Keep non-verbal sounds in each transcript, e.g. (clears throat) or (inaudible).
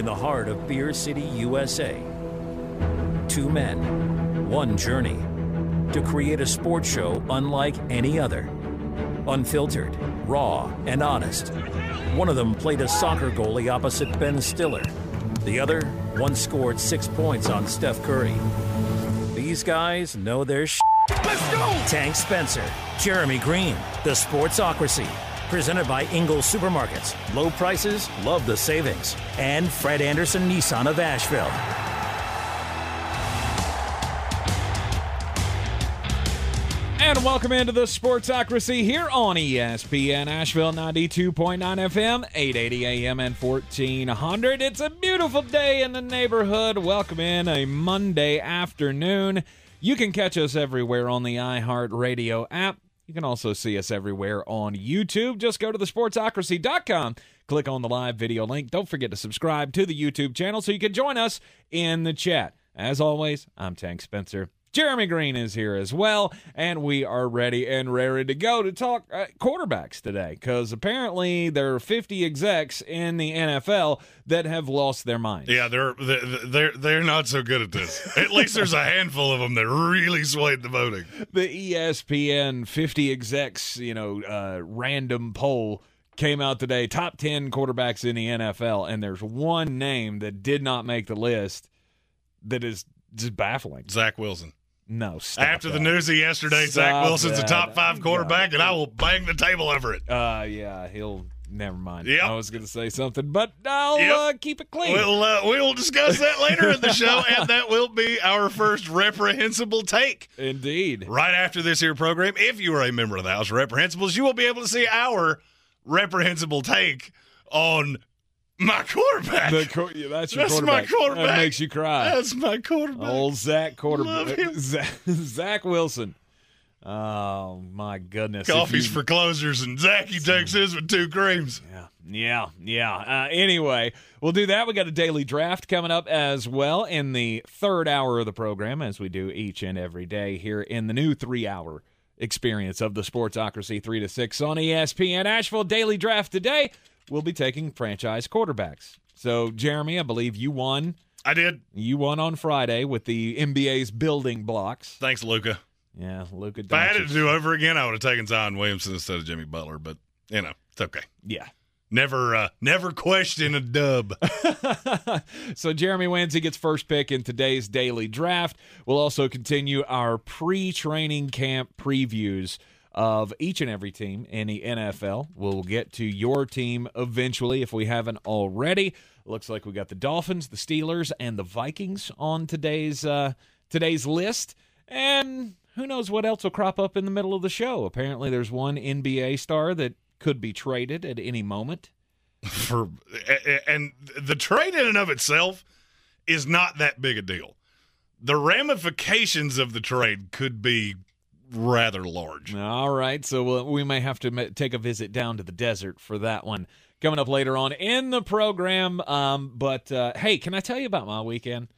in the heart of Beer City, USA. Two men, one journey to create a sports show unlike any other. Unfiltered, raw, and honest. One of them played a soccer goalie opposite Ben Stiller. The other once scored six points on Steph Curry. These guys know their sh. Let's go! Tank Spencer, Jeremy Greene, The Sportsocracy. Presented by Ingles Supermarkets. Low prices, love the savings. And Fred Anderson Nissan of Asheville. And welcome into the Sportsocracy here on ESPN Asheville 92.9 FM, 880 AM and 1400. It's a beautiful day in the neighborhood. Welcome in a Monday afternoon. You can catch us everywhere on the iHeartRadio app. You can also see us everywhere on YouTube. Just go to thesportsocracy.com, click on the live video link. Don't forget to subscribe to the YouTube channel so you can join us in the chat. As always, I'm Tank Spencer. Jeremy Greene is here as well, and we are ready and raring to go to talk uh, quarterbacks today because apparently there are 50 execs in the NFL that have lost their minds. Yeah, they're they're they're, they're not so good at this. At least there's a handful of them that really swayed the voting. The ESPN 50 execs, you know, uh, random poll came out today. Top 10 quarterbacks in the NFL, and there's one name that did not make the list that is just baffling. Zach Wilson. No, stop After the that. news of yesterday, Zach Stop Wilson's a top five quarterback, and I will bang the table over it. Uh, yeah, he'll. Never mind. Yep. I was going to say something, but I'll Yep. uh, keep it clean. We'll uh, we'll discuss that later in the show, (laughs) and that will be our first reprehensible take. Indeed. Right after this here program, if you are a member of the House of Reprehensibles, you will be able to see our reprehensible take on my quarterback. The yeah, that's your That's my quarterback. quarterback. That makes you cry. That's my quarterback. Old Zach Love quarterback. him. (laughs) Zach, Zach Wilson. Oh my goodness! Coffees you- for closers, and Zachy takes his with two creams. Yeah, yeah, yeah. Uh, anyway, we'll do that. We got a daily draft coming up as well in the third hour of the program, as we do each and every day here in the new three-hour experience of the Sportsocracy, three to six on ESPN Asheville. Daily draft today. We'll be taking franchise quarterbacks. So, Jeremy, I believe you won. I did. You won on Friday with the NBA's building blocks. Thanks, Luka. Yeah, Luka. If I had it to do over again, I would have taken Zion Williamson instead of Jimmy Butler. But you know, it's okay. Yeah. Never, uh, never question a dub. (laughs) so Jeremy wins. He gets first pick in today's daily draft. We'll also continue our pre-training camp previews of each and every team in the NFL. We'll get to your team eventually if we haven't already. Looks like we got the Dolphins, the Steelers, and the Vikings on today's uh, today's list. And who knows what else will crop up in the middle of the show? Apparently, there's one NBA star that could be traded at any moment. (laughs) For and the trade in and of itself is not that big a deal. The ramifications of the trade could be rather large. All right, so we'll, we may have to take a visit down to the desert for that one coming up later on in the program. Um, but uh, hey, can I tell you about my weekend?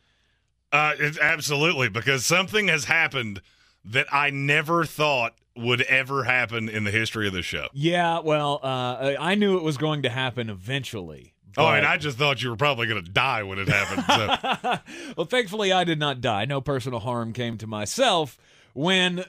Uh, it's absolutely because something has happened that I never thought would ever happen in the history of the show. Yeah, well, uh, I knew it was going to happen eventually. Oh, but- and I just thought you were probably going to die when it happened. So. (laughs) well, thankfully, I did not die. No personal harm came to myself when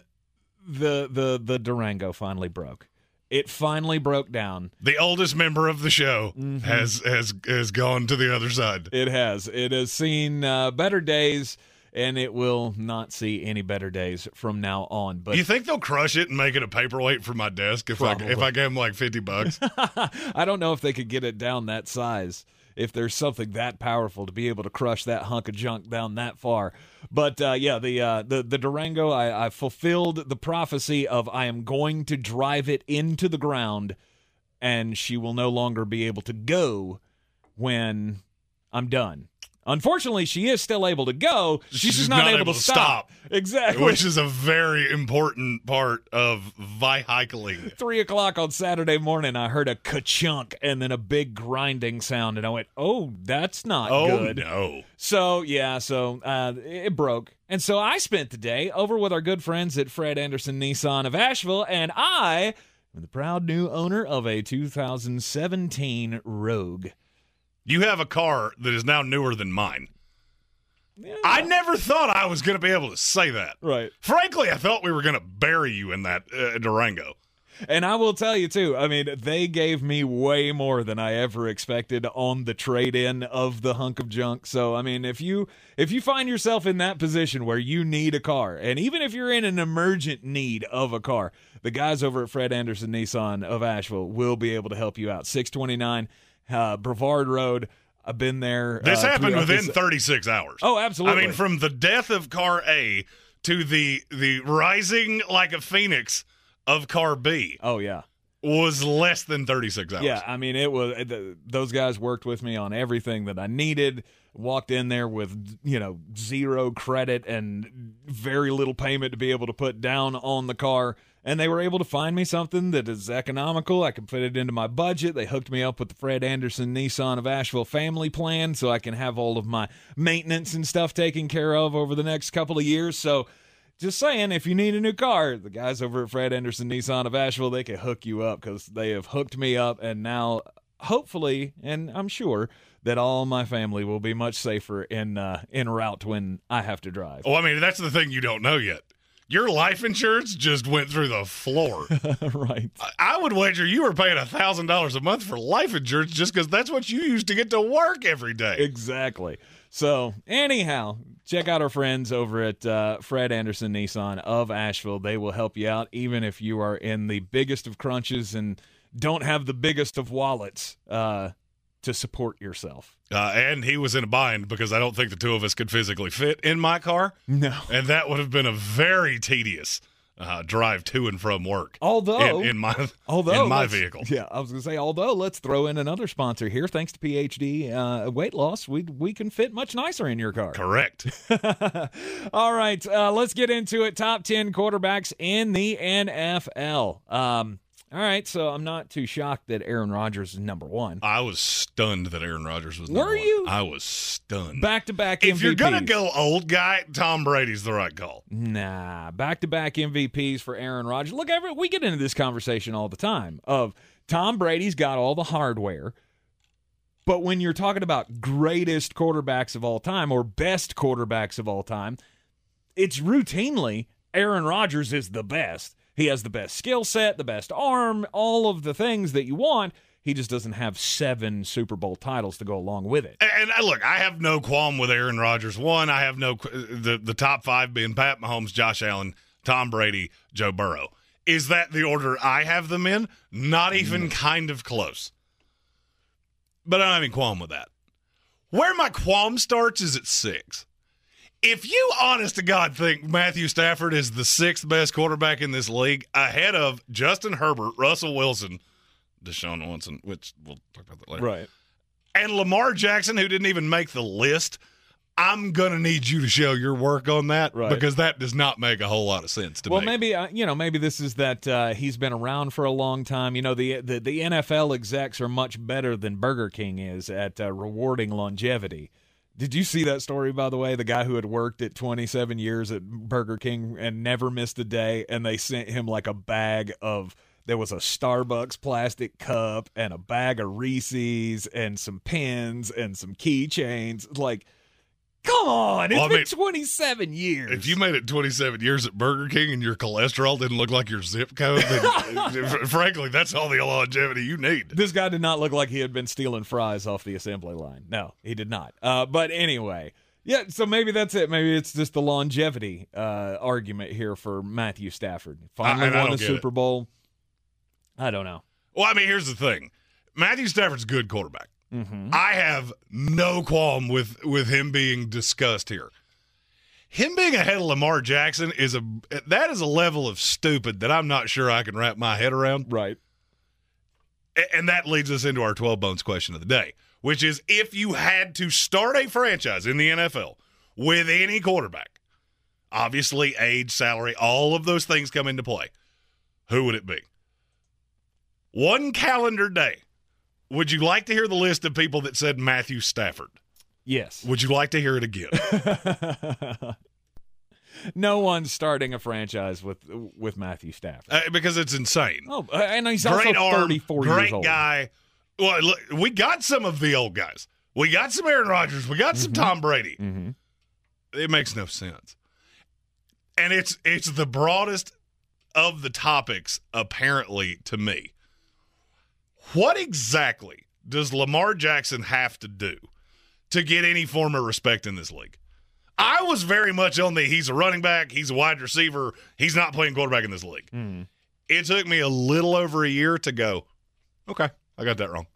the the the Durango finally broke. It finally broke down. the oldest member of the show Mm-hmm. has has has gone to the other side. It has. It has seen uh, better days, and it will not see any better days from now on. But you think they'll crush it and make it a paperweight for my desk if I if I gave them like fifty bucks? (laughs) I don't know if they could get it down that size. If there's something that powerful to be able to crush that hunk of junk down that far, but uh, yeah, the uh, the the Durango, I, I fulfilled the prophecy of I am going to drive it into the ground, and she will no longer be able to go when I'm done. Unfortunately, she is still able to go. She's, She's just not, not able, able to to stop. Exactly. Which is a very important part of vehiculing. three o'clock on Saturday morning, I heard a ka-chunk and then a big grinding sound, and I went, "Oh, that's not good. Oh good." no! So yeah, so uh, it broke, and so I spent the day over with our good friends at Fred Anderson Nissan of Asheville, and I am the proud new owner of a 2017 Rogue. You have a car that is now newer than mine. Yeah. I never thought I was going to be able to say that. right. Frankly, I thought we were going to bury you in that uh, Durango. And I will tell you too. I mean, they gave me way more than I ever expected on the trade-in of the hunk of junk. So, I mean, if you if you find yourself in that position where you need a car, and even if you're in an emergent need of a car, the guys over at Fred Anderson Nissan of Asheville will be able to help you out. 629 uh, Brevard Road. I've been there. This uh, happened within this- 36 hours. Oh, absolutely. I mean, from the death of car A to the the rising like a phoenix of car B oh yeah. was less than 36 hours. Yeah, I mean, it was th- those guys worked with me on everything that I needed. Walked in there with you know zero credit and very little payment to be able to put down on the car, and they were able to find me something that is economical. I can fit it into my budget. They hooked me up with the Fred Anderson Nissan of Asheville family plan, so I can have all of my maintenance and stuff taken care of over the next couple of years. So just saying, if you need a new car, the guys over at Fred Anderson Nissan of Asheville, they can hook you up because they have hooked me up. And now, hopefully, and I'm sure that all my family will be much safer in uh, in route when I have to drive. Oh, I mean, that's the thing you don't know yet. Your life insurance just went through the floor. (laughs) right. I- would wager you were paying thousand dollars a month for life insurance just because that's what you use to get to work every day. Exactly. So, anyhow, check out our friends over at uh, Fred Anderson Nissan of Asheville. They will help you out, even if you are in the biggest of crunches and don't have the biggest of wallets uh, to support yourself. Uh, and he was in a bind because I don't think the two of us could physically fit in my car, No. and that would have been a very tedious uh, drive to and from work. Although, in, in my although in my vehicle. Yeah, I was going to say, although let's throw in another sponsor here. Thanks to PhD uh, weight loss, we we can fit much nicer in your car. Correct. (laughs) All right, uh, let's get into it. Top 10 quarterbacks in the NFL. Um, all right, so I'm not too shocked that Aaron Rodgers is number one. I was stunned that Aaron Rodgers was. number Were one. you? I was stunned. Back to back MVPs. if you're gonna go old guy, Tom Brady's the right call. Nah, back to back MVPs for Aaron Rodgers. Look, every, we get into this conversation all the time of Tom Brady's got all the hardware. But when you're talking about greatest quarterbacks of all time or best quarterbacks of all time, it's routinely Aaron Rodgers is the best. He has the best skill set, the best arm, all of the things that you want. He just doesn't have seven Super Bowl titles to go along with it. And, and I- look, I have no qualm with Aaron Rodgers. One, I have no uh, the the top five being Pat Mahomes, Josh Allen, Tom Brady, Joe Burrow. Is that the order I have them in? Not mm. even kind of close. But I don't have any qualm with that. Where my qualm starts is at six. If you, honest to God, think Matthew Stafford is the sixth best quarterback in this league, ahead of Justin Herbert, Russell Wilson, Deshaun Watson, which we'll talk about that later, Right. and Lamar Jackson, who didn't even make the list, I'm gonna need you to show your work on that Right. because that does not make a whole lot of sense to Well, me. Well, maybe uh, you know, maybe this is that uh, he's been around for a long time. You know, the the, the NFL execs are much better than Burger King is at uh, rewarding longevity. Did you see that story, by the way? The guy who had worked at 27 years at Burger King and never missed a day, and they sent him like a bag of. There was a Starbucks plastic cup and a bag of Reese's and some pins and some keychains. Like, come on! It's Well, I been mean, 27 years. if you made it 27 years at Burger King and your cholesterol didn't look like your zip code, then (laughs) frankly, that's all the longevity you need. This guy did not look like he had been stealing fries off the assembly line. No, he did not. Uh, but anyway, yeah. So maybe that's it. Maybe it's just the longevity uh, argument here for Matthew Stafford. Finally I won a don't Super Bowl. I don't know. Well, I mean, here's the thing: Matthew Stafford's a good quarterback. Mm-hmm. I have no qualm with with him being discussed here. Him being ahead of Lamar Jackson is a that is a level of stupid that I'm not sure I can wrap my head around. Right. And that leads us into our 12 bones question of the day, which is if you had to start a franchise in the NFL with any quarterback, obviously age, salary, all of those things come into play, who would it be? One calendar day. Would you like to hear the list of people that said Matthew Stafford? Yes. Would you like to hear it again? (laughs) no one's starting a franchise with with Matthew Stafford. Uh, because it's insane. Oh, and he's great also arm, 34 great years old. guy. Well, look, we got some of the old guys. We got some Aaron Rodgers. We got some Mm-hmm. Tom Brady. hmm It makes no sense. And it's it's the broadest of the topics apparently to me. What exactly does Lamar Jackson have to do to get any form of respect in this league? I was very much on the he's a running back, he's a wide receiver, he's not playing quarterback in this league. hmm It took me a little over a year to go, okay, I got that wrong.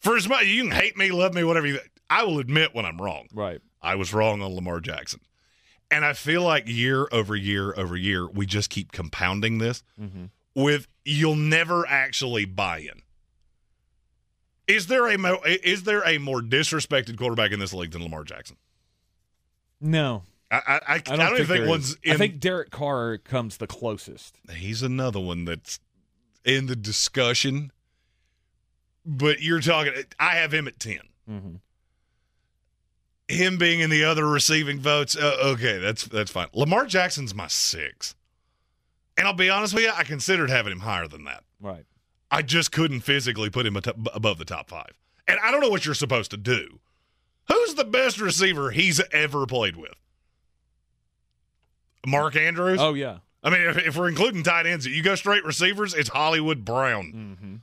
For as much you can hate me, love me, whatever you I will admit when I'm wrong. Right. I was wrong on Lamar Jackson. And I feel like year over year over year, we just keep compounding this hmm with you'll never actually buy in. Is there a mo- is there a more disrespected quarterback in this league than Lamar Jackson? No, I I, I, I I don't, don't, think, think one's in. I think Derek Carr comes the closest. he's another one that's in the discussion. But you're talking. I have him at ten. Mm-hmm. Him being in the other receiving votes. Uh, okay, that's that's fine. Lamar Jackson's my six, and I'll be honest with you. I considered having him higher than that. Right. I just couldn't physically put him above the top five. And I don't know what you're supposed to do. Who's the best receiver he's ever played with? Mark Andrews? Oh yeah. I mean, if, if we're including tight ends, you go straight receivers, it's Hollywood Brown. Mm-hmm.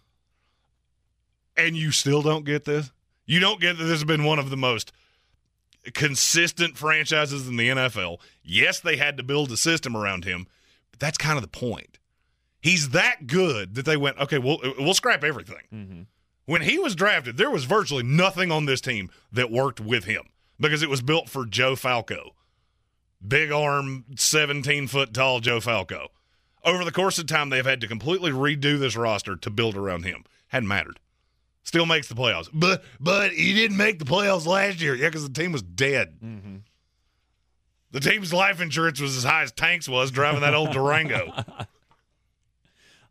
And you still don't get this? You don't get that this has been one of the most consistent franchises in the NFL. Yes, they had to build a system around him, that's kind of the point. He's that good that they went, okay, we'll, we'll scrap everything. Mm-hmm. When he was drafted, there was virtually nothing on this team that worked with him because it was built for Joe Flacco. Big arm, 17 foot tall Joe Flacco. Over the course of time, they've had to completely redo this roster to build around him. Hadn't mattered. Still makes the playoffs. But but he didn't make the playoffs last year. Yeah, because the team was dead. Mm-hmm. The team's life insurance was as high as Tanks was driving that old (laughs) Durango.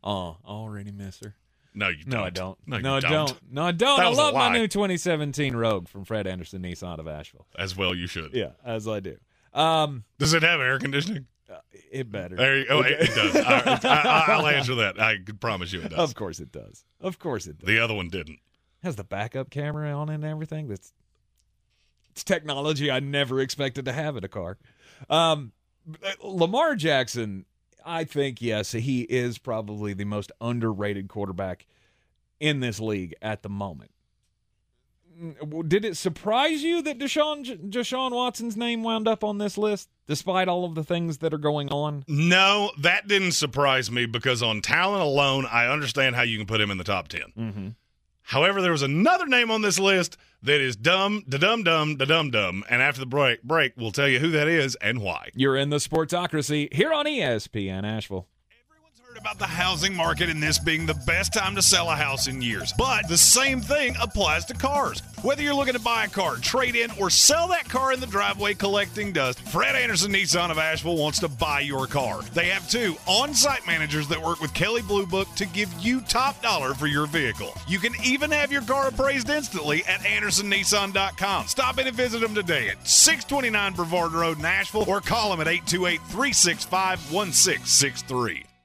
Oh, already miss her. No, you don't. No, I don't. No, no I don't. don't. No, I don't. That I love my new 2017 Rogue from Fred Anderson Nissan of Asheville. As well, you should. Yeah, as I do. Um, Does it have air conditioning? it better. You, oh, it, it does. (laughs) I, I, I'll answer that. I can promise you it does. Of course it does. Of course it does. The other one didn't. has the backup camera on and everything. That's it's technology I never expected to have in a car. Um, Lamar Jackson, I think yes, he is probably the most underrated quarterback in this league at the moment. Mm, Did it surprise you that Deshaun Deshaun Watson's name wound up on this list, despite all of the things that are going on? No, that didn't surprise me because on talent alone, I understand how you can put him in the top 10. Mm-hmm. However, there was another name on this list that is dumb, da dum dum, da dum dum. And after the break, break, we'll tell you who that is and why. You're in the Sportsocracy here on ESPN Asheville. About the housing market and this being the best time to sell a house in years. But the same thing applies to cars. Whether you're looking to buy a car, trade in, or sell that car in the driveway collecting dust, Fred Anderson Nissan of Asheville wants to buy your car. They have two on site managers that work with Kelley Blue Book to give you top dollar for your vehicle. You can even have your car appraised instantly at AndersonNissan.com. Stop in and visit them today at 629 Brevard Road, Nashville, or call them at 828 365 1663.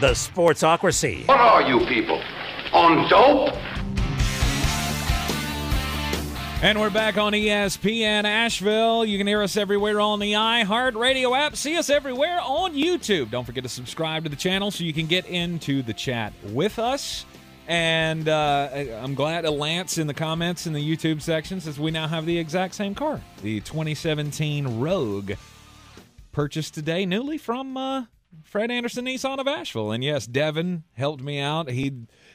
The Sportsocracy. What are you people? On dope? And we're back on ESPN Asheville. You can hear us everywhere on the iHeart Radio app. See us everywhere on YouTube. Don't forget to subscribe to the channel so you can get into the chat with us. And uh, I'm glad Lance in the comments in the YouTube section says we now have the exact same car, the 2017 Rogue, purchased today newly from uh, Fred Anderson Nissan of Asheville. And yes, Devin helped me out. He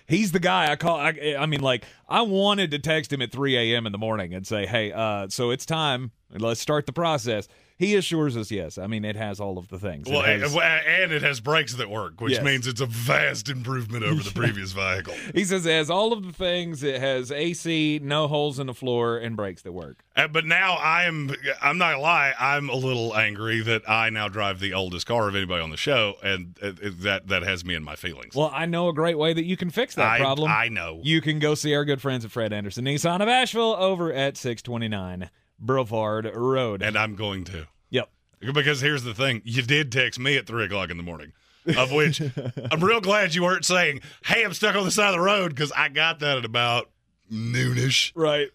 he's the guy I call. I, I mean, like I wanted to text him at 3 a.m. in the morning and say, "Hey, uh, so it's time. Let's start the process. He assures us, yes. I mean, it has all of the things. It Well, has- and, it has brakes that work, which Yes. means it's a vast improvement over the (laughs) previous vehicle. he says it has all of the things. It has AC, no holes in the floor, and brakes that work. Uh, but now I am, I'm not gonna lie, I'm a little angry that I now drive the oldest car of anybody on the show, and uh, uh, that that has me in my feelings. Well, I know a great way that you can fix that I, problem. I know. You can go see our good friends at Fred Anderson Nissan of Asheville over at 629 Brevard Road. and I'm going to. yep. Because here's the thing you did text me at 3 o'clock in the morning, of which (laughs) I'm real glad you weren't saying, hey, I'm stuck on the side of the road, because I got that at about noonish. Right.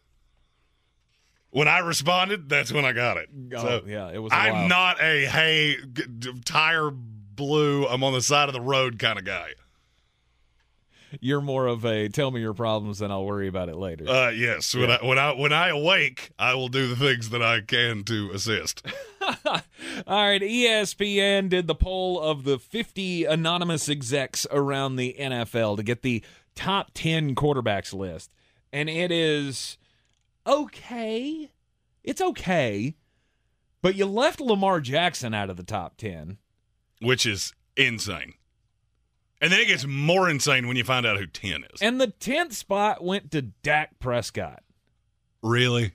When I responded, that's when I got it. Oh, so yeah, it was I'm while. not a, hey, tire blew, I'm on the side of the road kind of guy. You're more of a tell me your problems and I'll worry about it later. Uh, yes, when I when I when I awake, I will do the things that I can to assist. (laughs) All right, ESPN did the poll of the 50 anonymous execs around the NFL to get the top 10 quarterbacks list. And it is okay. It's okay. But you left Lamar Jackson out of the top 10. which is insane. And then it gets more insane when you find out who 10 is. And the 10th spot went to Dak Prescott. really?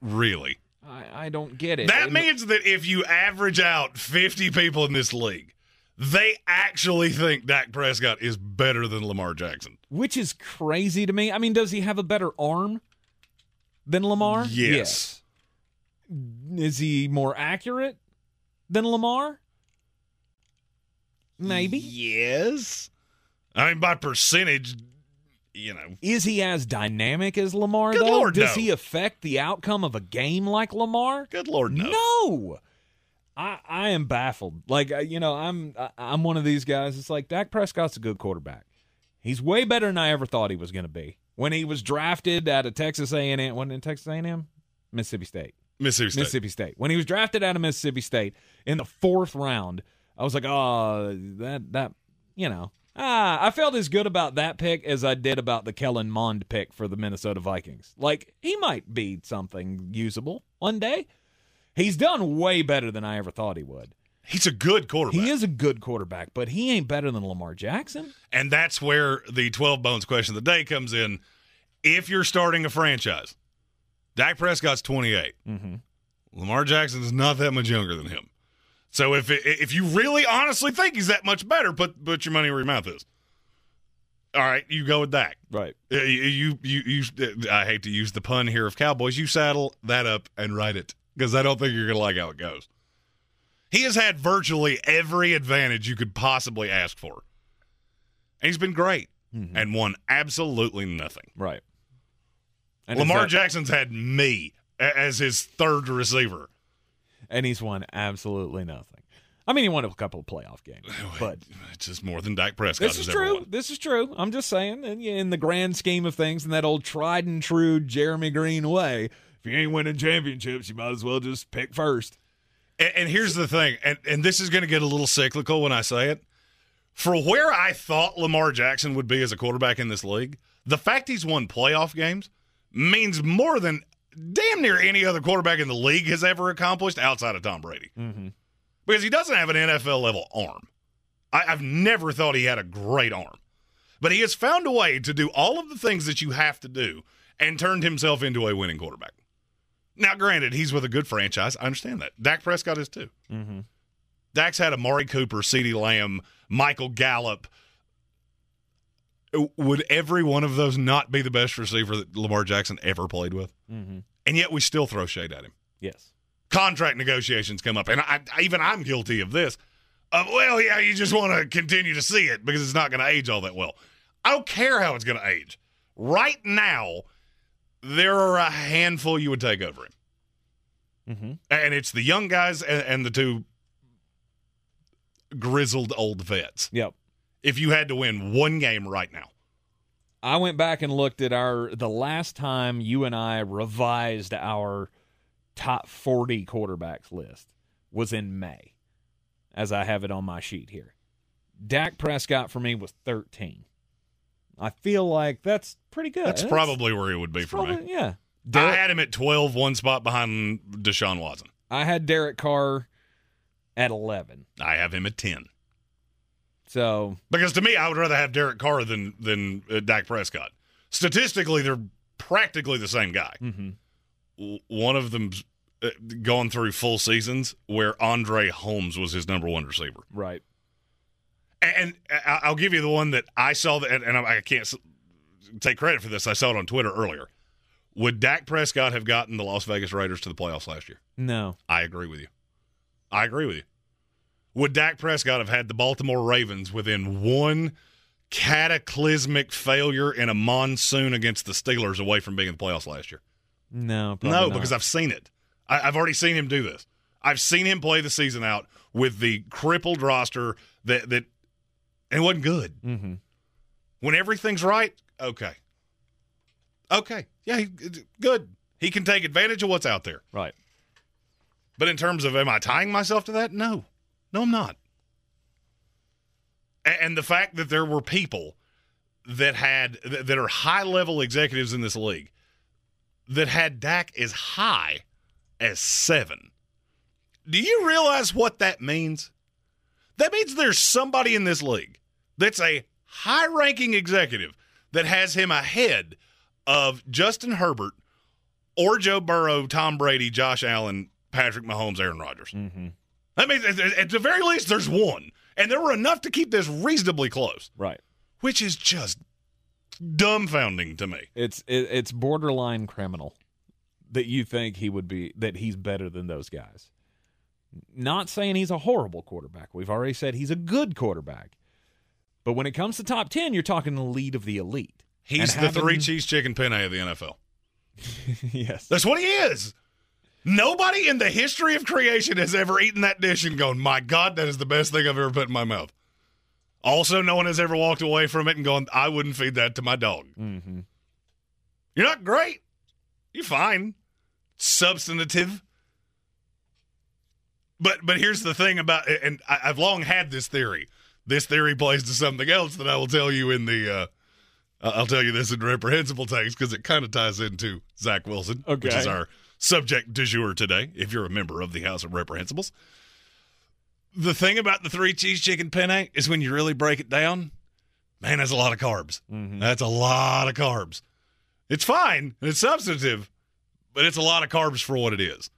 Really? I, I don't get it. That means that if you average out 50 people in this league, they actually think Dak Prescott is better than Lamar Jackson. which is crazy to me. I mean, does he have a better arm than Lamar? Yes. Yes. Is he more accurate than Lamar? Maybe. Yes. I mean, by percentage, you know, Is he as dynamic as Lamar Good though? Lord, Does no. he affect the outcome of a game like Lamar? good Lord, no. No. I, I am baffled. Like uh, you know, I'm I, I'm one of these guys. It's like Dak Prescott's a good quarterback. He's way better than I ever thought he was going to be. When he was drafted out of Texas A&M, wasn't it Texas A&M, Mississippi State, Mississippi State. Mississippi State. When he was drafted out of Mississippi State in the fourth round, I was like, oh, that that you know. Ah, I felt as good about that pick as I did about the Kellen Mond pick for the Minnesota Vikings. Like he might be something usable one day. He's done way better than I ever thought he would. He's a good quarterback. He is a good quarterback, but he ain't better than Lamar Jackson. And that's where the 12 bones question of the day comes in. If you're starting a franchise, Dak Prescott's 28. Mm-hmm. Lamar Jackson's not that much younger than him. So if it, if you really honestly think he's that much better, put put your money where your mouth is. All right, you go with Dak. Right. Uh, You, you you you. I hate to use the pun here of Cowboys. You saddle that up and write it because I don't think you're gonna like how it goes. He has had virtually every advantage you could possibly ask for, and he's been great and won absolutely nothing. Right. And Lamar that- Jackson's had me as his third receiver. And he's won absolutely nothing. I mean, he won a couple of playoff games, (laughs) but It's just more than Dak Prescott this is true. This is true. I'm just saying, in, in the grand scheme of things, in that old tried and true Jeremy Greene way, if you ain't winning championships, you might as well just pick first. And, and here's the thing, and, and this is going to get a little cyclical when I say it. For where I thought Lamar Jackson would be as a quarterback in this league, the fact he's won playoff games means more than damn near any other quarterback in the league has ever accomplished outside of Tom Brady. Mm-hmm. Because he doesn't have an NFL level arm. I, I've never thought he had a great arm. But he has found a way to do all of the things that you have to do and turned himself into a winning quarterback. Now, granted, he's with a good franchise. I understand that. Dak Prescott is too. Mm-hmm. Dak's had Amari Cooper, CeeDee Lamb, Michael Gallup. Would every one of those not be the best receiver that Lamar Jackson ever played with? Mm-hmm. And yet we still throw shade at him. Yes. Contract negotiations come up, and I, even I'm guilty of this. Of, well, yeah, you just want to continue to see it because it's not going to age all that well. I don't care how it's going to age. Right now, there are a handful you would take over him. Mm-hmm. And it's the young guys and, and the two grizzled old vets. Yep. If you had to win one game right now, I went back and looked at our the last time you and I revised our top 40 quarterbacks list was in May, as I have it on my sheet here. Dak Prescott for me was 13. I feel like that's pretty good. that's probably where he would be that's for me. probably- Yeah. I had him at 12, one spot behind Deshaun Watson. I had Derek Carr at 11. I have him at 10. So, Because to me, I would rather have Derek Carr than than uh, Dak Prescott. Statistically, they're practically the same guy. mhm. W- One of them's uh, gone through full seasons where Andre Holmes was his number one receiver. right. And, and I- I'll give you the one that I saw that, and, and I can't take credit for this. I saw it on Twitter earlier. Would Dak Prescott have gotten the Las Vegas Raiders to the playoffs last year? No. I agree with you. I agree with you. Would Dak Prescott have had the Baltimore Ravens within one cataclysmic failure in a monsoon against the Steelers away from being in the playoffs last year? No, probably no, not. because I've seen it. I, I've already seen him do this. I've seen him play the season out with the crippled roster that that and it wasn't good. Mhm. When everything's right, okay, okay, yeah, he, good. He can take advantage of what's out there. Right. But in terms of am I tying myself to that? No. No, I'm not. And the fact that there were people that had that are high level executives in this league that had Dak as high as seven. Do you realize what that means? That means there's somebody in this league that's a high ranking executive that has him ahead of Justin Herbert or Joe Burrow, Tom Brady, Josh Allen, Patrick Mahomes, Aaron Rodgers. Mm-hmm. I mean, at- the very least, there's one. And there were enough to keep this reasonably close, Right. which is just dumbfounding to me. It's it, it's borderline criminal that you think he would be that he's better than those guys. Not saying he's a horrible quarterback. We've already said he's a good quarterback. But when it comes to top 10, you're talking the lead of the elite. He's And the three cheese chicken penne of the NFL. (laughs) yes. That's what he is. Nobody in the history of creation has ever eaten that dish and gone, my God, that is the best thing I've ever put in my mouth. Also, no one has ever walked away from it and gone, I wouldn't feed that to my dog. Mm-hmm. You're not great. You're fine. Substantive. But but here's the thing about and I, I've long had this theory. This theory plays to something else that I will tell you in the uh I'll tell you this in reprehensible takes because it kind of ties into Zach Wilson, which is our subject du jour today, if you're a member of the House of Reprehensibles. The thing about the three cheese chicken penne is when you really break it down, man, that's a lot of carbs. That's a lot of carbs. It's fine. It's substantive, but it's a lot of carbs for what it is.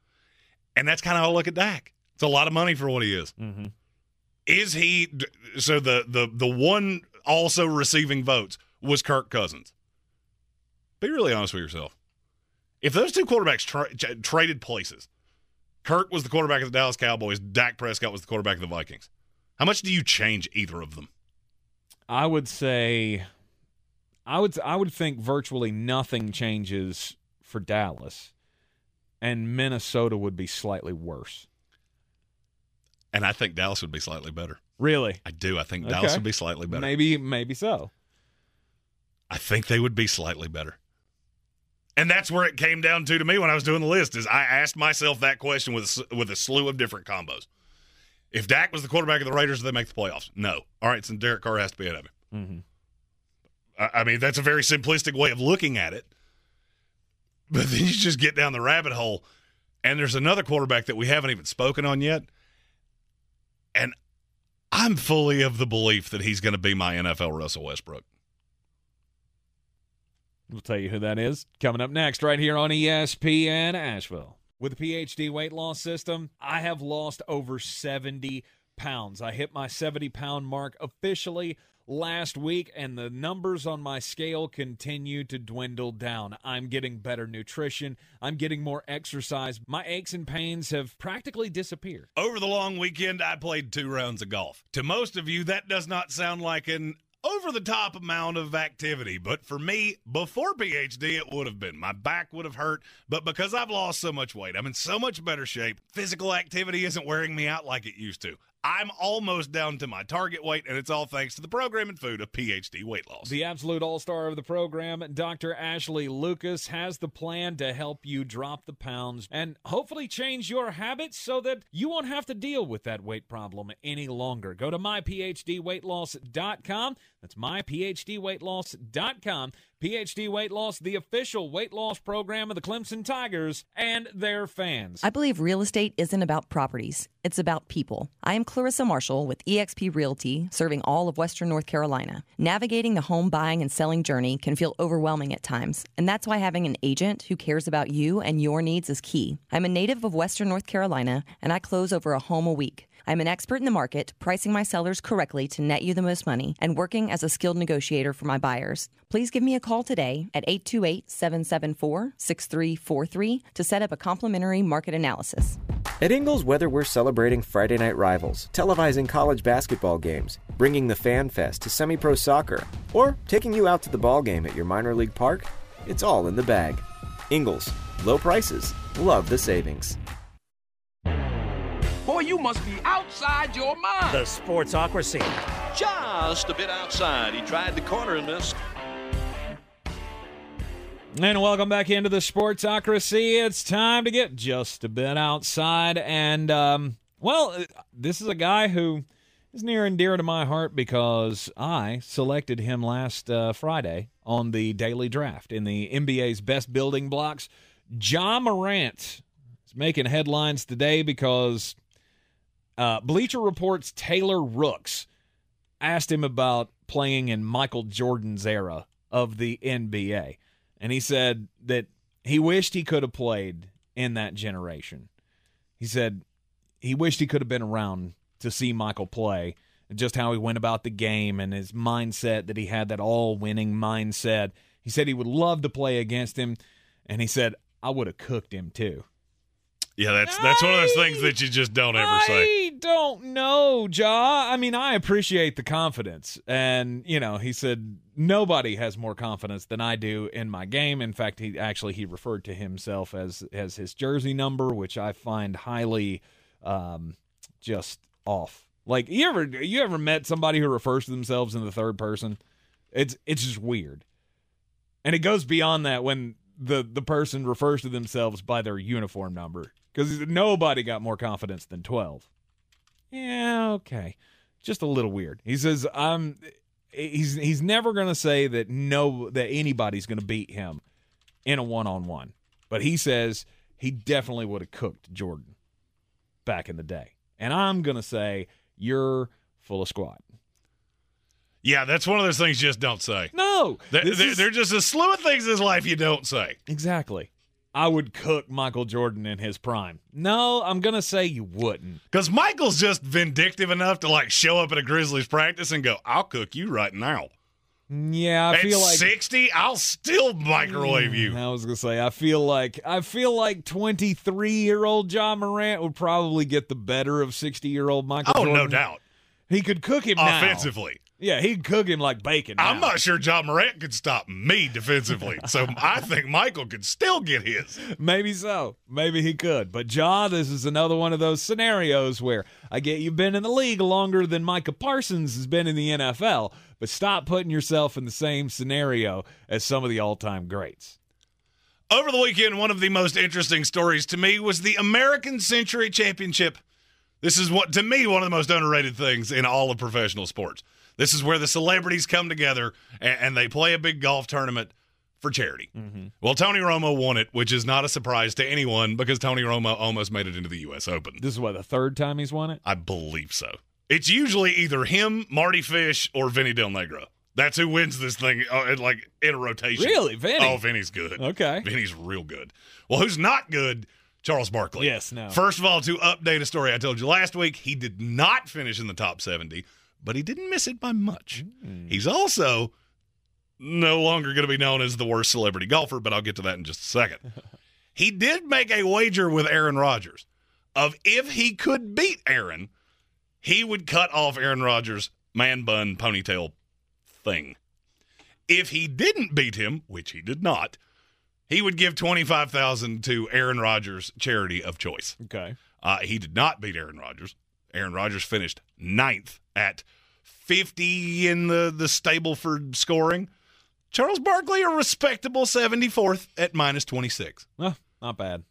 And that's kind of how I look at Dak. It's a lot of money for what he is. Mm-hmm. Is he so the the the one also receiving votes was Kirk Cousins. Be really honest with yourself. If those two quarterbacks tra- tra- traded places, Kirk was the quarterback of the Dallas Cowboys, Dak Prescott was the quarterback of the Vikings. How much do you change either of them? I would say I would I would think virtually nothing changes for Dallas and Minnesota would be slightly worse. And I think Dallas would be slightly better. Really? I do. I think Dallas Okay. would be slightly better. Maybe maybe so. I think they would be slightly better. And that's where it came down to to me when I was doing the list is I asked myself that question with with a slew of different combos. If Dak was the quarterback of the Raiders, do they make the playoffs? No. All right, so Derek Carr has to be ahead of him. Mm-hmm. I, I mean, that's a very simplistic way of looking at it. But (laughs) then you just get down the rabbit hole, and there's another quarterback that we haven't even spoken on yet. And I'm fully of the belief that he's going to be my NFL Russell Westbrook. We'll tell you who that is coming up next, right here on ESPN Asheville. With the PhD weight loss system, I have lost over 70 pounds. I hit my 70 pound mark officially last week, and the numbers on my scale continue to dwindle down. I'm getting better nutrition, I'm getting more exercise. My aches and pains have practically disappeared. Over the long weekend, I played two rounds of golf. To most of you, that does not sound like an over the top amount of activity, but for me, before PhD, it would have been. My back would have hurt, but because I've lost so much weight, I'm in so much better shape. Physical activity isn't wearing me out like it used to. I'm almost down to my target weight, and it's all thanks to the program and food of PhD weight loss. The absolute all star of the program, Dr. Ashley Lucas, has the plan to help you drop the pounds and hopefully change your habits so that you won't have to deal with that weight problem any longer. Go to myphdweightloss.com. That's myphdweightloss.com. PhD Weight Loss, the official weight loss program of the Clemson Tigers and their fans. I believe real estate isn't about properties, it's about people. I am Clarissa Marshall with eXp Realty, serving all of Western North Carolina. Navigating the home buying and selling journey can feel overwhelming at times, and that's why having an agent who cares about you and your needs is key. I'm a native of Western North Carolina, and I close over a home a week. I'm an expert in the market, pricing my sellers correctly to net you the most money, and working as a skilled negotiator for my buyers. Please give me a call today at 828 774 6343 to set up a complimentary market analysis. At Ingles, whether we're celebrating Friday night rivals, televising college basketball games, bringing the Fan Fest to semi pro soccer, or taking you out to the ball game at your minor league park, it's all in the bag. Ingles, low prices, love the savings. Boy, you must be outside your mind. The Sportsocracy. Just a bit outside. He tried the corner and missed. And welcome back into the Sportsocracy. It's time to get just a bit outside. And, um, well, this is a guy who is near and dear to my heart because I selected him last uh, Friday on the daily draft in the NBA's best building blocks. Ja Morant is making headlines today because uh, Bleacher Report's Taylor Rooks asked him about playing in Michael Jordan's era of the NBA. And he said that he wished he could have played in that generation. He said he wished he could have been around to see Michael play just how he went about the game and his mindset that he had that all winning mindset. He said he would love to play against him. And he said, I would have cooked him too. Yeah, that's that's one of those things that you just don't ever say. Don't know, Ja. I mean, I appreciate the confidence. And, you know, he said nobody has more confidence than I do in my game. In fact, he actually he referred to himself as as his jersey number, which I find highly um just off. Like you ever you ever met somebody who refers to themselves in the third person? It's it's just weird. And it goes beyond that when the the person refers to themselves by their uniform number because nobody got more confidence than 12 yeah okay. Just a little weird. He says i'm he's he's never going to say that no that anybody's going to beat him in a one-on-one. But he says he definitely would have cooked jordan back in the day. And i'm going to say you're full of squat. Yeah, that's one of those things you just don't say. no! There, this there, is- there are just a slew of things in life you don't say. exactly i would cook michael jordan in his prime no i'm going to say you wouldn't Because Michael's just vindictive enough to like show up at a Grizzlies practice and go, "I'll cook you right now." yeah i at feel like sixty, I'll still microwave mm, you. I was gonna say, I feel like I feel like twenty three year old Ja Morant would probably get the better of sixty year old Michael. Oh, no doubt. He could cook him now. Yeah, he'd cook him like bacon. I'm not sure Ja Morant could stop me defensively. so (laughs) I think Michael could still get his. Maybe so. Maybe he could. But John, this is another one of those scenarios where I get you've been in the league longer than Micah Parsons has been in the NFL, but stop putting yourself in the same scenario as some of the all time greats. Over the weekend, one of the most interesting stories to me was the American Century Championship. This is what, to me, one of the most underrated things in all of professional sports. This is where the celebrities come together and, and they play a big golf tournament for charity. Well, Tony Romo won it, which is not a surprise to anyone because Tony Romo almost made it into the U.S. Open. This is what the third time he's won it. I believe so. It's usually either him, Mardy Fish, or Vinny Del Negro. That's who wins this thing, uh, like in a rotation. Really? Vinny? Oh, Vinny's good. Okay. Vinny's real good. Well, who's not good? Charles Barkley. Yes, no. First of all, to update a story I told you last week, he did not finish in the top 70, but he didn't miss it by much. Hmm. He's also no longer going to be known as the worst celebrity golfer, but I'll get to that in just a second. (laughs) he did make a wager with Aaron Rodgers of if he could beat Aaron, he would cut off Aaron Rodgers' man bun ponytail thing. If he didn't beat him, which he did not, he would give 25,000 to Aaron Rodgers' charity of choice. Okay. Uh, he did not beat Aaron Rodgers. Aaron Rodgers finished ninth at 50 in the, the Stableford scoring. Charles Barkley, a respectable 74th at minus 26. Well, not bad.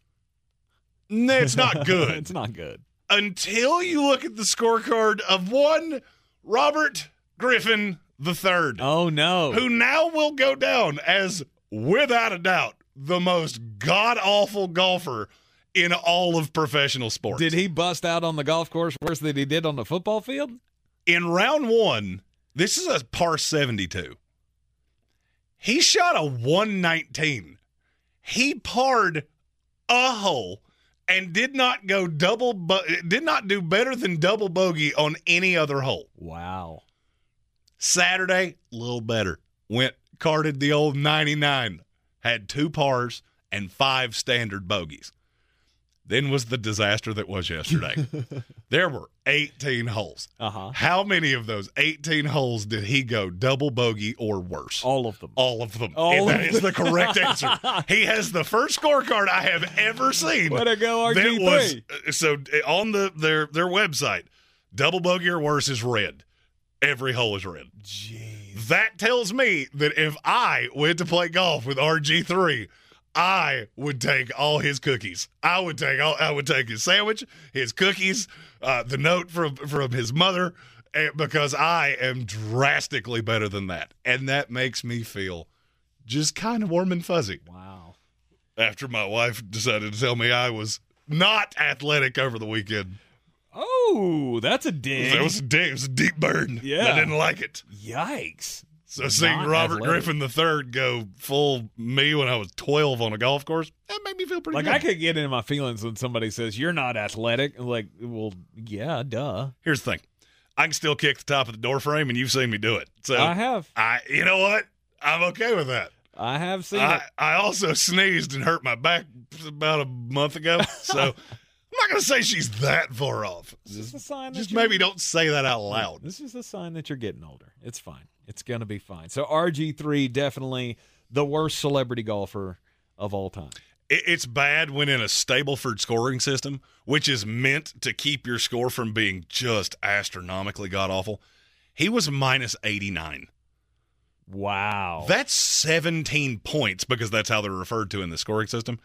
No, it's not good (laughs) it's not good. until you look at the scorecard of one Robert Griffin the third, Oh no. who now will go down as, without a doubt, the most god awful golfer in all of professional sports. Did he bust out on the golf course worse than he did on the football field? in round one, this is a par 72. He shot a 119. He parred a hole and did not go double, bo- did not do better than double bogey on any other hole. Wow. Saturday, a little better. Went carded the old 99, had two pars and five standard bogeys. Then was the disaster that was yesterday. (laughs) there were 18 holes. Uh-huh. How many of those 18 holes did he go double bogey or worse? All of them. All of them. All And that of is the correct answer. He has the first scorecard I have ever seen. Way to go, RG3. was uh, so uh, on the their their website, double bogey or worse is red. Every hole is red. Jeez. That tells me that if I went to play golf with RG3, I would take all his cookies. I would take all. I would take his sandwich, his cookies, uh, the note from from his mother, eh, because I am drastically better than that, and that makes me feel just kind of warm and fuzzy. Wow. After my wife decided to tell me I was not athletic over the weekend, Oh, that's a dig. it was a deep, it was a deep burn. Yeah. I didn't like it. Yikes. So seeing Robert athletic. Griffin III go full me when I was 12 on a golf course, that made me feel pretty good. Like good. I could get into my feelings when somebody says you're not athletic. Like, well, yeah, duh. Here's the thing. I can still kick the top of the door frame and you've seen me do it. So I have. I you know what? I'm okay with that. I have seen I, it. I also (laughs) sneezed and hurt my back about a month ago. So (laughs) I'm not gonna say she's that far off. This is a sign Just maybe don't say that out loud. This is a sign that you're getting older. It's fine. It's gonna be fine. So RG3 definitely the worst celebrity golfer of all time. It's bad when in a Stableford scoring system, which is meant to keep your score from being just astronomically god awful. He was minus 89. Wow. That's 17 points because that's how they're referred to in the scoring system.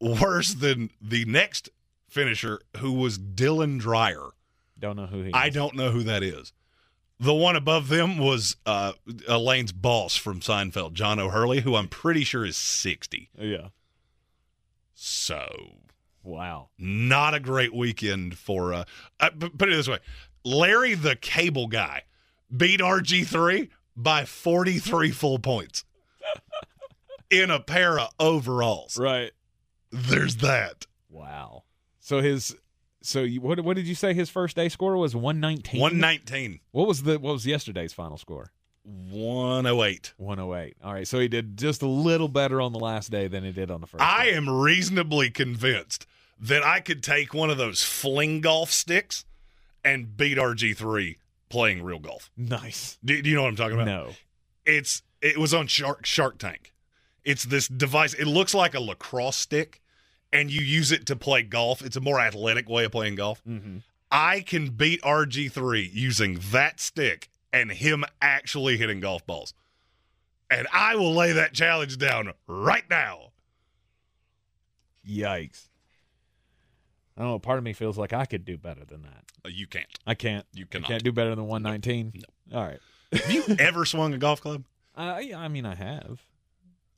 Worse than the next finisher, who was Dylan Dreyer. don't know who he is. I don't know who that is. The one above them was uh, Elaine's boss from Seinfeld, John O'Hurley, who I'm pretty sure is 60. Yeah. So, Wow. not a great weekend for. Uh, uh, put it this way Larry the Cable Guy beat RG3 by 43 full points (laughs) in a pair of overalls. Right. There's that. Wow. So his so you, what what did you say his first day score was 119? 119, What was the what was yesterday's final score? 108. 108. All right. So he did just a little better on the last day than he did on the first. I day. am reasonably convinced that I could take one of those fling golf sticks and beat RG3 playing real golf. nice. Do, do you know what I'm talking about? No. It's it was on Shark Shark Tank. It's this device. It looks like a lacrosse stick, and you use it to play golf. It's a more athletic way of playing golf. Mm-hmm. I can beat RG3 using that stick and him actually hitting golf balls. And I will lay that challenge down right now. Yikes. I don't know. Part of me feels like I could do better than that. Uh, You can't. I can't. You cannot. can't do better than 119. No. All right. Have you (laughs) ever swung a golf club Uh, yeah, I mean, I have.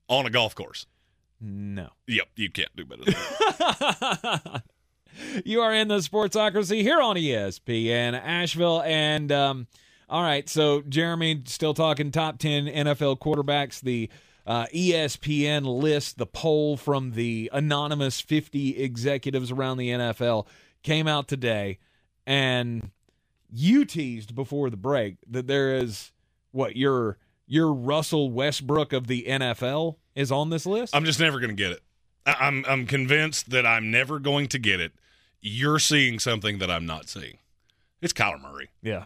on a golf course? No. Yep, you can't do better than that. (laughs) you are in the Sportsocracy here on ESPN Asheville. And, um, all right, so Jeremy, still talking top 10 NFL quarterbacks. The uh, ESPN list, the poll from the anonymous 50 executives around the NFL came out today. And you teased before the break that there is what your your Russell Westbrook of the NFL is on this list. I'm just never going to get it. I- I'm I'm convinced that I'm never going to get it. You're seeing something that I'm not seeing. It's Kyler Murray. yeah.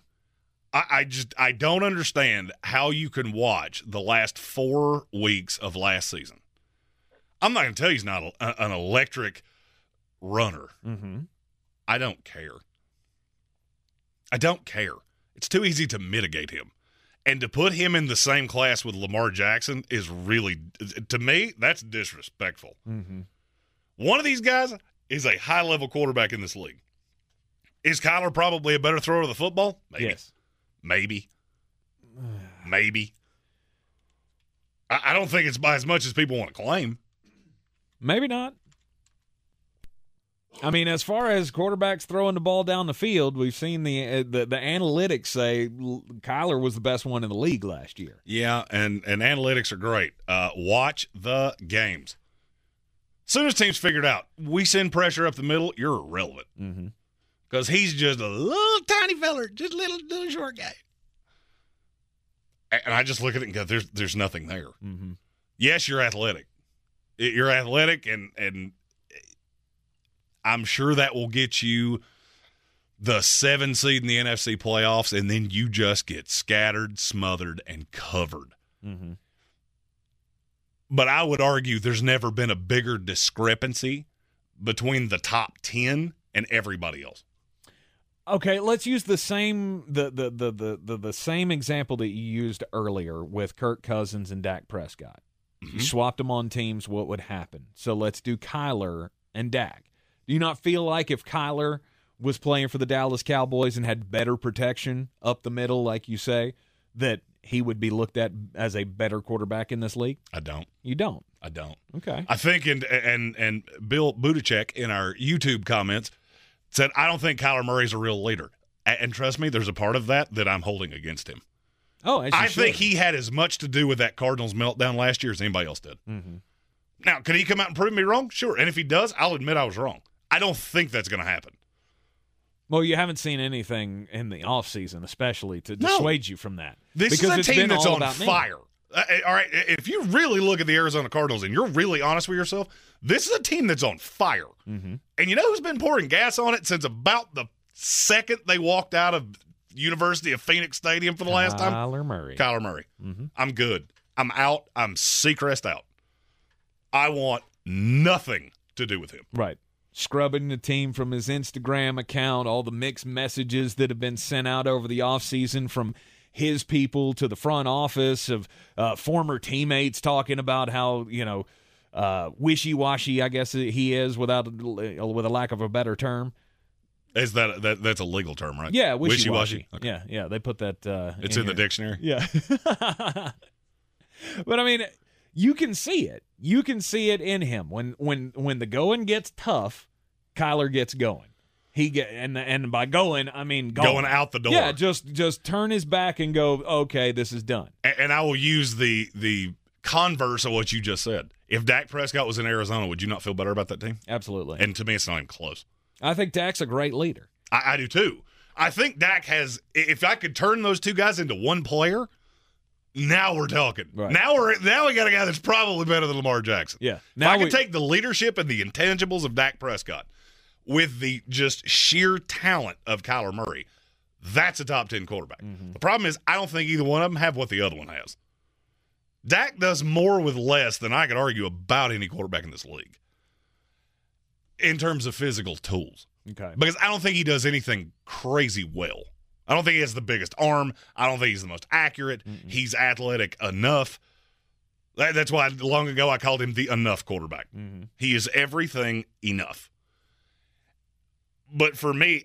I, I just I don't understand how you can watch the last four weeks of last season. I'm not going to tell you he's not a, an electric runner. Mm-hmm. I don't care. I don't care. It's too easy to mitigate him. And to put him in the same class with Lamar Jackson is really, to me, that's disrespectful. Mm-hmm. One of these guys is a high level quarterback in this league. Is Kyler probably a better thrower of the football? Maybe. Yes. Maybe. (sighs) Maybe. I, I don't think it's by as much as people want to claim. Maybe not. I mean, as far as quarterbacks throwing the ball down the field, we've seen the uh, the, the analytics say Kyler was the best one in the league last year. Yeah, and and analytics are great. Uh, watch the games. As Soon as teams figured out we send pressure up the middle, you're irrelevant Mm-hmm. because he's just a little tiny feller, just a little little short guy. And I just look at it and go, "There's there's nothing there." Mm-hmm. Yes, you're athletic. You're athletic, and and I'm sure that will get you the seven seed in the NFC playoffs, and then you just get scattered, smothered, and covered. Mm-hmm. But I would argue there's never been a bigger discrepancy between the top ten and everybody else. Okay, let's use the same the the, the the the the same example that you used earlier with Kirk Cousins and Dak Prescott. You swapped them on teams, what would happen? So let's do Kyler and Dak. Do you not feel like if Kyler was playing for the Dallas Cowboys and had better protection up the middle, like you say, that he would be looked at as a better quarterback in this league? I don't. You don't. I don't. Okay. I think, and and and Bill Budacek in our YouTube comments said, I don't think Kyler Murray's a real leader. And trust me, there's a part of that that I'm holding against him. Oh, I think he had as much to do with that Cardinals meltdown last year as anybody else did. Mhm. Now, could he come out and prove me wrong? Sure. And if he does, I'll admit I was wrong. I don't think that's going to happen. Well, you haven't seen anything in the offseason, especially to No. dissuade you from that. This because is it's a team that's on fire. Uh, uh, all right, if you really look at the Arizona Cardinals and you're really honest with yourself, this is a team that's on fire. Mm-hmm. And you know who's been pouring gas on it since about the second they walked out of University of Phoenix Stadium for the last time? Kyler Murray. Kyler Murray. Mhm. I'm good. I'm out. I'm Seacrest out. I want nothing to do with him. Right. Scrubbing the team from his Instagram account, all the mixed messages that have been sent out over the offseason from his people to the front office of uh, former teammates talking about how, you know, uh, wishy-washy, I guess he is without with a lack of a better term. Is that, that that's a legal term, right? Yeah, wishy-washy. Wishy-washy. Okay. Yeah, yeah, they put that uh, It's in the dictionary. Yeah. (laughs) but I mean, you can see it. You can see it in him when when when the going gets tough, Kyler gets going. He get and and by going, I mean going, Going out the door. Yeah, just just turn his back and go. Okay, this is done. A- and I will use the the converse of what you just said. If Dak Prescott was in Arizona, would you not feel better about that team? Absolutely. And to me, it's not even close. I think Dak's a great leader. I, I do too. I think Dak has. If I could turn those two guys into one player, now we're talking. Right. Now we're now we got a guy that's probably better than Lamar Jackson. Yeah. If Now I could we- take the leadership and the intangibles of Dak Prescott with the just sheer talent of Kyler Murray, that's a top ten quarterback. Mm-hmm. The problem is I don't think either one of them have what the other one has. Dak does more with less than I could argue about any quarterback in this league in terms of physical tools Okay. because I don't think he does anything crazy well. I don't think he has the biggest arm. I don't think he's the most accurate. He's athletic enough. That- that's why long ago I called him the enough quarterback. Mhm. He is everything enough. But for me,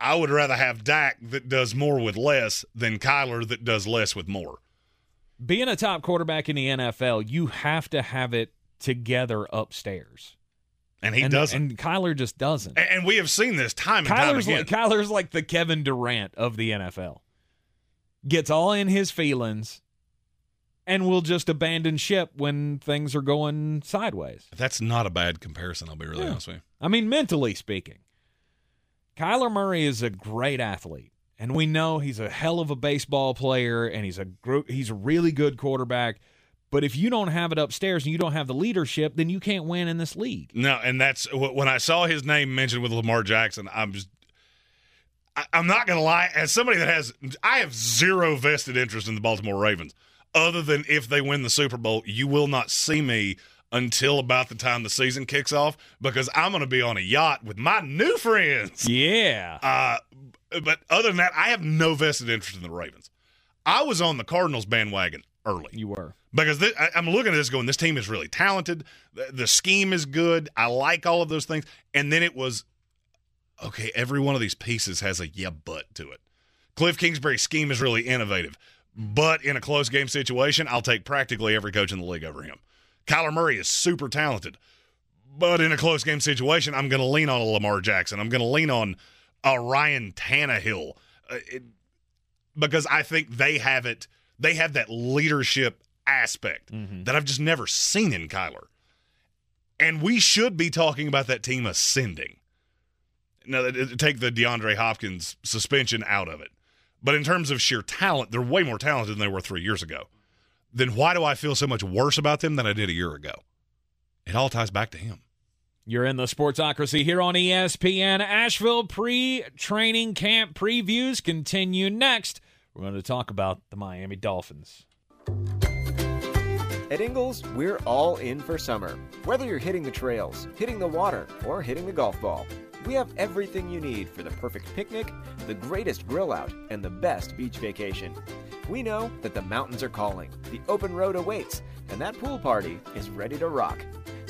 I would rather have Dak that does more with less than Kyler that does less with more. Being a top quarterback in the NFL, you have to have it together upstairs. And he and, doesn't. And Kyler just doesn't. And, and we have seen this time and time again. like, Kyler's like the Kevin Durant of the NFL. Gets all in his feelings and will just abandon ship when things are going sideways. That's not a bad comparison, I'll be really Yeah. honest with you. I mean, mentally speaking, Kyler Murray is a great athlete, and we know he's a hell of a baseball player, and he's a gro- he's a really good quarterback. But if you don't have it upstairs and you don't have the leadership, then you can't win in this league. No, and that's when I saw his name mentioned with Lamar Jackson. I'm just, I, I'm not gonna lie. As somebody that has, I have zero vested interest in the Baltimore Ravens, other than if they win the Super Bowl, you will not see me until about the time the season kicks off because I'm gonna be on a yacht with my new friends. Yeah. Uh, but other than that, I have no vested interest in the Ravens. I was on the Cardinals bandwagon early You were. Because thi- I, I'm looking at this going, this team is really talented. The, the scheme is good. I like all of those things. And then it was, okay, every one of these pieces has a yeah, but to it. Cliff Kingsbury's scheme is really innovative, But in a close game situation, I'll take practically every coach in the league over him. Kyler Murray is super talented. But in a close game situation, I'm going to lean on a Lamar Jackson. I'm going to lean on a Ryan Tannehill uh, it, because I think they have it. They have that leadership aspect Mm-hmm. that I've just never seen in Kyler. And we should be talking about that team ascending. Now, take the DeAndre Hopkins suspension out of it. But in terms of sheer talent, they're way more talented than they were three years ago. Then why do I feel so much worse about them than I did a year ago? It all ties back to him. You're in the Sportsocracy here on ESPN. Asheville pre training camp previews continue next. We're going to talk about the Miami Dolphins. At Ingles, we're all in for summer. Whether you're hitting the trails, hitting the water, or hitting the golf ball, we have everything you need for the perfect picnic, the greatest grill out, and the best beach vacation. We know that the mountains are calling, the open road awaits, and that pool party is ready to rock.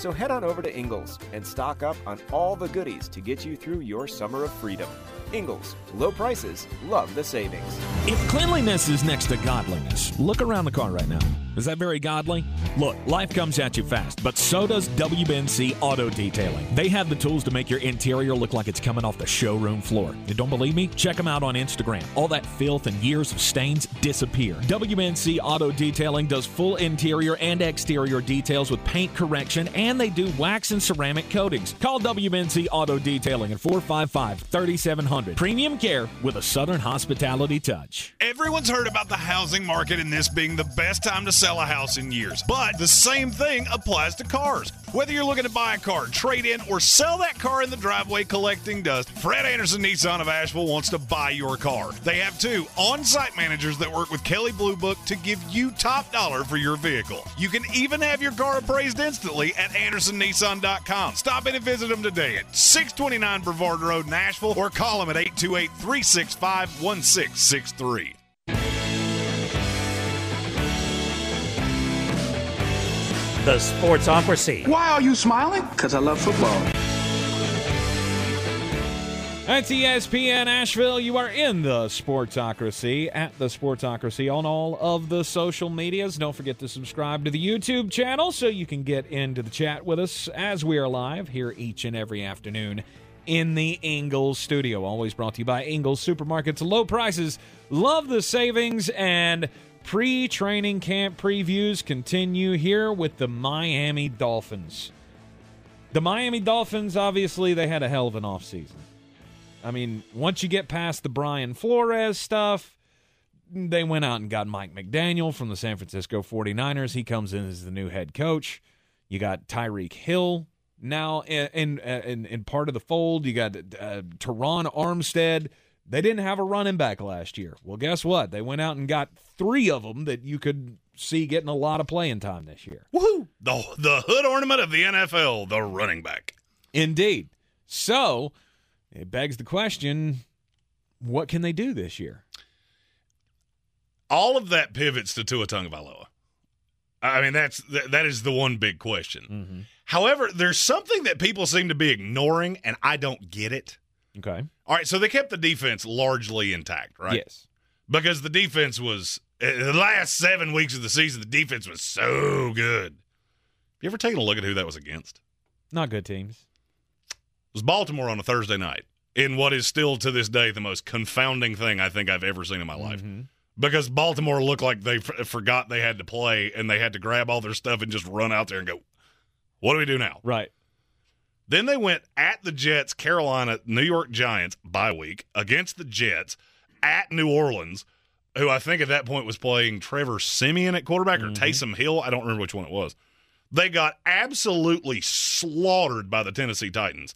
So head on over to Ingles and stock up on all the goodies to get you through your summer of freedom. Ingles, low prices, love the savings. If cleanliness is next to godliness, look around the car right now. Is that very godly? Look, life comes at you fast, but so does WBNC Auto Detailing. They have the tools to make your interior look like it's coming off the showroom floor. You don't believe me? Check them out on Instagram. All that filth and years of stains disappear. WBNC Auto Detailing does full interior and exterior details with paint correction, and they do wax and ceramic coatings. Call WBNC Auto Detailing at 455 3700. Premium care with a Southern hospitality touch. Everyone's heard about the housing market and this being the best time to sell a house in years. But the same thing applies to cars. Whether you're looking to buy a car, trade in, or sell that car in the driveway collecting dust, Fred Anderson Nissan of Asheville wants to buy your car. They have two on site managers that work with Kelley Blue Book to give you top dollar for your vehicle. You can even have your car appraised instantly at AndersonNissan.com. Stop in and visit them today at 629 Brevard Road, Nashville, or call them at 828 365 1663. The Sportsocracy. Why are you smiling? Because I love football. That's ESPN Asheville. You are in the Sportsocracy at the Sportsocracy on all of the social medias. Don't forget to subscribe to the YouTube channel so you can get into the chat with us as we are live here each and every afternoon in the Ingles studio. Always brought to you by Ingles Supermarkets. Low prices, love the savings, and pre training camp previews continue here with the Miami Dolphins. The Miami Dolphins, obviously, they had a hell of an offseason. I mean, once you get past the Brian Flores stuff, they went out and got Mike McDaniel from the San Francisco 49ers. He comes in as the new head coach. You got Tyreek Hill now in in, in, in part of the fold. You got uh, Terron Armstead. They didn't have a running back last year. Well, guess what? They went out and got three of them that you could see getting a lot of playing time this year. Woohoo! The, the hood ornament of the NFL, the running back. Indeed. So it begs the question what can they do this year? All of that pivots to Tua Tagovailoa. I mean, that's that, that is the one big question. However, there's something that people seem to be ignoring, and I don't get it. Okay. All right, so they kept the defense largely intact, right? Yes. Because the defense was uh, the last seven weeks of the season, the defense was so good. You ever taken a look at who that was against? Not good teams. Was Baltimore on a Thursday night in what is still to this day the most confounding thing I think I've ever seen in my life. Mm-hmm. Because Baltimore looked like they f- forgot they had to play and they had to grab all their stuff and just run out there and go, "What do we do now?" Right. Then they went at the Jets, Carolina, New York Giants bye week against the Jets at New Orleans, who I think at that point was playing Trevor Siemian at quarterback or mm-hmm. Taysom Hill. I don't remember which one it was. They got absolutely slaughtered by the Tennessee Titans,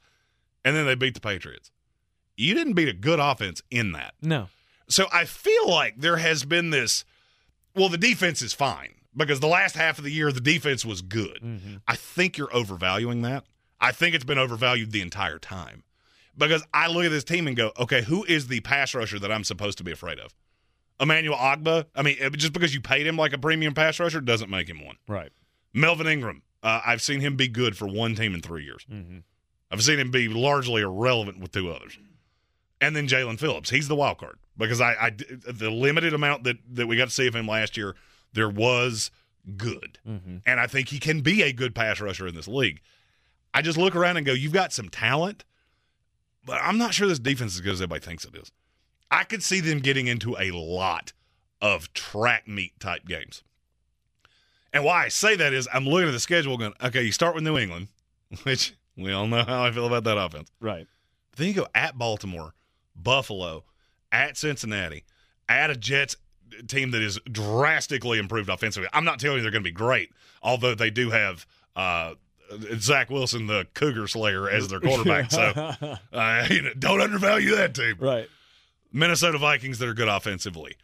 and then they beat the Patriots. You didn't beat a good offense in that. No. So I feel like there has been this. Well, the defense is fine because the last half of the year the defense was good. I think you're overvaluing that. I think it's been overvalued the entire time because I look at this team and go, okay, who is the pass rusher that I'm supposed to be afraid of? Emmanuel Ogbah. I mean, just because you paid him like a premium pass rusher doesn't make him one. Right. Melvin Ingram. Uh, I've seen him be good for one team in three years. I've seen him be largely irrelevant with two others. and then Jaelan Phillips. He's the wild card because I, I the limited amount that that we got to see of him last year, there was good, Mm-hmm. and I think he can be a good pass rusher in this league. I just look around and go, you've got some talent, but I'm not sure this defense is as good as everybody thinks it is. I could see them getting into a lot of track meet type games. And why I say that is I'm looking at the schedule going, okay, you start with New England, (laughs) which we all know how I feel about that offense. Right. Then you go at Baltimore, Buffalo, at Cincinnati, at a Jets team that is drastically improved offensively. I'm not telling you they're going to be great, although they do have uh, Zach Wilson, the Cougar Slayer, as their quarterback. so (laughs) uh, (laughs) you know, don't undervalue that team. Right. Minnesota Vikings that are good offensively.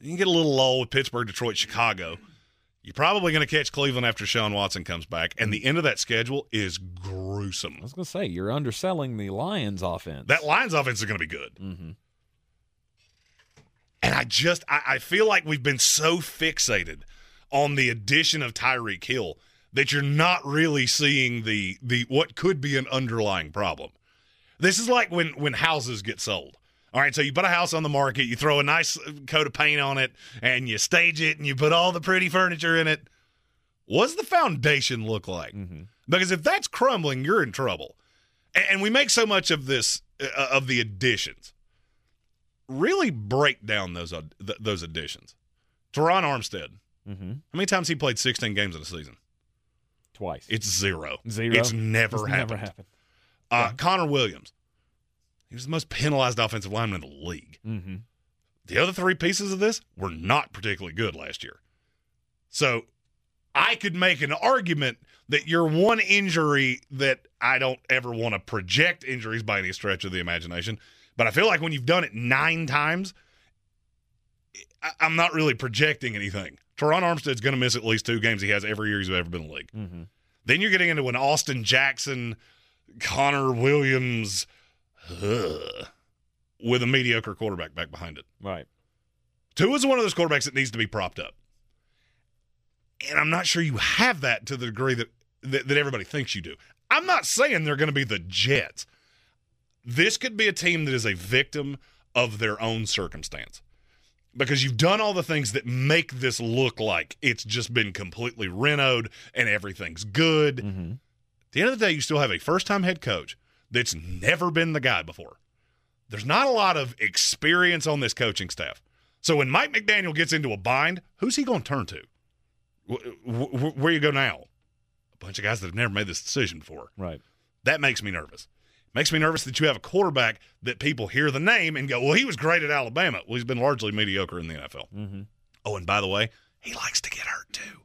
You can get a little lull with Pittsburgh, Detroit, Chicago. You're probably going to catch Cleveland after Sean Watson comes back, and the end of that schedule is gruesome. I was going to say you're underselling the Lions offense. That Lions offense is going to be good. Mm-hmm. And I just I, I feel like we've been so fixated on the addition of Tyreek Hill that you're not really seeing the the what could be an underlying problem. This is like when when houses get sold. All right, so you put a house on the market, you throw a nice coat of paint on it, and you stage it, and you put all the pretty furniture in it. What's the foundation look like? Because if that's crumbling, you're in trouble. And, we make so much of this uh, of the additions. Really break down those uh, th- those additions. Terron Armstead. Mm-hmm. How many times he played 16 games in a season? Twice. It's zero. Zero. It's never It's happened. Never happened. Uh, Connor Williams. He was the most penalized offensive lineman in the league. Mm-hmm. The other three pieces of this were not particularly good last year. So I could make an argument that your one injury that I don't ever want to project injuries by any stretch of the imagination, but I feel like when you've done it nine times, I'm not really projecting anything. Terron Armstead's going to miss at least two games he has every year he's ever been in the league. Mm-hmm. Then you're getting into an Austin Jackson, Connor Williams, ugh, with a mediocre quarterback back behind it. Right. Tua is one of those quarterbacks that needs to be propped up. And I'm not sure you have that to the degree that, that, that everybody thinks you do. I'm not saying they're going to be the Jets. This could be a team that is a victim of their own circumstance because you've done all the things that make this look like it's just been completely renoed and everything's good. Mm-hmm. At the end of the day, you still have a first time head coach that's never been the guy before. There's not a lot of experience on this coaching staff. So when Mike McDaniel gets into a bind, who's he going to turn to? Wh- wh- Where you go now? A bunch of guys that have never made this decision before. Right. That makes me nervous. Makes me nervous that you have a quarterback that people hear the name and go, well, he was great at Alabama. Well, he's been largely mediocre in the NFL. Mm-hmm. Oh, and by the way, he likes to get hurt too.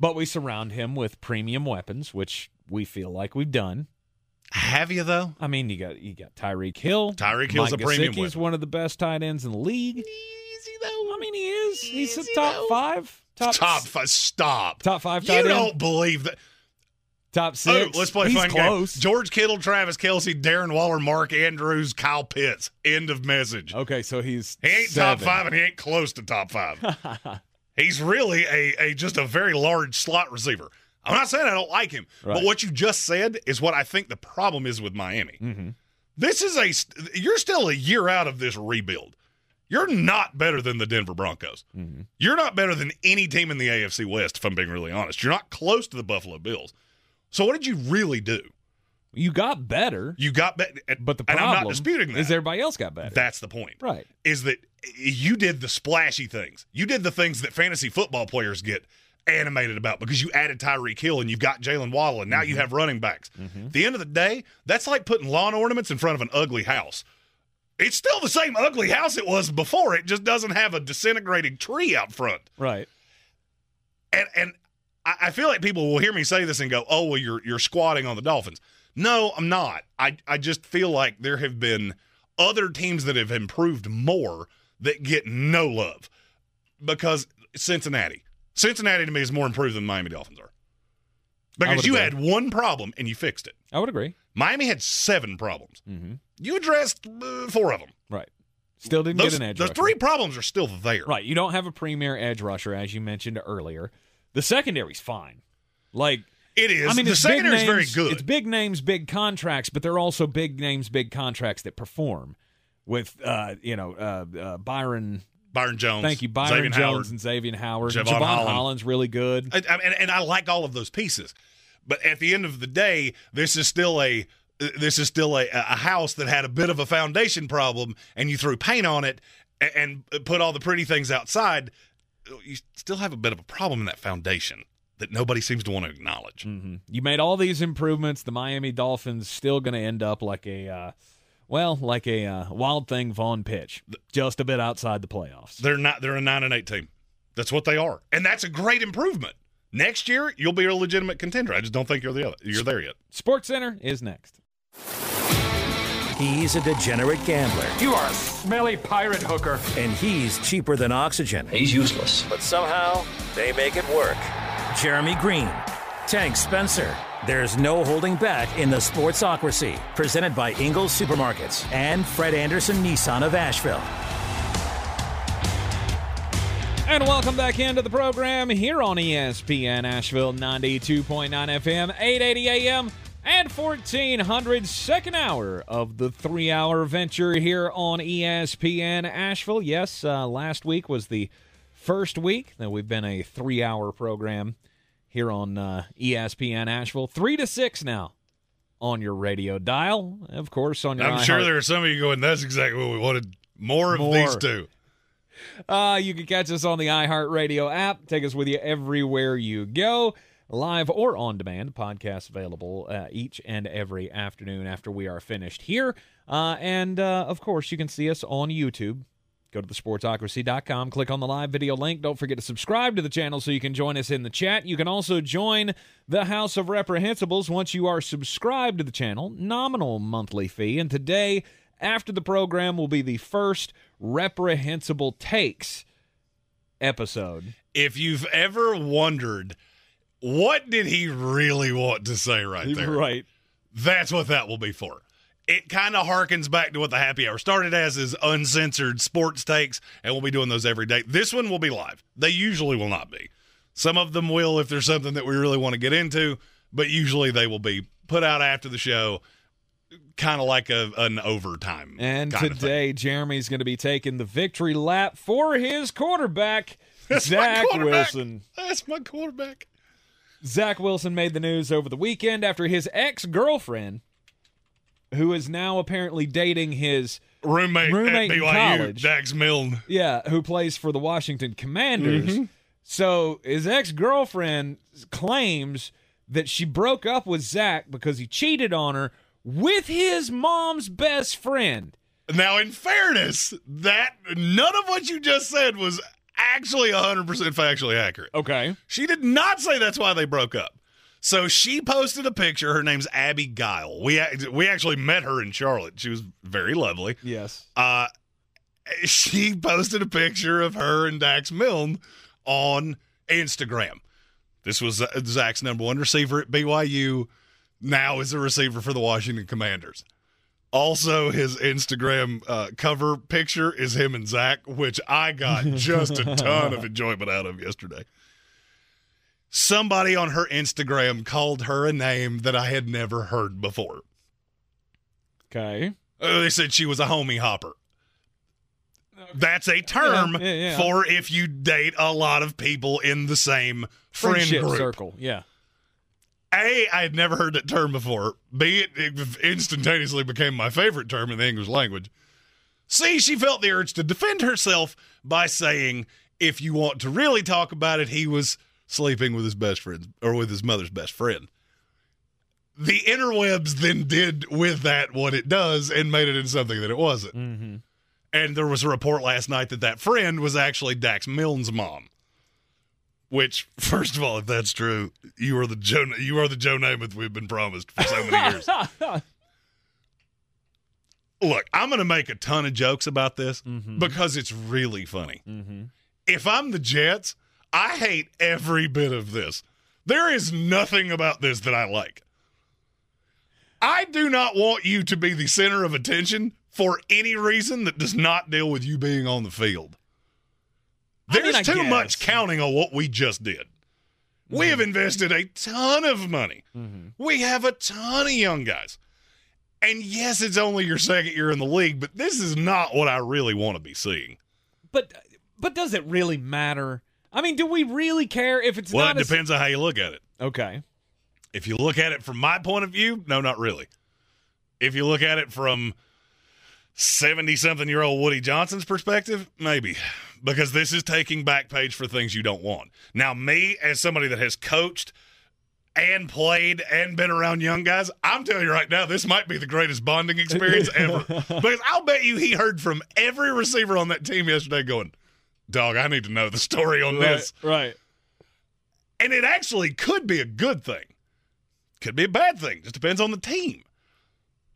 But we surround him with premium weapons, which we feel like we've done. Have you though? I mean, you got you got Tyreek Hill. Tyreek Hill's Mike a premium weapon. one of the best tight ends in the league. He though? I mean, he is. He's a top five. Top Top five. Stop. Top five You end. don't believe that. Top Oh, six. let's play He's fun close. game. George Kittle, Travis Kelce, Darren Waller, Mark Andrews, Kyle Pitts. End of message. Okay, so he's He ain't top five and he ain't close to top five. (laughs) He's really a, a just a very large slot receiver. I'm not saying I don't like him, but what you just said is what I think the problem is with Miami. Mm-hmm. This is a you're still a year out of this rebuild. You're not better than the Denver Broncos. Mm-hmm. You're not better than any team in the AFC West, if I'm being really honest. You're not close to the Buffalo Bills. So what did you really do? You got better, You got better, but the and problem I'm not disputing that. is everybody else got better. That's the point. right. Is that you did the splashy things. You did the things that fantasy football players get animated about because you added Tyreek Hill and you've got Jaylen Waddle and now you mm-hmm. have running backs. At the end of the day, that's like putting lawn ornaments in front of an ugly house. It's still the same ugly house it was before. It just doesn't have a disintegrating tree out front. Right. And and I, I feel like people will hear me say this and go, "Oh, well, you're you're squatting on the Dolphins." No, I'm not. I I just feel like there have been other teams that have improved more that get no love because Cincinnati, Cincinnati to me is more improved than Miami Dolphins are. Because you had one problem and you fixed it. I would agree. Miami had seven problems. Mm-hmm. You addressed uh, four of them. Right. Still didn't Those, get an edge. those rusher. three problems are still there. Right. You don't have a premier edge rusher, as you mentioned earlier. The secondary's fine. Like It is. I mean, the secondary is very good. It's big names, big contracts, but they're also big names, big contracts that perform. With uh, you know, uh, uh, Byron. Byron Jones. Thank you, Byron Xavier Jones Howard. and Xavier Howard. Jevon Jevon Holland. Holland's really good. I, I mean, and I like all of those pieces, but at the end of the day, this is still a this is still a, a house that had a bit of a foundation problem, and you threw paint on it and, and put all the pretty things outside. You still have a bit of a problem in that foundation that nobody seems to want to acknowledge. hmm You made all these improvements. The Miami Dolphins still going to end up like a, uh, well, like a uh, wild thing Vaughn pitch, just a bit outside the playoffs. They're not. They're a nine and eight team. That's what they are, and that's a great improvement. Next year, you'll be a legitimate contender. I just don't think you're the other. You're there yet. Sports Center is next. He's a degenerate gambler, You are a smelly pirate hooker. and he's cheaper than oxygen. He's useless. But somehow, they make it work. Jeremy Greene, Tank Spencer. There's no holding back in the Sportsocracy. Presented by Ingles Supermarkets and Fred Anderson Nissan of Asheville. And welcome back into the program here on ESPN Asheville 92.9 FM, 880 AM, and 1400 second hour of the three hour venture here on ESPN Asheville. Yes, uh, last week was the first week that we've been a three hour program here on uh, ESPN Asheville. Three to six now on your radio dial. Of course, on your I'm sure there are some of you going. That's exactly what we wanted. More of More. these two. Uh, you can catch us on the iHeartRadio app. Take us with you everywhere you go, live or on demand. Podcast available uh, each and every afternoon after we are finished here. Uh, and uh, of course, you can see us on YouTube. Go to thesportsocracy.com, click on the live video link. Don't forget to subscribe to the channel so you can join us in the chat. You can also join the House of Reprehensibles once you are subscribed to the channel. Nominal monthly fee. And today, after the program, will be the first Reprehensible Takes episode. If you've ever wondered, what did he really want to say right (laughs) there? Right. That's what that will be for. It kind of harkens back to what the happy hour started as is uncensored sports takes, and we'll be doing those every day. This one will be live. They usually will not be. Some of them will if there's something that we really want to get into, but usually they will be put out after the show, kind of like a an overtime. And kind of thing. today, Jeremy's going to be taking the victory lap for his quarterback, (laughs) That's Zach quarterback. Wilson. That's my quarterback. Zach Wilson made the news over the weekend after his ex girlfriend, who is now apparently dating his Roommate, Roommate at in BYU, college. Dax Milne. Yeah, who plays for the Washington Commanders. Mm-hmm. So his ex girlfriend claims that she broke up with Zach because he cheated on her with his mom's best friend. Now, in fairness, that none of what you just said was actually 100% factually accurate. Okay. She did not say that's why they broke up. So she posted a picture. Her name's Abbey Gile. We we actually met her in Charlotte. She was very lovely. Yes. Uh, she posted a picture of her and Dax Milne on Instagram. This was uh, Zach's number one receiver at BYU. Now is a receiver for the Washington Commanders. Also, his Instagram uh, cover picture is him and Zach, which I got just a ton of (laughs) enjoyment out of yesterday. Somebody on her Instagram called her a name that I had never heard before. Okay. Uh, they said she was a homie hopper. That's a term Yeah, yeah, yeah. for if you date a lot of people in the same friend Friendship group. circle. Yeah. A, I had never heard that term before. B, it, it instantaneously became my favorite term in the English language. C, she felt the urge to defend herself by saying, if you want to really talk about it, he was sleeping with his best friend or with his mother's best friend. The interwebs then did with that what it does and made it into something that it wasn't. Mm-hmm. And there was a report last night that that friend was actually Dax Milne's mom. Which, (laughs) first of all, if that's true, you are the Joe. You are the Joe Namath we've been promised for so many years. (laughs) Look, I'm going to make a ton of jokes about this because it's really funny. Mm-hmm. If I'm the Jets, I hate every bit of this. There is nothing about this that I like. I do not want you to be the center of attention for any reason that does not deal with you being on the field. I mean, There's I too much counting on what we just did. We have mm-hmm. invested a ton of money. Mm-hmm. We have a ton of young guys. And yes, it's only your second year in the league, but this is not what I really want to be seeing. But but does it really matter? I mean, do we really care if it's Well, not it a- depends on how you look at it. Okay. If you look at it from my point of view, no, not really. If you look at it from 70 something year old Woody Johnson's perspective, maybe. Because this is taking back page for things you don't want. Now, me, as somebody that has coached and played and been around young guys, I'm telling you right now, this might be the greatest bonding experience ever. (laughs) because I'll bet you he heard from every receiver on that team yesterday going, Dog, I need to know the story on this. Right. And it actually could be a good thing. Could be a bad thing. Just depends on the team.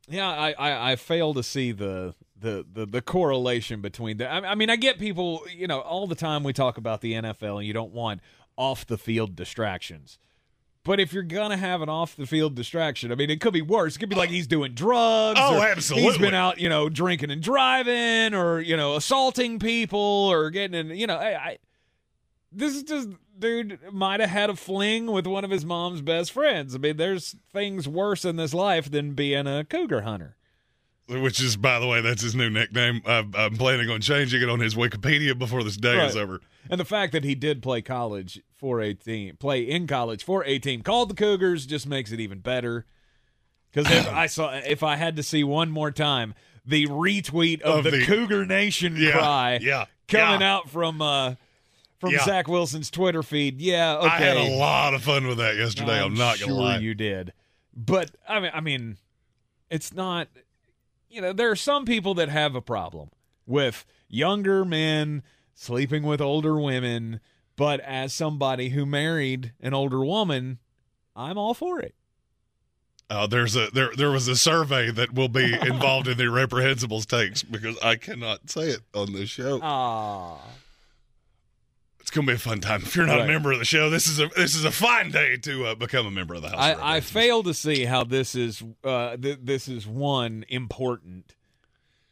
Yeah, I, I, I fail to see the the the, the correlation between that. I, I mean, I get people, you know, all the time we talk about the NFL, and you don't want off the field distractions. But if you're gonna have an off the field distraction, I mean, it could be worse. It could be like he's doing drugs. Oh, or absolutely. He's been out, you know, drinking and driving, or you know, assaulting people, or getting in. You know, I, I this is just dude might have had a fling with one of his mom's best friends. I mean, there's things worse in this life than being a cougar hunter. Which is, by the way, that's his new nickname. I'm, I'm planning on changing it on his Wikipedia before this day is over. And the fact that he did play college for a team, play in college for a team called the Cougars, just makes it even better. Because if I saw, if I had to see one more time the retweet of, Of the, the- Cougar Nation Yeah, cry, yeah, coming yeah. out from uh, from Yeah. Zach Wilson's Twitter feed, yeah, okay, I had a lot of fun with that yesterday. I'm, not sure gonna lie. you did, but I mean, I mean, it's not. You know, there are some people that have a problem with younger men sleeping with older women, but as somebody who married an older woman, I'm all for it. Uh, there's a there there was a survey that will be involved in the reprehensibles takes because I cannot say it on this show. (laughs) Ah, It's gonna be a fun time. If you're not Right. a member of the show, this is a this is a fine day to uh, become a member of the House. of I, I fail to see how this is. Uh, th- this is one important,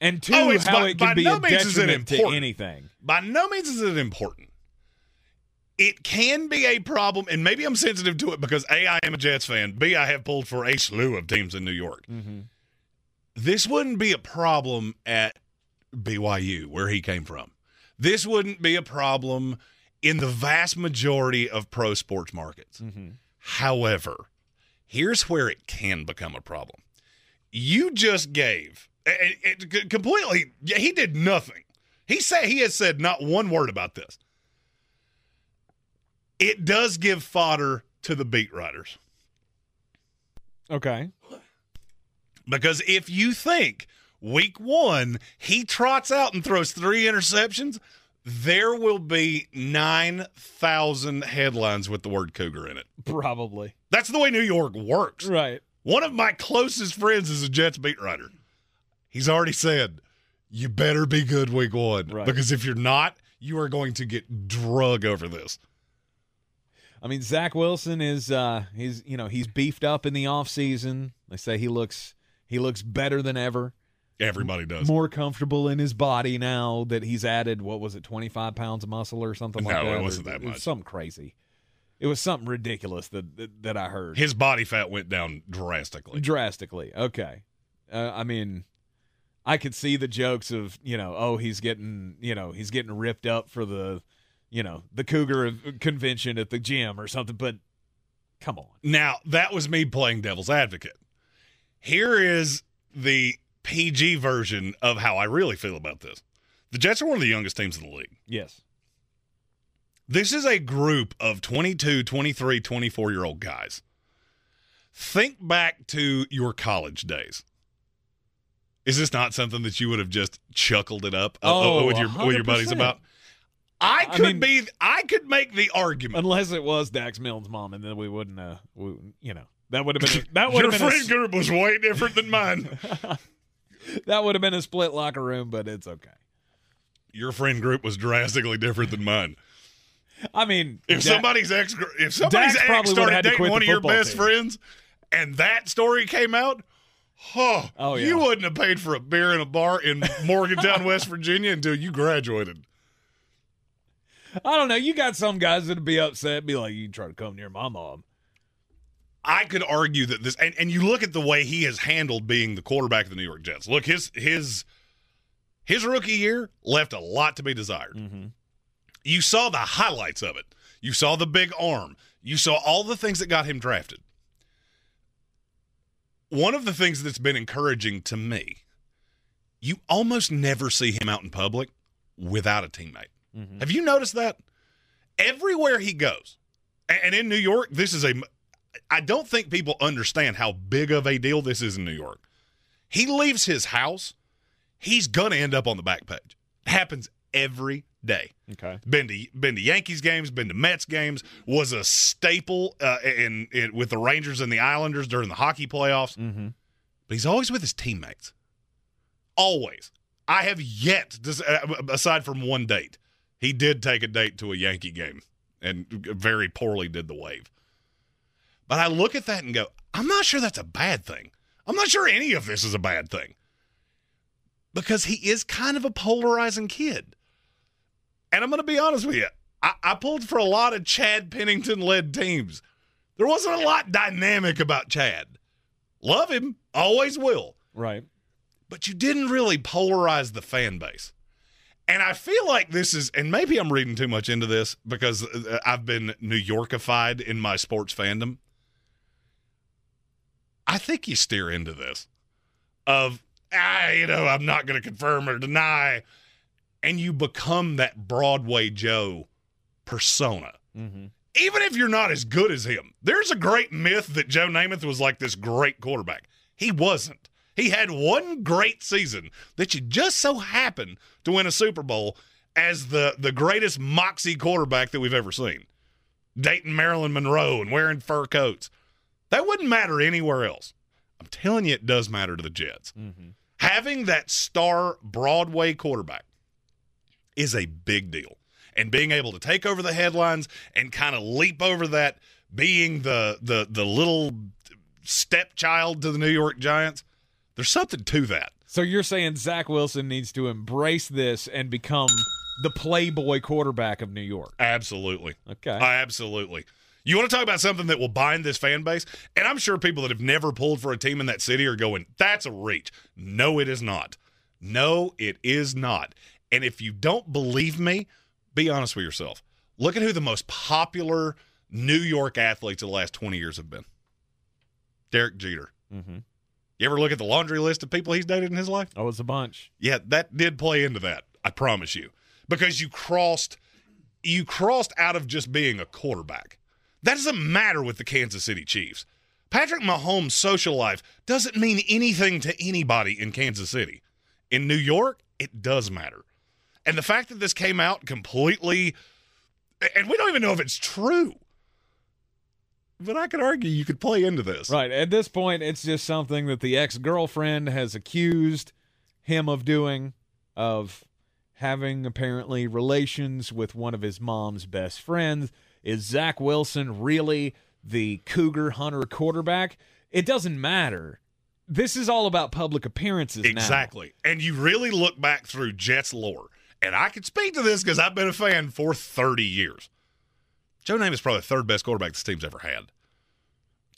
and two Oh, how by- it can be no a means is it detriment to anything. by no means is it important. It can be a problem, and maybe I'm sensitive to it because A, I am a Jets fan. B, I have pulled for a slew of teams in New York. This wouldn't be a problem at BYU, where he came from. This wouldn't be a problem in the vast majority of pro sports markets. Mm-hmm. However, here's where it can become a problem. You just gave it, it- it completely. He did nothing. He said he has said not one word about this. It does give fodder to the beat writers Okay. because if you think week one he trots out and throws three interceptions, there will be nine thousand headlines with the word Cougar in it. Probably. That's the way New York works. Right. One of my closest friends is a Jets beat writer. He's already said, you better be good week one. Right. Because if you're not, you are going to get drug over this. I mean, Zach Wilson is uh he's you know he's beefed up in the off season. They say he looks he looks better than ever, Everybody does. more comfortable in his body now that he's added what was it twenty five pounds of muscle or something like No, that. it wasn't Or- that much. something crazy. It was something ridiculous that that, that I heard His body fat went down drastically. drastically. Okay, uh, I mean, I could see the jokes of you know oh he's getting you know he's getting ripped up for the you know the Cougar convention at the gym or something, but come on. Now, that was me playing devil's advocate. Here is the PG version of how I really feel about this. The Jets are one of the youngest teams in the league. Yes. This is a group of 22, 23, 24 year old guys. Think back to your college days. Is this not something that you would have just chuckled it up uh, Oh, with your with your buddies about? I I could mean- be I could make the argument. Unless it was Dax Milne's mom, and then we wouldn't, uh, we, you know, that would have been a, (laughs) that would Your have been friend group was way different than mine. (laughs) that would have been a split locker room, but it's okay. Your friend group was drastically different than mine. I mean, If Da- somebody's ex, if somebody's Dax ex started dating one of your best team. friends, and that story came out, huh? Oh, yeah. you wouldn't have paid for a beer in a bar in (laughs) Morgantown, West Virginia, until you graduated. I don't know. You got some guys that'd be upset, be like, "You try to come near my mom." I could argue that this, and, and you look at the way he has handled being the quarterback of the New York Jets. Look, his his his rookie year left a lot to be desired. Mm-hmm. You saw the highlights of it. You saw the big arm. You saw all the things that got him drafted. One of the things that's been encouraging to me, you almost never see him out in public without a teammate. Mm-hmm. Have you noticed that? Everywhere he goes, and in New York, this is a I don't think people understand how big of a deal this is in New York. He leaves his house, he's gonna end up on the back page. It happens every day. Okay. Been to been to Yankees games, been to Mets games. Was a staple uh, in, in with the Rangers and the Islanders during the hockey playoffs. Mm-hmm. But he's always with his teammates. Always. I have yet, uh, aside from one date, he did take a date to a Yankee game and very poorly did the wave. But I look at that and go, I'm not sure that's a bad thing. I'm not sure any of this is a bad thing. Because he is kind of a polarizing kid. And I'm going to be honest with you, I, I pulled for a lot of Chad Pennington led teams. There wasn't a lot dynamic about Chad. Love him, always will. Right. But you didn't really polarize the fan base. And I feel like this is, and maybe I'm reading too much into this because uh, I've been New Yorkified in my sports fandom. I think you steer into this of, ah, you know, I'm not going to confirm or deny. And you become that Broadway Joe persona. Mm-hmm. Even if you're not as good as him, there's a great myth that Joe Namath was like this great quarterback. He wasn't. He had one great season that you just so happened to win a Super Bowl as the, the greatest moxie quarterback that we've ever seen. Dating Marilyn Monroe and wearing fur coats. That wouldn't matter anywhere else. I'm telling you, it does matter to the Jets. Mm-hmm. Having that star Broadway quarterback is a big deal. And being able to take over the headlines and kind of leap over that, being the the the little stepchild to the New York Giants, there's something to that. So you're saying Zach Wilson needs to embrace this and become the playboy quarterback of New York? Absolutely. Okay. absolutely. You want to talk about something that will bind this fan base? And I'm sure people that have never pulled for a team in that city are going, that's a reach. No, it is not. No, it is not. And if you don't believe me, be honest with yourself. Look at who the most popular New York athletes of the last 20 years have been Derek Jeter. Mm-hmm. You ever look at the laundry list of people he's dated in his life? Oh, it's a bunch. Yeah, that did play into that. I promise you, because you crossed, you crossed out of just being a quarterback. That doesn't matter with the Kansas City Chiefs. Patrick Mahomes' social life doesn't mean anything to anybody in Kansas City. In New York, it does matter. And the fact that this came out completely, and we don't even know if it's true. But I could argue you could play into this. Right. At this point, it's just something that the ex girlfriend has accused him of doing, of having apparently relations with one of his mom's best friends. Is Zach Wilson really the Cougar Hunter quarterback? It doesn't matter. This is all about public appearances exactly. now. And you really look back through Jets lore, and I can speak to this because I've been a fan for 30 years. Joe Namath is probably the third best quarterback this team's ever had.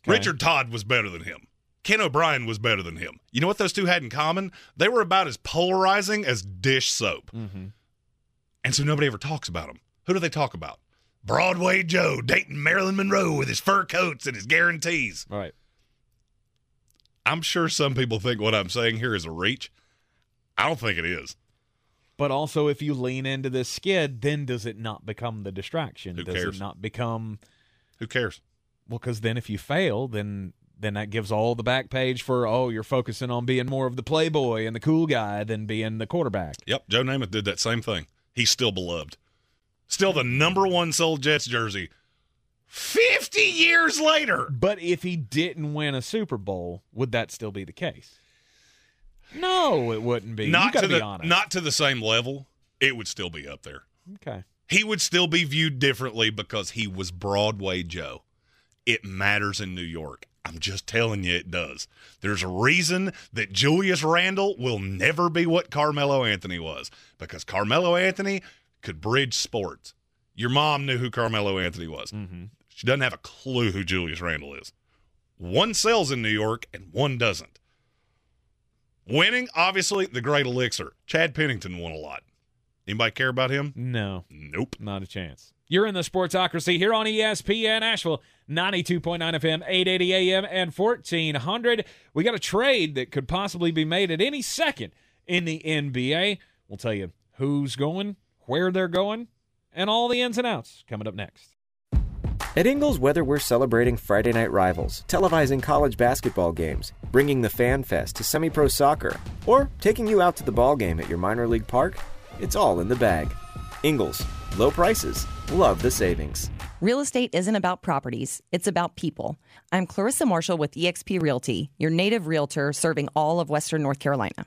Okay. Richard Todd was better than him. Ken O'Brien was better than him. You know what those two had in common? They were about as polarizing as dish soap. Mm-hmm. And so nobody ever talks about them. Who do they talk about? Broadway Joe dating Marilyn Monroe with his fur coats and his guarantees. Right. I'm sure some people think what I'm saying here is a reach. I don't think it is. But also, if you lean into this skid, then does it not become the distraction? Who does cares? it not become? Who cares? Well, because then if you fail, then then that gives all the back page for oh, you're focusing on being more of the playboy and the cool guy than being the quarterback. Yep, Joe Namath did that same thing. He's still beloved, still the number one sold Jets jersey. 50 years later. But if he didn't win a Super Bowl, would that still be the case? No, it wouldn't be. Not to the honest. not to the same level. It would still be up there. Okay. He would still be viewed differently because he was Broadway Joe. It matters in New York. I'm just telling you it does. There's a reason that Julius Randle will never be what Carmelo Anthony was because Carmelo Anthony could bridge sports. Your mom knew who Carmelo Anthony was. Mm-hmm. She doesn't have a clue who Julius Randle is. One sells in New York and one doesn't. Winning, obviously, the great elixir. Chad Pennington won a lot. Anybody care about him? No, Nope. not a chance. You're in the Sportsocracy here on ESPN Asheville, 92.9 FM, 880 AM, and 1400. We got a trade that could possibly be made at any second in the NBA. We'll tell you who's going, where they're going, and all the ins and outs coming up next. At Ingles, whether we're celebrating Friday night rivals, televising college basketball games, bringing the Fan Fest to semi pro soccer, or taking you out to the ball game at your minor league park, it's all in the bag. Ingles, low prices, love the savings. Real estate isn't about properties, it's about people. I'm Clarissa Marshall with eXp Realty, your native realtor serving all of Western North Carolina.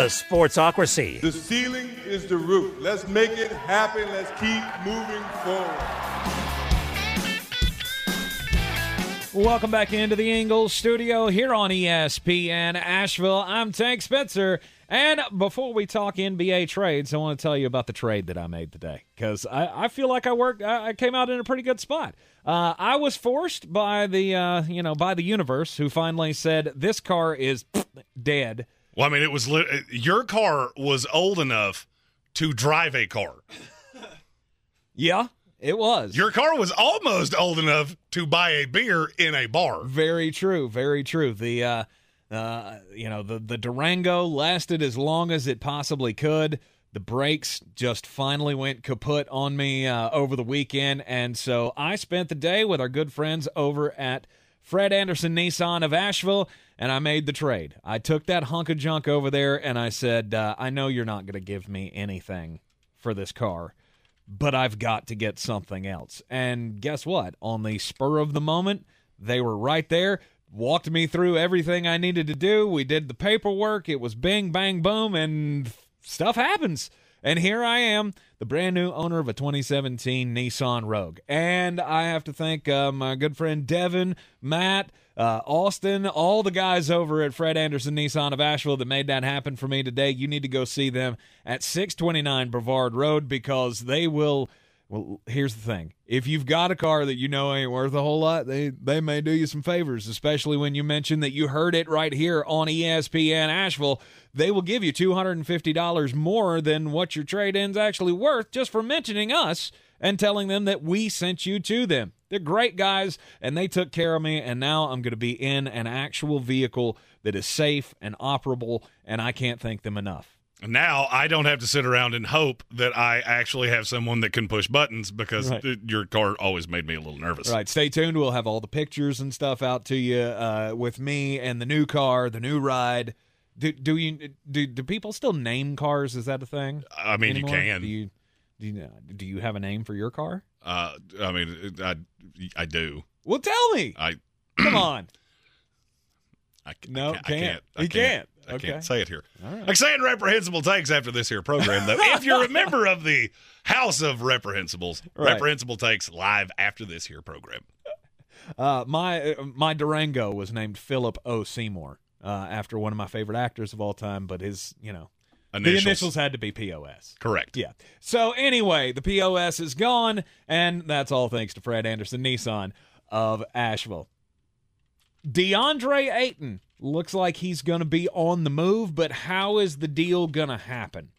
The Sportsocracy. The ceiling is the roof. Let's make it happen. Let's keep moving forward. Welcome back into the Ingles studio here on ESPN Asheville. I'm Tank Spencer. And before we talk NBA trades, I want to tell you about the trade that I made today because I, I feel like I worked. I I came out in a pretty good spot. Uh, I was forced by the uh, you know by the universe, who finally said this car is dead. Well, I mean, it was lit- your car was old enough to drive a car. (laughs) Yeah, it was. Your car was almost old enough to buy a beer in a bar. Very true. Very true. The uh, uh, you know the the Durango lasted as long as it possibly could. The brakes just finally went kaput on me uh, over the weekend, and so I spent the day with our good friends over at Fred Anderson Nissan of Asheville, and I made the trade. I took that hunk of junk over there, and I said, uh, "I know you're not going to give me anything for this car." but I've got to get something else. And guess what? On the spur of the moment, they were right there, walked me through everything I needed to do. We did the paperwork. It was bing, bang, boom, and stuff happens. And here I am, the brand new owner of a 2017 Nissan Rogue. And I have to thank uh, my good friend Devin, Matt, uh, Austin, all the guys over at Fred Anderson Nissan of Asheville that made that happen for me today. You need to go see them at 629 Brevard Road because they will. Well, here's the thing. If you've got a car that you know ain't worth a whole lot, they, they may do you some favors, especially when you mention that you heard it right here on ESPN Asheville. They will give you $250 more than what your trade in's actually worth just for mentioning us and telling them that we sent you to them. They're great guys, and they took care of me, and now I'm going to be in an actual vehicle that is safe and operable, and I can't thank them enough. Now I don't have to sit around and hope that I actually have someone that can push buttons because Right. th- your car always made me a little nervous. Right. Stay tuned. We'll have all the pictures and stuff out to you uh, with me and the new car, the new ride. Do, do you do, do people still name cars? Is that a thing? I mean, you can. Do you do you, do you have a name for your car? Uh, I mean, I I do. Well, tell me. I Come on. (clears throat) I, No, I can't. can't. I You can't. I Okay. can't say it here. Right. Like saying reprehensible takes after this here program, though. if you're a (laughs) member of the House of Reprehensibles, Right. reprehensible takes live after this here program. Uh, my uh, my Durango was named Philip O. Seymour uh, after one of my favorite actors of all time, but his you know Initials. the initials had to be POS. Correct. Yeah. So anyway, the POS is gone, and that's all thanks to Fred Anderson Nissan of Asheville. DeAndre Ayton looks like he's going to be on the move, but how is the deal going to happen?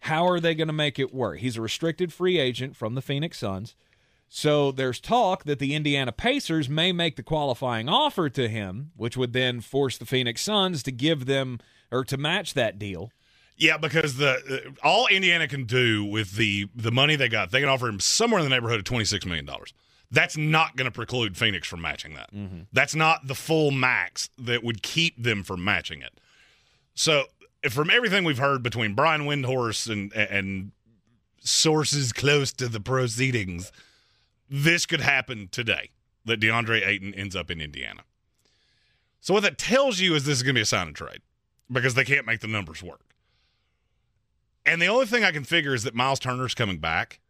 How are they going to make it work? He's a restricted free agent from the Phoenix Suns. So there's talk that the Indiana Pacers may make the qualifying offer to him, which would then force the Phoenix Suns to give them or to match that deal. Yeah, because the uh, all Indiana can do with the the money they got, they can offer him somewhere in the neighborhood of twenty six million dollars. That's not going to preclude Phoenix from matching that. Mm-hmm. That's not the full max that would keep them from matching it. So, from everything we've heard between Brian Windhorst and and sources close to the proceedings, this could happen today. that DeAndre Ayton ends up in Indiana. So what that tells you is this is going to be a sign and trade because they can't make the numbers work. And the only thing I can figure is that Myles Turner's coming back,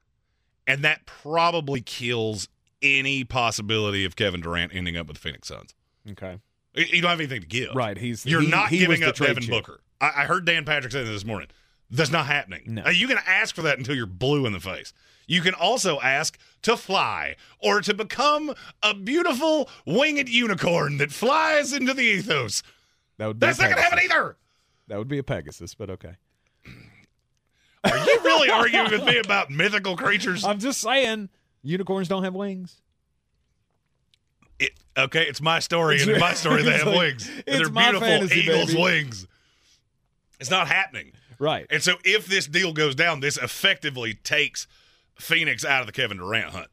and that probably kills any possibility of Kevin Durant ending up with the Phoenix Suns. Okay. You don't have anything to give. Right. He's You're he- not he giving up Devin chip. Booker. I, I heard Dan Patrick say this morning. That's not happening. No. You can ask for that until you're blue in the face. You can also ask to fly or to become a beautiful winged unicorn that flies into the ethos. That would That's not going to happen either. That would be a Pegasus, but okay. Are you really arguing with me about mythical creatures? (laughs) I'm just saying, unicorns don't have wings. It, okay, it's my story, and in my story they (laughs) have like- wings. And they're beautiful fantasy, eagles' baby. wings. It's not happening. Right. And so if this deal goes down, this effectively takes Phoenix out of the Kevin Durant hunt.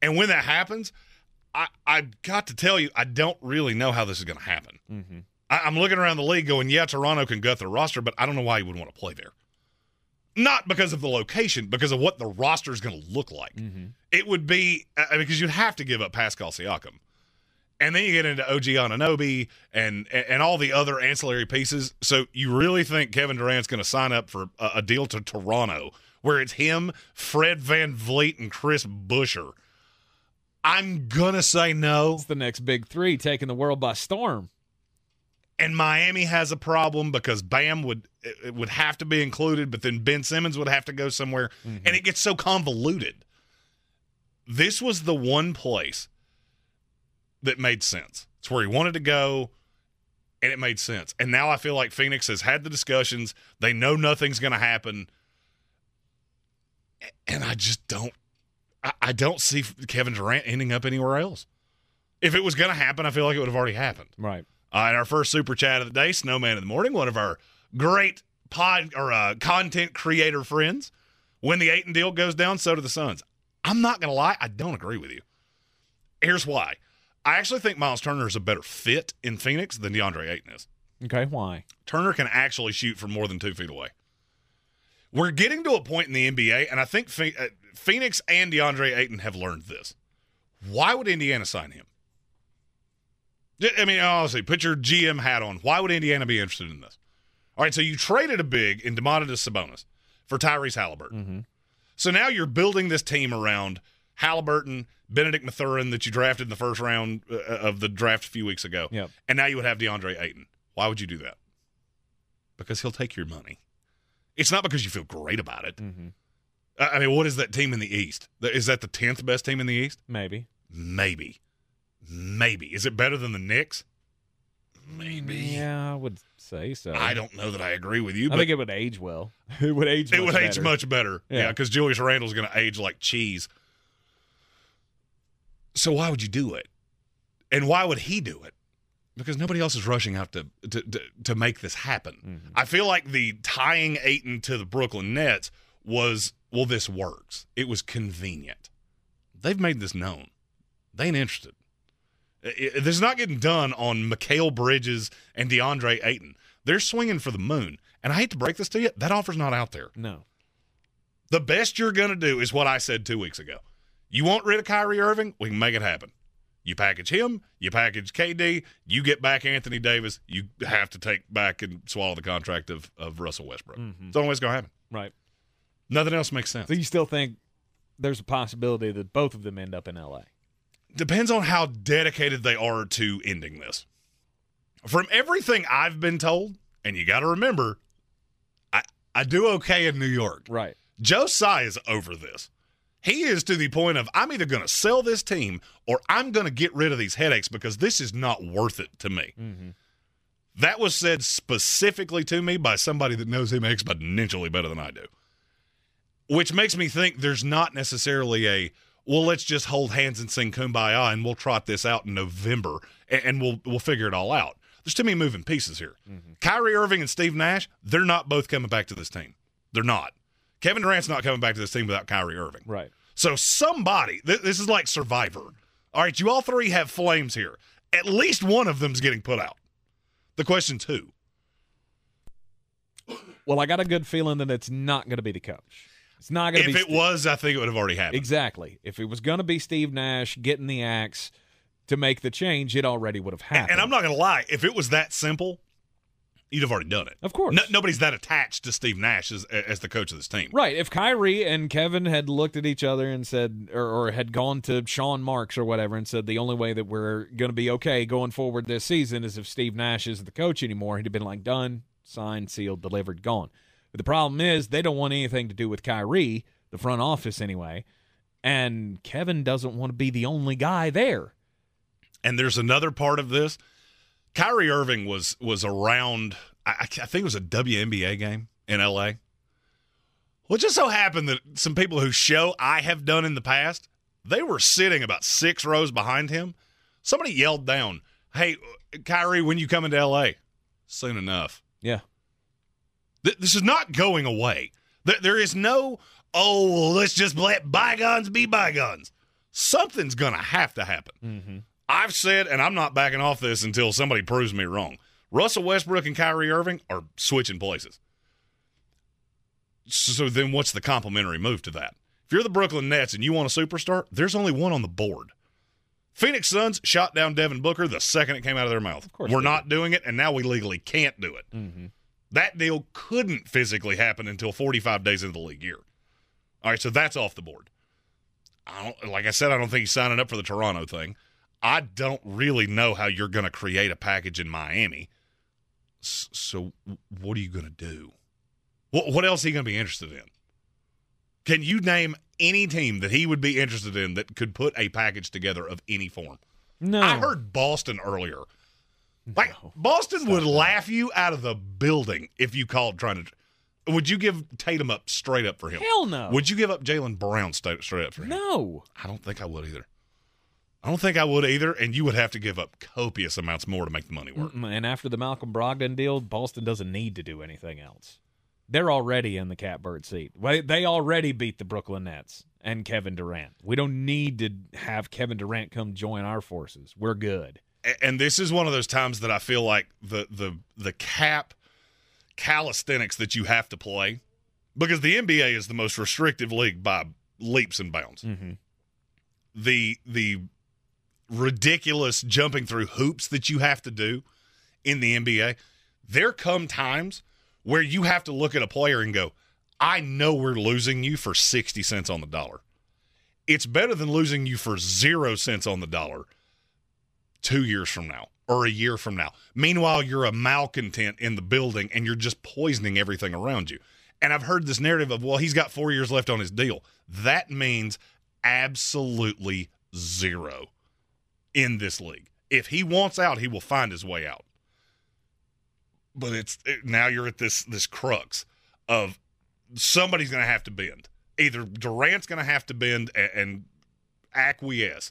And when that happens, I, I've got to tell you, I don't really know how this is going to happen. Mm-hmm. I, I'm looking around the league going, yeah, Toronto can gut their roster, but I don't know why you would want to play there. Not because of the location, because of what the roster is going to look like. It would be uh, because you'd have to give up Pascal Siakam. And then you get into OG Anunoby and, and and all the other ancillary pieces. So you really think Kevin Durant's going to sign up for a, a deal to Toronto where it's him, Fred VanVleet, and Chris Boucher? I'm gonna say no. It's the next big three taking the world by storm. And Miami has a problem because Bam would it would have to be included, but then Ben Simmons would have to go somewhere, mm-hmm. and it gets so convoluted. This was the one place that made sense. It's where he wanted to go, and it made sense. And now I feel like Phoenix has had the discussions. They know nothing's going to happen, and I just don't. I, I don't see Kevin Durant ending up anywhere else. If it was going to happen, I feel like it would have already happened. Right. Uh, and our first super chat of the day, Snowman in the Morning, one of our great pod or uh, content creator friends. When the Ayton deal goes down, so do the Suns. I'm not going to lie, I don't agree with you. Here's why. I actually think Myles Turner is a better fit in Phoenix than DeAndre Ayton is. Okay, why? Turner can actually shoot from more than two feet away. We're getting to a point in the NBA, and I think uh, Phoenix and DeAndre Ayton have learned this. Why would Indiana sign him? I mean, honestly, put your GM hat on. Why would Indiana be interested in this? All right, so you traded a big in Domantas Sabonis for Tyrese Halliburton. So now you're building this team around Halliburton, Bennedict Mathurin that you drafted in the first round uh, of the draft a few weeks ago. Yep. And now you would have DeAndre Ayton. Why would you do that? Because he'll take your money. It's not because you feel great about it. I I mean, what is that team in the East? Is that the 10th best team in the East? Maybe. Maybe. Maybe. Is it better than the Knicks? Maybe. Yeah, I would say so. I don't know that I agree with you, I but think it would age well. (laughs) It would age. it much would age better. much better. Yeah, Yeah. because Julius Randle's going to age like cheese. So why would you do it? And why would he do it? Because nobody else is rushing out to to to, to make this happen. Mm-hmm. I feel like the tying Ayton to the Brooklyn Nets was well, this works. It was convenient. They've made this known. They ain't interested. This is not getting done on Mikal Bridges and DeAndre Ayton. They're swinging for the moon. And I hate to break this to you, that offer's not out there. No. The best you're going to do is what I said two weeks ago. You want rid of Kyrie Irving? We can make it happen. You package him, you package KD, you get back Anthony Davis, you have to take back and swallow the contract of, of Russell Westbrook. Mm-hmm. It's the only way it's going to happen. Right. Nothing else makes sense. So you still think there's a possibility that both of them end up in LA? Depends on how dedicated they are to ending this. From everything I've been told, and you got to remember, I, I do okay in New York. Right. Joe Tsai is over this. He is to the point of I'm either going to sell this team or I'm going to get rid of these headaches because this is not worth it to me. Mm-hmm. That was said specifically to me by somebody that knows him exponentially better than I do. Which makes me think there's not necessarily a well, let's just hold hands and sing kumbaya and we'll trot this out in November and, and we'll we'll figure it all out. There's too many moving pieces here. Mm-hmm. Kyrie Irving and Steve Nash, they're not both coming back to this team. They're not. Kevin Durant's not coming back to this team without Kyrie Irving. Right. So somebody, th- this is like Survivor. All right, you all three have flames here. At least one of them's getting put out. The question's who? Well, I got a good feeling that it's not going to be the coach. It's not going to be. If it Steve- was, I think it would have already happened. exactly. If it was going to be Steve Nash getting the axe, to make the change, it already would have happened. And I'm not going to lie, if it was that simple, you'd have already done it. Of course. No, nobody's that attached to Steve Nash as, as the coach of this team. Right. If Kyrie and Kevin had looked at each other and said, or, or had gone to Sean Marks or whatever and said, the only way that we're going to be okay going forward this season is if Steve Nash isn't the coach anymore, he'd have been like, done, signed, sealed, delivered, gone. But the problem is they don't want anything to do with Kyrie, the front office anyway. And Kevin doesn't want to be the only guy there. And there's another part of this. Kyrie Irving was was around. I, I think it was a WNBA game in LA. Well, it just so happened that some people whose show I have done in the past, they were sitting about six rows behind him. Somebody yelled down, "Hey, Kyrie, when you coming to LA?" Soon enough. Th- this is not going away. Th- there is no, oh, well, let's just let bygones be bygones. Something's going to have to happen. Mm-hmm. I've said, and I'm not backing off this until somebody proves me wrong. Russell Westbrook and Kyrie Irving are switching places. So then what's the complimentary move to that? If you're the Brooklyn Nets and you want a superstar, there's only one on the board. Phoenix Suns shot down Devin Booker the second it came out of their mouth. Of course We're not doing it, and now we legally can't do it. Mm-hmm. That deal couldn't physically happen until 45 days into the league year. All right, so that's off the board. I don't, like I said, I don't think he's signing up for the Toronto thing. I don't really know how you're going to create a package in Miami. S- So, what are you going to do? What, what else is he going to be interested in? Can you name any team that he would be interested in that could put a package together of any form? No. I heard Boston earlier. (laughs) Like Boston would laugh you out of the building if you called trying to. Would you give Tatum up straight up for him? Hell no. Would you give up Jaylen Brown straight, straight up for him? No. I don't think I would either. I don't think I would either, and you would have to give up copious amounts more to make the money work. And after the Malcolm Brogdon deal, Boston doesn't need to do anything else. They're already in the catbird seat. They already beat the Brooklyn Nets and Kevin Durant. We don't need to have Kevin Durant come join our forces. We're good. And this is one of those times that I feel like the the the cap calisthenics that you have to play because the NBA is the most restrictive league by leaps and bounds. Mm-hmm. The the ridiculous jumping through hoops that you have to do in the NBA, there come times where you have to look at a player and go, I know we're losing you for 60 cents on the dollar. It's better than losing you for zero cents on the dollar two years from now or a year from now. Meanwhile, you're a malcontent in the building and you're just poisoning everything around you. And I've heard this narrative of, well, he's got four years left on his deal. That means absolutely zero in this league. If he wants out, he will find his way out. But it's it, now you're at this this crux of somebody's going to have to bend. Either Durant's going to have to bend and, and acquiesce,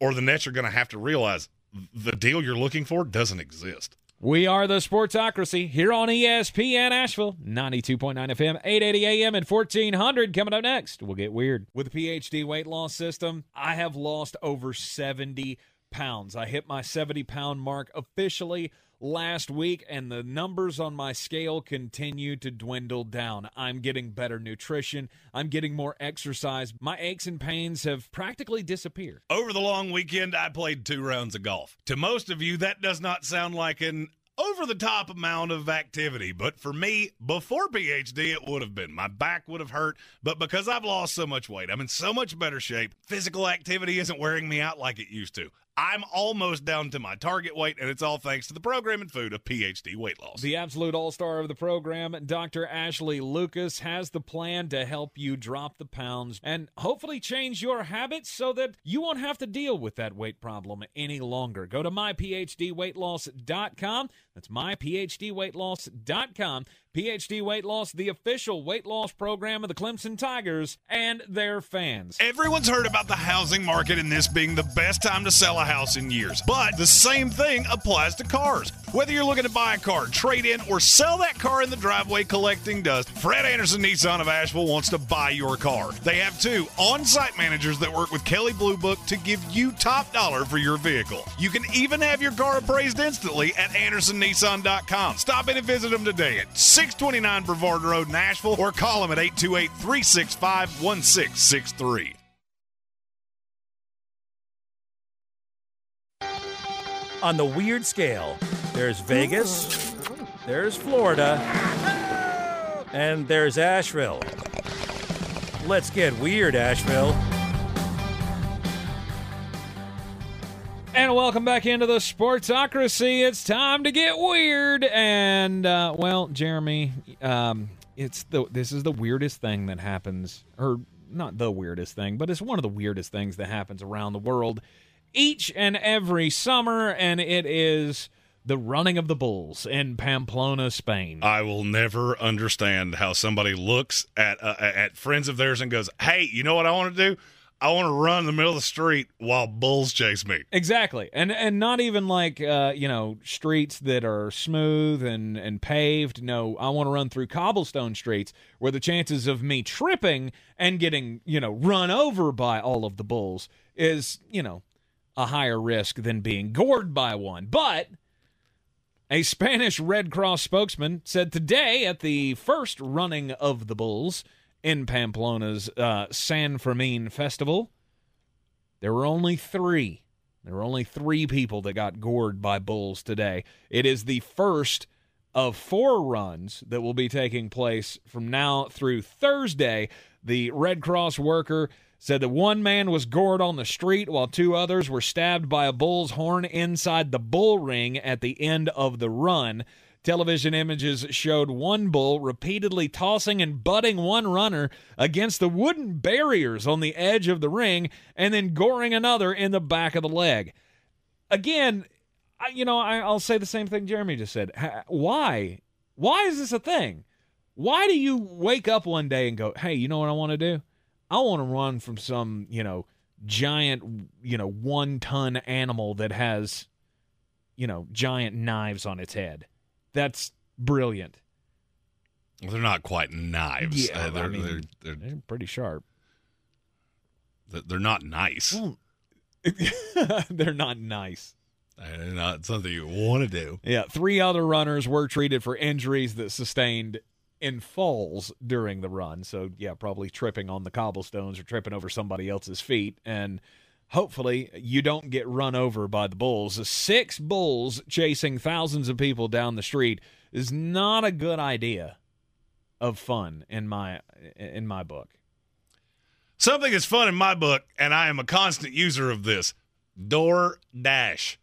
or the Nets are going to have to realize the deal you're looking for doesn't exist. We are the Sportsocracy here on ESPN Asheville, 92.9 FM, 880 AM, and 1400. Coming up next, we'll get weird. With the PhD weight loss system, I have lost over 70 pounds. I hit my 70 pound mark officially last week, and the numbers on my scale continue to dwindle down. I'm getting better nutrition, I'm getting more exercise. My aches and pains have practically disappeared. Over the long weekend, I played two rounds of golf. To most of you, that does not sound like an over the top amount of activity, but for me, before PhD, it would have been. My back would have hurt, but because I've lost so much weight, I'm in so much better shape. Physical activity isn't wearing me out like it used to. I'm almost down to my target weight, and it's all thanks to the program and food of PhD weight loss. The absolute all star of the program, Dr. Ashley Lucas, has the plan to help you drop the pounds and hopefully change your habits so that you won't have to deal with that weight problem any longer. Go to myphdweightloss.com. That's myphdweightloss.com. PhD Weight Loss, the official weight loss program of the Clemson Tigers and their fans. Everyone's heard about the housing market and this being the best time to sell a house in years. But the same thing applies to cars. Whether you're looking to buy a car, trade in, or sell that car in the driveway collecting dust, Fred Anderson Nissan of Asheville wants to buy your car. They have two on site managers that work with Kelley Blue Book to give you top dollar for your vehicle. You can even have your car appraised instantly at AndersonNissan.com. Stop in and visit them today at 629 Brevard Road, Asheville, or call them at 828 365 1663. on the weird scale. There's Vegas, there's Florida, and there's Asheville. Let's get weird, Asheville. And welcome back into the Sportsocracy. It's time to get weird. And uh, well, Jeremy, um, it's the this is the weirdest thing that happens, or not the weirdest thing, but it's one of the weirdest things that happens around the world each and every summer, and it is the running of the bulls in Pamplona, Spain. I will never understand how somebody looks at uh, at friends of theirs and goes, "Hey, you know what I want to do? I want to run in the middle of the street while bulls chase me." Exactly, and and not even like uh, you know streets that are smooth and and paved. No, I want to run through cobblestone streets where the chances of me tripping and getting you know run over by all of the bulls is you know a higher risk than being gored by one. But a Spanish Red Cross spokesman said today at the first running of the bulls in Pamplona's uh, San Fermin festival, there were only three. There were only three people that got gored by bulls today. It is the first of four runs that will be taking place from now through Thursday. The Red Cross worker said that one man was gored on the street while two others were stabbed by a bull's horn inside the bull ring at the end of the run. Television images showed one bull repeatedly tossing and butting one runner against the wooden barriers on the edge of the ring and then goring another in the back of the leg. Again, you know, I, I'll say the same thing Jeremy just said. Why? Why is this a thing? Why do you wake up one day and go, hey, you know what I want to do? I want to run from some, you know, giant, you know, one ton animal that has, you know, giant knives on its head. That's brilliant. Well, they're not quite knives. Yeah, uh, they're, I mean, they're, they're, they're pretty sharp. They're not nice. Well, (laughs) they're not nice. They're not something you want to do. Yeah, three other runners were treated for injuries that sustained in falls during the run. So, yeah, probably tripping on the cobblestones or tripping over somebody else's feet. And hopefully, you don't get run over by the bulls. Six bulls chasing thousands of people down the street is not a good idea of fun in my in my book. Something is fun in my book, and I am a constant user of this. Door Dash.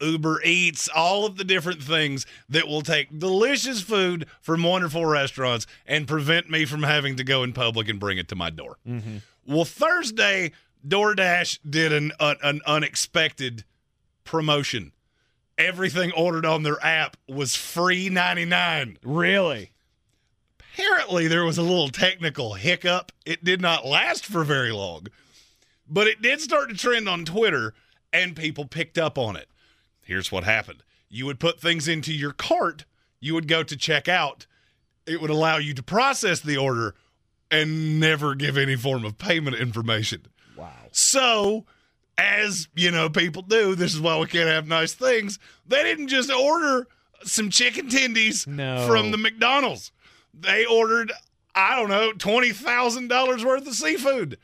Uber Eats, all of the different things that will take delicious food from wonderful restaurants and prevent me from having to go in public and bring it to my door. Mm-hmm. Well, Thursday, DoorDash did an, an, an unexpected promotion. Everything ordered on their app was free 99. Really? Apparently, there was a little technical hiccup. It did not last for very long, but it did start to trend on Twitter, and people picked up on it here's what happened you would put things into your cart you would go to check out it would allow you to process the order and never give any form of payment information so as you know people do this is why we can't have nice things they didn't just order some chicken tendies no. from the mcdonald's they ordered i don't know $20000 worth of seafood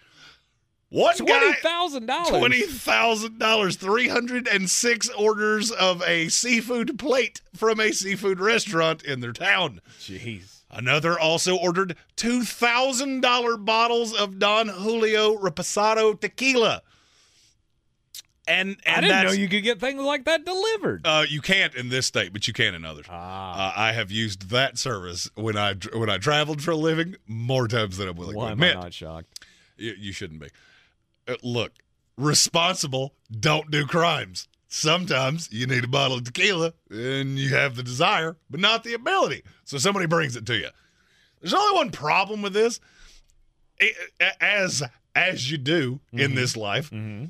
What twenty thousand dollars? Twenty thousand dollars. Three hundred and six orders of a seafood plate from a seafood restaurant in their town. Jeez. Another also ordered two thousand dollar bottles of Don Julio Reposado tequila. And, and I didn't know you could get things like that delivered. Uh, you can't in this state, but you can in others. Ah. Uh, I have used that service when I when I traveled for a living more times than I'm willing Why to am admit. I not shocked? You, you shouldn't be. Uh, look, responsible, don't do crimes. Sometimes you need a bottle of tequila and you have the desire, but not the ability. So somebody brings it to you. There's only one problem with this. As as you do mm-hmm. in this life, mm-hmm.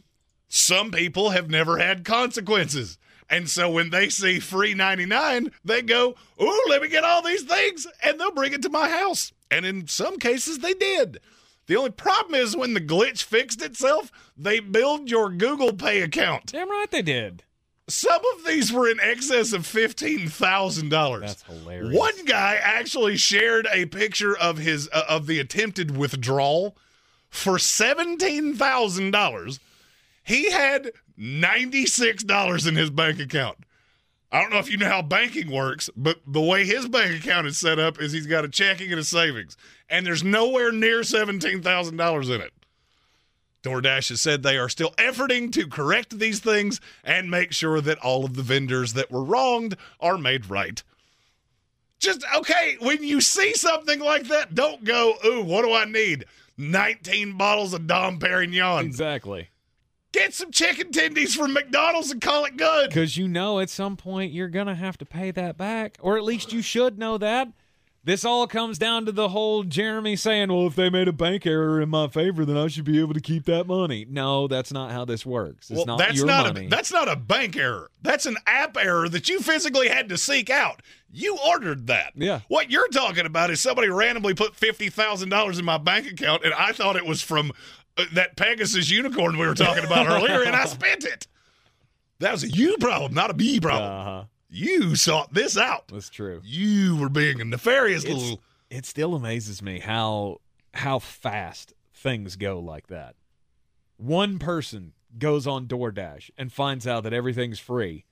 some people have never had consequences. And so when they see free 99, they go, Ooh, let me get all these things. And they'll bring it to my house. And in some cases, they did. The only problem is when the glitch fixed itself, they billed your Google Pay account. Damn right they did. Some of these were in excess of fifteen thousand dollars. That's hilarious. One guy actually shared a picture of his uh, of the attempted withdrawal for seventeen thousand dollars. He had $96 in his bank account. I don't know if you know how banking works, but the way his bank account is set up is he's got a checking and a savings, and there's nowhere near $17,000 in it. DoorDash has said they are still efforting to correct these things and make sure that all of the vendors that were wronged are made right. Just okay, when you see something like that, don't go, ooh, what do I need? 19 bottles of Dom Perignon. Exactly. Get some chicken tendies from McDonald's and call it good. Because you know at some point you're going to have to pay that back, or at least you should know that. This all comes down to the whole Jeremy saying, well, if they made a bank error in my favor, then I should be able to keep that money. No, that's not how this works. It's well, not that's your not money. A, that's not a bank error. That's an app error that you physically had to seek out. You ordered that. Yeah. What you're talking about is somebody randomly put $50,000 in my bank account, and I thought it was from that Pegasus unicorn we were talking about earlier, and I (laughs) spent it. That was a you problem, not a me problem. Uh-huh. You sought this out. That's true. You were being a nefarious It's- little. It still amazes me how how fast things go like that. One person goes on DoorDash and finds out that everything's free,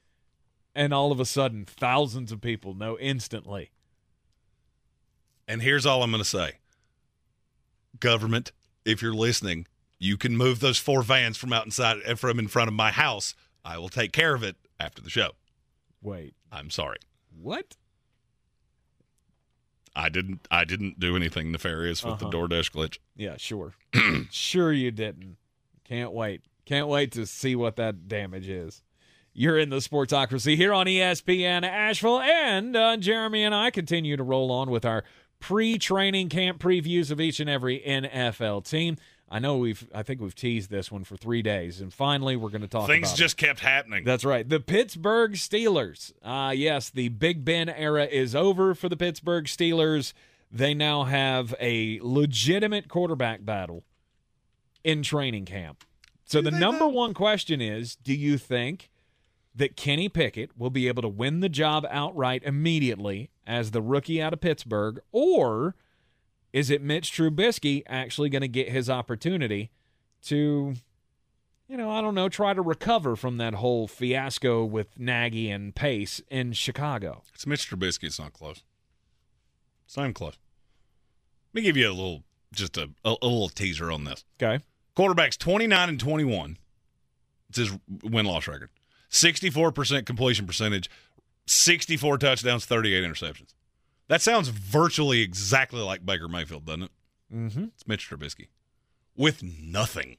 and all of a sudden, thousands of people know instantly. And here's all I'm going to say Government, if you're listening, you can move those four vans from out inside uh, from in front of my house. I will take care of it after the show. Wait, I'm sorry. what? I didn't I didn't do anything nefarious with Uh-huh. the DoorDash glitch. Yeah, sure. (clears throat) sure you didn't. Can't wait. Can't wait to see what that damage is. You're in the Sportsocracy here on ESPN Asheville, and uh, Jeremy and I continue to roll on with our pre-training camp previews of each and every NFL team. I know we've, I think we've teased this one for three days, and finally we're going to talk. Things just kept happening. That's right. The Pittsburgh Steelers. Uh, yes, the Big Ben era is over for the Pittsburgh Steelers. They now have a legitimate quarterback battle in training camp. So the number one question is do you think that Kenny Pickett will be able to win the job outright immediately as the rookie out of Pittsburgh, or is it Mitch Trubisky actually going to get his opportunity to you know, I don't know, try to recover from that whole fiasco with Nagy and Pace in Chicago. It's Mitch Trubisky. It's not close. It's not even close. Let me give you a little, just a, a, a little teaser on this. Okay. Quarterbacks 29 and 21. It's his win loss record. 64% completion percentage, 64 touchdowns, 38 interceptions. That sounds virtually exactly like Baker Mayfield, doesn't it? Mm-hmm. It's Mitch Trubisky with nothing.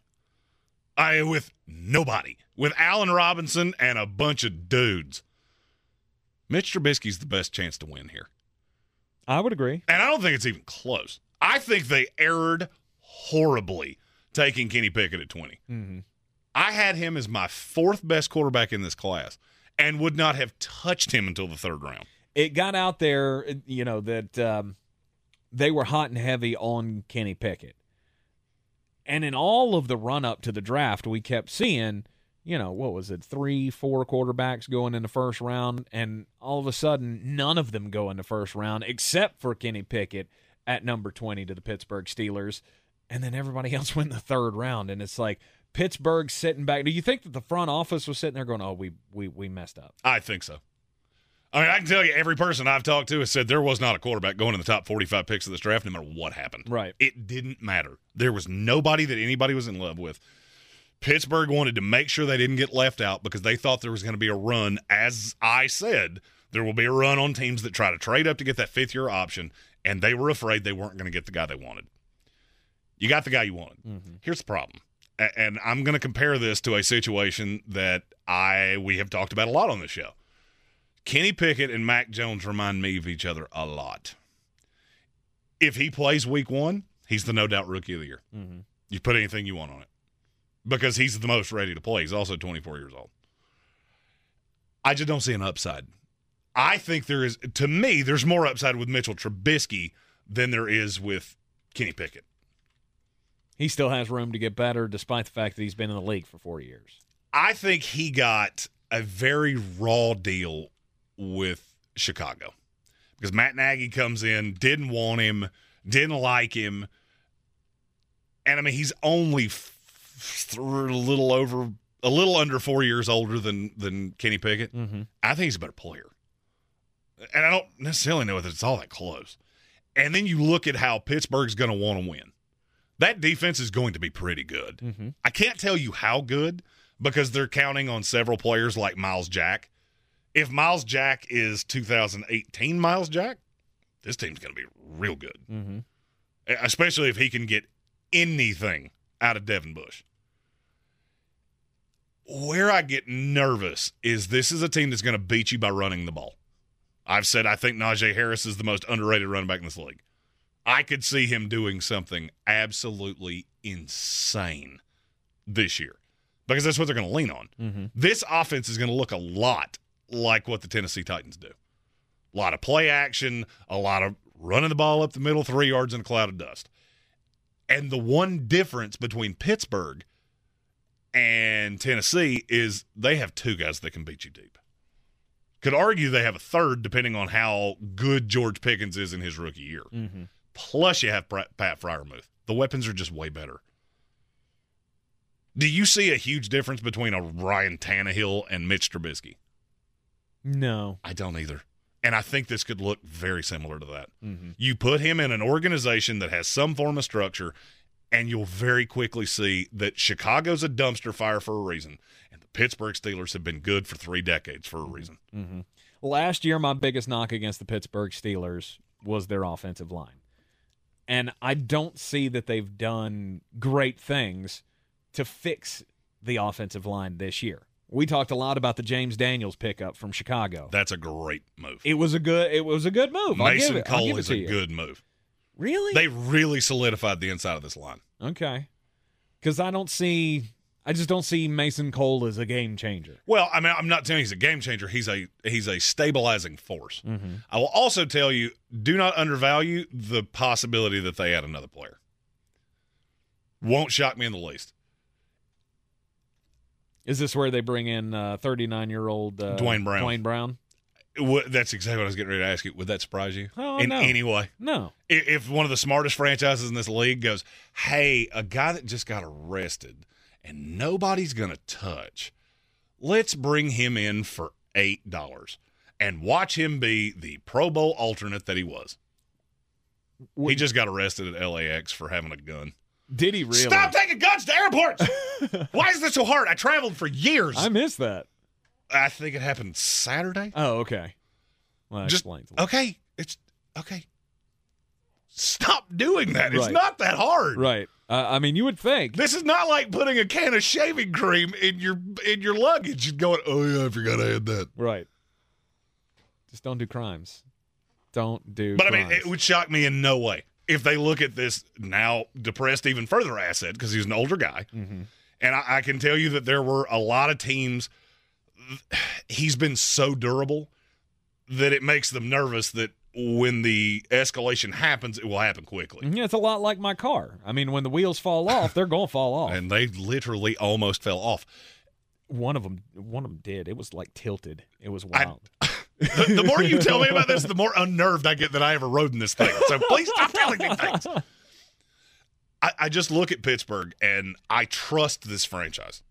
I with nobody. With Allen Robinson and a bunch of dudes. Mitch Trubisky's the best chance to win here. I would agree. And I don't think it's even close. I think they erred horribly taking Kenny Pickett at 20. Mm-hmm. I had him as my fourth best quarterback in this class and would not have touched him until the third round. It got out there, you know, that um, they were hot and heavy on Kenny Pickett. And in all of the run up to the draft, we kept seeing, you know, what was it, three, four quarterbacks going in the first round. And all of a sudden, none of them go in the first round except for Kenny Pickett at number 20 to the Pittsburgh Steelers. And then everybody (laughs) else went in the third round. And it's like Pittsburgh sitting back. Do you think that the front office was sitting there going, oh, we, we, we messed up? I think so. I mean, I can tell you, every person I've talked to has said there was not a quarterback going in the top 45 picks of this draft, no matter what happened. Right. It didn't matter. There was nobody that anybody was in love with. Pittsburgh wanted to make sure they didn't get left out because they thought there was going to be a run. As I said, there will be a run on teams that try to trade up to get that fifth year option, and they were afraid they weren't going to get the guy they wanted. You got the guy you wanted. Mm-hmm. Here's the problem. And I'm going to compare this to a situation that I we have talked about a lot on the show. Kenny Pickett and Mac Jones remind me of each other a lot. If he plays week one, he's the no doubt rookie of the year. Mm-hmm. You put anything you want on it because he's the most ready to play. He's also 24 years old. I just don't see an upside. I think there is, to me, there's more upside with Mitchell Trubisky than there is with Kenny Pickett. He still has room to get better despite the fact that he's been in the league for four years. I think he got a very raw deal with Chicago because Matt Nagy comes in, didn't want him, didn't like him. And I mean, he's only f- a little over a little under four years older than than Kenny Pickett. Mm-hmm. I think he's a better player, and I don't necessarily know whether it's all that close. And then you look at how Pittsburgh's going to want to win. That defense is going to be pretty good. Mm-hmm. I can't tell you how good because they're counting on several players like Myles Jack. If Myles Jack is 2018 Myles Jack, this team's going to be real good, Mm-hmm. especially if he can get anything out of Devin Bush. Where I get nervous is this is a team that's going to beat you by running the ball. I've said I think Najee Harris is the most underrated running back in this league. I could see him doing something absolutely insane this year because that's what they're going to lean on. Mm-hmm. This offense is going to look a lot like what the Tennessee Titans do. A lot of play action, a lot of running the ball up the middle, three yards in a cloud of dust. And the one difference between Pittsburgh and Tennessee is they have two guys that can beat you deep. Could argue they have a third depending on how good George Pickens is in his rookie year. Mm-hmm. Plus, you have Pat Freiermuth. The weapons are just way better. Do you see a huge difference between a Ryan Tannehill and Mitch Trubisky? No. I don't either. And I think this could look very similar to that. Mm-hmm. You put him in an organization that has some form of structure, and you'll very quickly see that Chicago's a dumpster fire for a reason, and the Pittsburgh Steelers have been good for three decades for a reason. Mm-hmm. Last year, my biggest knock against the Pittsburgh Steelers was their offensive line. And I don't see that they've done great things to fix the offensive line this year. We talked a lot about the James Daniels pickup from Chicago. That's a great move. It was a good. It was a good move. Mason give it, I'll Cole is a you. good move. Really? They really solidified the inside of this line. okay. Because I don't see. I just don't see Mason Cole as a game changer. Well, I mean, I'm not telling you he's a game changer. He's a he's a stabilizing force. Mm-hmm. I will also tell you, do not undervalue the possibility that they add another player. Won't shock me in the least. Is this where they bring in 39 year old uh, Duane Brown. Duane Brown? What, that's exactly what I was getting ready to ask you. Would that surprise you Oh, in no. any way? No. I- If one of the smartest franchises in this league goes, "Hey, a guy that just got arrested and nobody's going to touch, let's bring him in for eight dollars and watch him be the Pro Bowl alternate that he was." He just got arrested at LAX for having a gun. Did he really? Stop taking guns to airports! (laughs) Why is this so hard? I traveled for years. I missed that. I think it happened Saturday. Oh, okay. Well, that Just explains. okay. It's okay. Stop doing that. It's not that hard. Right. Uh, I mean, you would think. This is not like putting a can of shaving cream in your in your luggage and going, "Oh yeah, I forgot I had that." Right. Just don't do crimes. Don't do. But I mean, it would shock me in no way if they look at this now depressed even further asset because he's an older guy, Mhm. and I, I can tell you that there were a lot of teams. He's been so durable that it makes them nervous that when the escalation happens, it will happen quickly. Yeah, it's a lot like my car. I mean, when the wheels fall (laughs) off, they're going to fall off. And they literally almost fell off. one of them, one of them did. It was like tilted. It was I- wild. The, the more you tell me about this, the more unnerved I get that I ever rode in this thing. So please stop telling me things. I, I just look at Pittsburgh and I trust this franchise.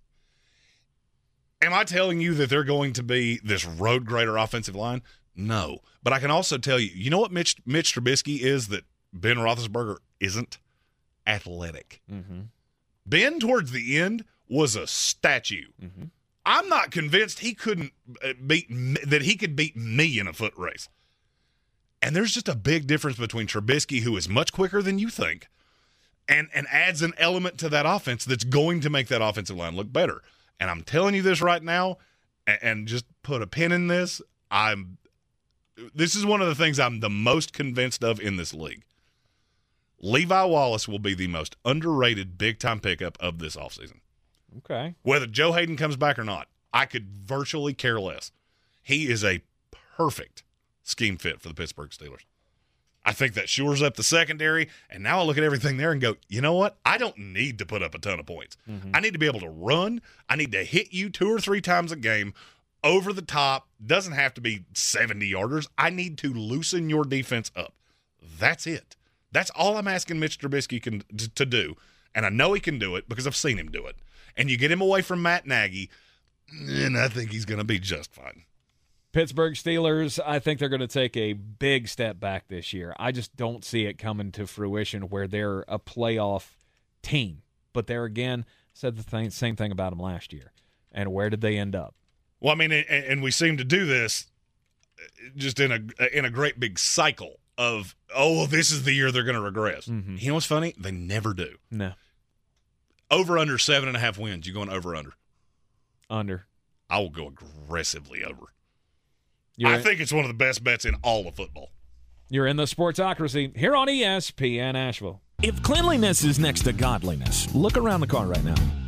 Am I telling you that they're going to be this road grader offensive line? No. But I can also tell you, you know what Mitch, Mitch Trubisky is that Ben Roethlisberger isn't? Athletic. mm-hmm. Ben, towards the end, was a statue. Mm-hmm. I'm not convinced he couldn't uh, beat that he could beat me in a foot race. And there's just a big difference between Trubisky, who is much quicker than you think, and and adds an element to that offense that's going to make that offensive line look better. And I'm telling you this right now, and, and just put a pin in this. I'm. This is one of the things I'm the most convinced of in this league. Levi Wallace will be the most underrated big time pickup of this offseason. Okay. Whether Joe Haden comes back or not, I could virtually care less. He is a perfect scheme fit for the Pittsburgh Steelers. I think that shores up the secondary. And now I look at everything there and go, you know what? I don't need to put up a ton of points. Mm-hmm. I need to be able to run. I need to hit you two or three times a game over the top. Doesn't have to be 70 yarders. I need to loosen your defense up. That's it. That's all I'm asking Mitch Trubisky can, to do. And I know he can do it because I've seen him do it. And you get him away from Matt Nagy, and I think he's going to be just fine. Pittsburgh Steelers, I think they're going to take a big step back this year. I just don't see it coming to fruition where they're a playoff team. But there again, said the thing, same thing about them last year. And where did they end up? Well, I mean, and, and we seem to do this just in a in a great big cycle of oh, this is the year they're going to regress. Mm-hmm. You know what's funny? They never do. No. Over under seven and a half wins. You going over under? Under. I will go aggressively over. You're I in- think it's one of the best bets in all of football. You're in the Sportsocracy here on ESPN Asheville. If cleanliness is next to godliness, look around the car right now.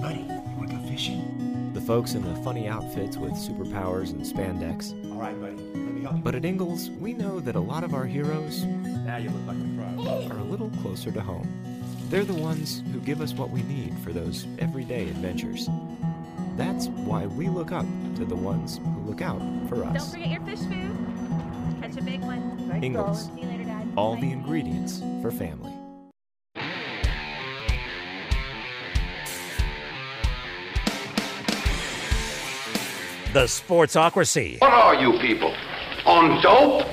Hey, buddy, you want to go fishing? The folks in the funny outfits with superpowers and spandex. All right, buddy, let me help you. But at Ingles, we know that a lot of our heroes Now you look like a pro. are a little closer to home. They're the ones who give us what we need for those everyday adventures. That's why we look up to the ones who look out for us. Don't forget your fish food. Catch a big one. Ingles. See you later, Dad. All Bye. the ingredients for family. The Sportsocracy. What are you people? On dope?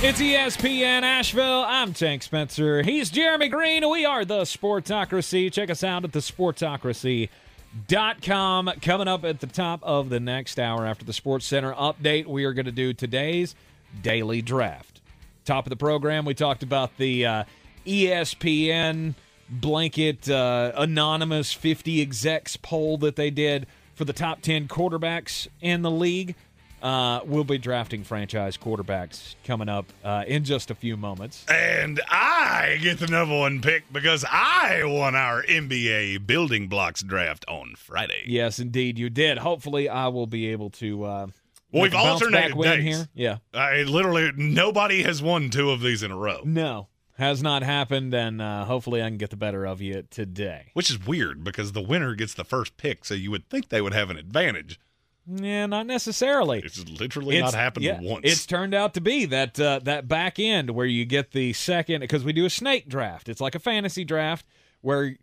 It's ESPN Asheville. I'm Tank Spencer. He's Jeremy Greene. We are the Sportsocracy. Check us out at the Sportsocracy.com. Coming up at the top of the next hour after the Sports Center update, we are going to do today's daily draft. Top of the program, we talked about the uh, ESPN blanket uh, anonymous 50 execs poll that they did for the top 10 quarterbacks in the league. Uh, we'll be drafting franchise quarterbacks coming up uh, in just a few moments. And I get the number one pick because I won our NBA building blocks draft on Friday. Yes, indeed, you did. Hopefully, I will be able to. Uh, Well, we've alternated days. here. Yeah, I literally nobody has won two of these in a row, no, has not happened, and uh, hopefully, I can get the better of you today. which is weird because the winner gets the first pick, so you would think they would have an advantage. Yeah, not necessarily. It's literally not happened yeah, once. It's turned out to be that uh, that back end where you get the second because we do a snake draft. It's like a fantasy draft where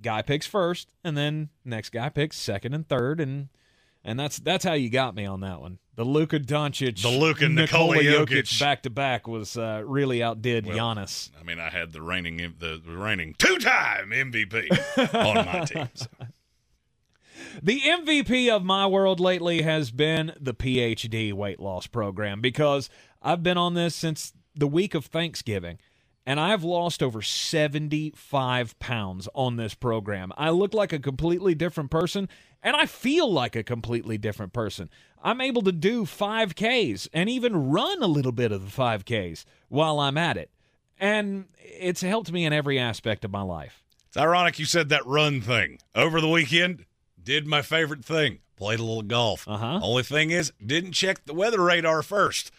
guy picks first and then next guy picks second and third and and that's that's how you got me on that one. The Luka Doncic, The Luka Nikola Nikola Jokic back to back was uh, really outdid Well, Giannis. I mean, I had the reigning the, the reigning two time MVP on my (laughs) team. so. The MVP of my world lately has been the PhD weight loss program because I've been on this since the week of Thanksgiving and I've lost over 75 pounds on this program. I look like a completely different person and I feel like a completely different person. I'm able to do 5Ks and even run a little bit of the 5Ks while I'm at it. And it's helped me in every aspect of my life. It's ironic you said that run thing over the weekend. Did my favorite thing, played a little golf. Uh-huh. Only thing is, didn't check the weather radar first,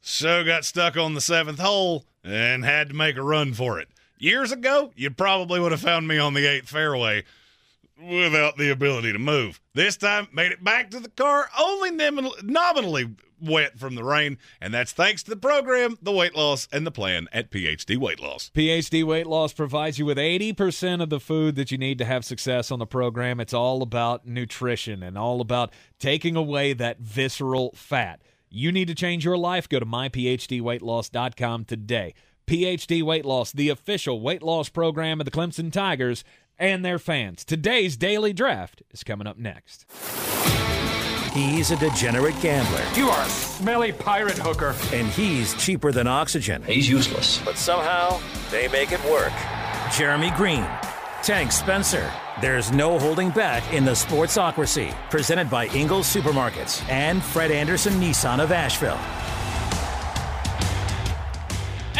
so got stuck on the seventh hole and had to make a run for it. Years ago, you probably would have found me on the eighth fairway without the ability to move. This time, made it back to the car, only nominally wet from the rain, and that's thanks to the program, the weight loss, and the plan at PhD Weight Loss. PhD Weight Loss provides you with 80% of the food that you need to have success on the program. It's all about nutrition and all about taking away that visceral fat. You need to change your life. Go to myphdweightloss.com today. PhD Weight Loss, the official weight loss program of the Clemson Tigers and their fans. Today's daily draft is coming up next. He's a degenerate gambler. You are a smelly pirate hooker. And he's cheaper than oxygen. He's useless. But somehow, they make it work. Jeremy Greene, Tank Spencer. There's no holding back in the Sportsocracy. Presented by Ingles Supermarkets and Fred Anderson Nissan of Asheville.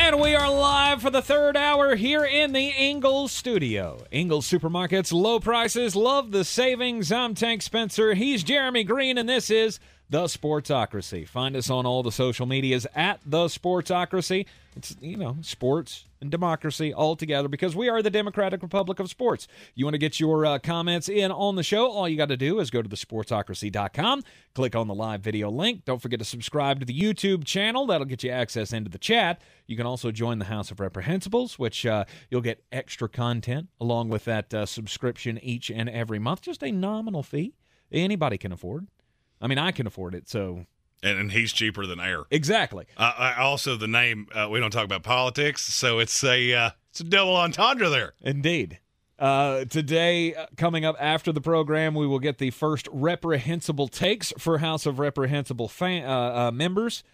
And we are live for the third hour here in the Ingles studio. Ingles Supermarkets, low prices, love the savings. I'm Tank Spencer. He's Jeremy Greene, and this is The Sportsocracy. Find us on all the social medias at The Sportsocracy. It's, you know, sports and democracy all together because we are the Democratic Republic of Sports. You want to get your uh, comments in on the show? All you got to do is go to thesportsocracy.com, click on the live video link. Don't forget to subscribe to the YouTube channel. That'll get you access into the chat. You can also join the House of Reprehensibles, which uh, you'll get extra content along with that uh, subscription each and every month. Just a nominal fee anybody can afford. I mean, I can afford it, so and, and he's cheaper than air. Exactly. Uh, I, also, the name uh, we don't talk about politics, so it's a uh, it's a double entendre there. Indeed. Uh, today, uh, coming up after the program, we will get the first reprehensible takes for House of Reprehensible fan, uh, members.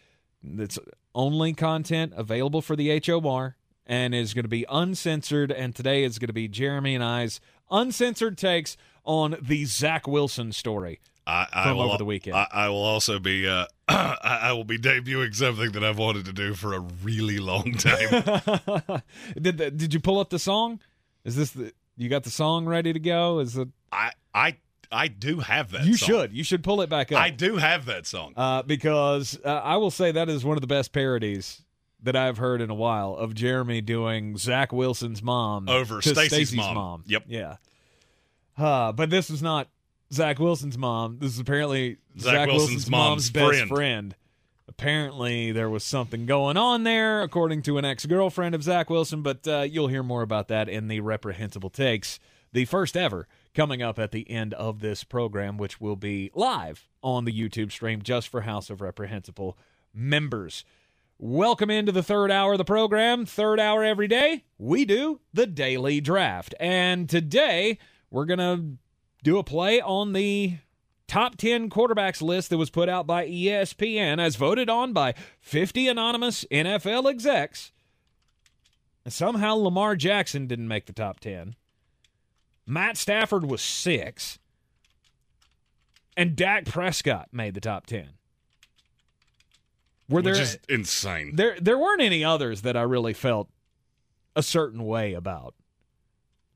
That's only content available for the HOR and is going to be uncensored. And today is going to be Jeremy and I's uncensored takes on the Zach Wilson story. I, I from will, over the weekend. I, I will also be uh, (clears throat) I will be debuting something that I've wanted to do for a really long (laughs) time. (laughs) did the, did you pull up the song? Is this the you got the song ready to go? Is it I I I do have that. You song. should. You should pull it back up. I do have that song. Uh, because uh, I will say that is one of the best parodies that I've heard in a while of Jeremy doing Zach Wilson's mom over Stacy's mom. mom. Yep. Yeah. Uh, but this is not Zach Wilson's mom. This is apparently Zach, Zach Wilson's, Wilson's, mom's best friend. friend. Apparently, there was something going on there, according to an ex girlfriend of Zach Wilson, but uh, you'll hear more about that in the reprehensible takes, the first ever, coming up at the end of this program, which will be live on the YouTube stream just for House of Reprehensible members. Welcome into the third hour of the program. Third hour every day, we do the daily draft. And today, we're going to do a play on the top 10 quarterbacks list that was put out by ESPN as voted on by 50 anonymous NFL execs. And somehow Lamar Jackson didn't make the top 10. Matt Stafford was 6. And Dak Prescott made the top 10. Were Which there is insane. there there weren't any others that I really felt a certain way about.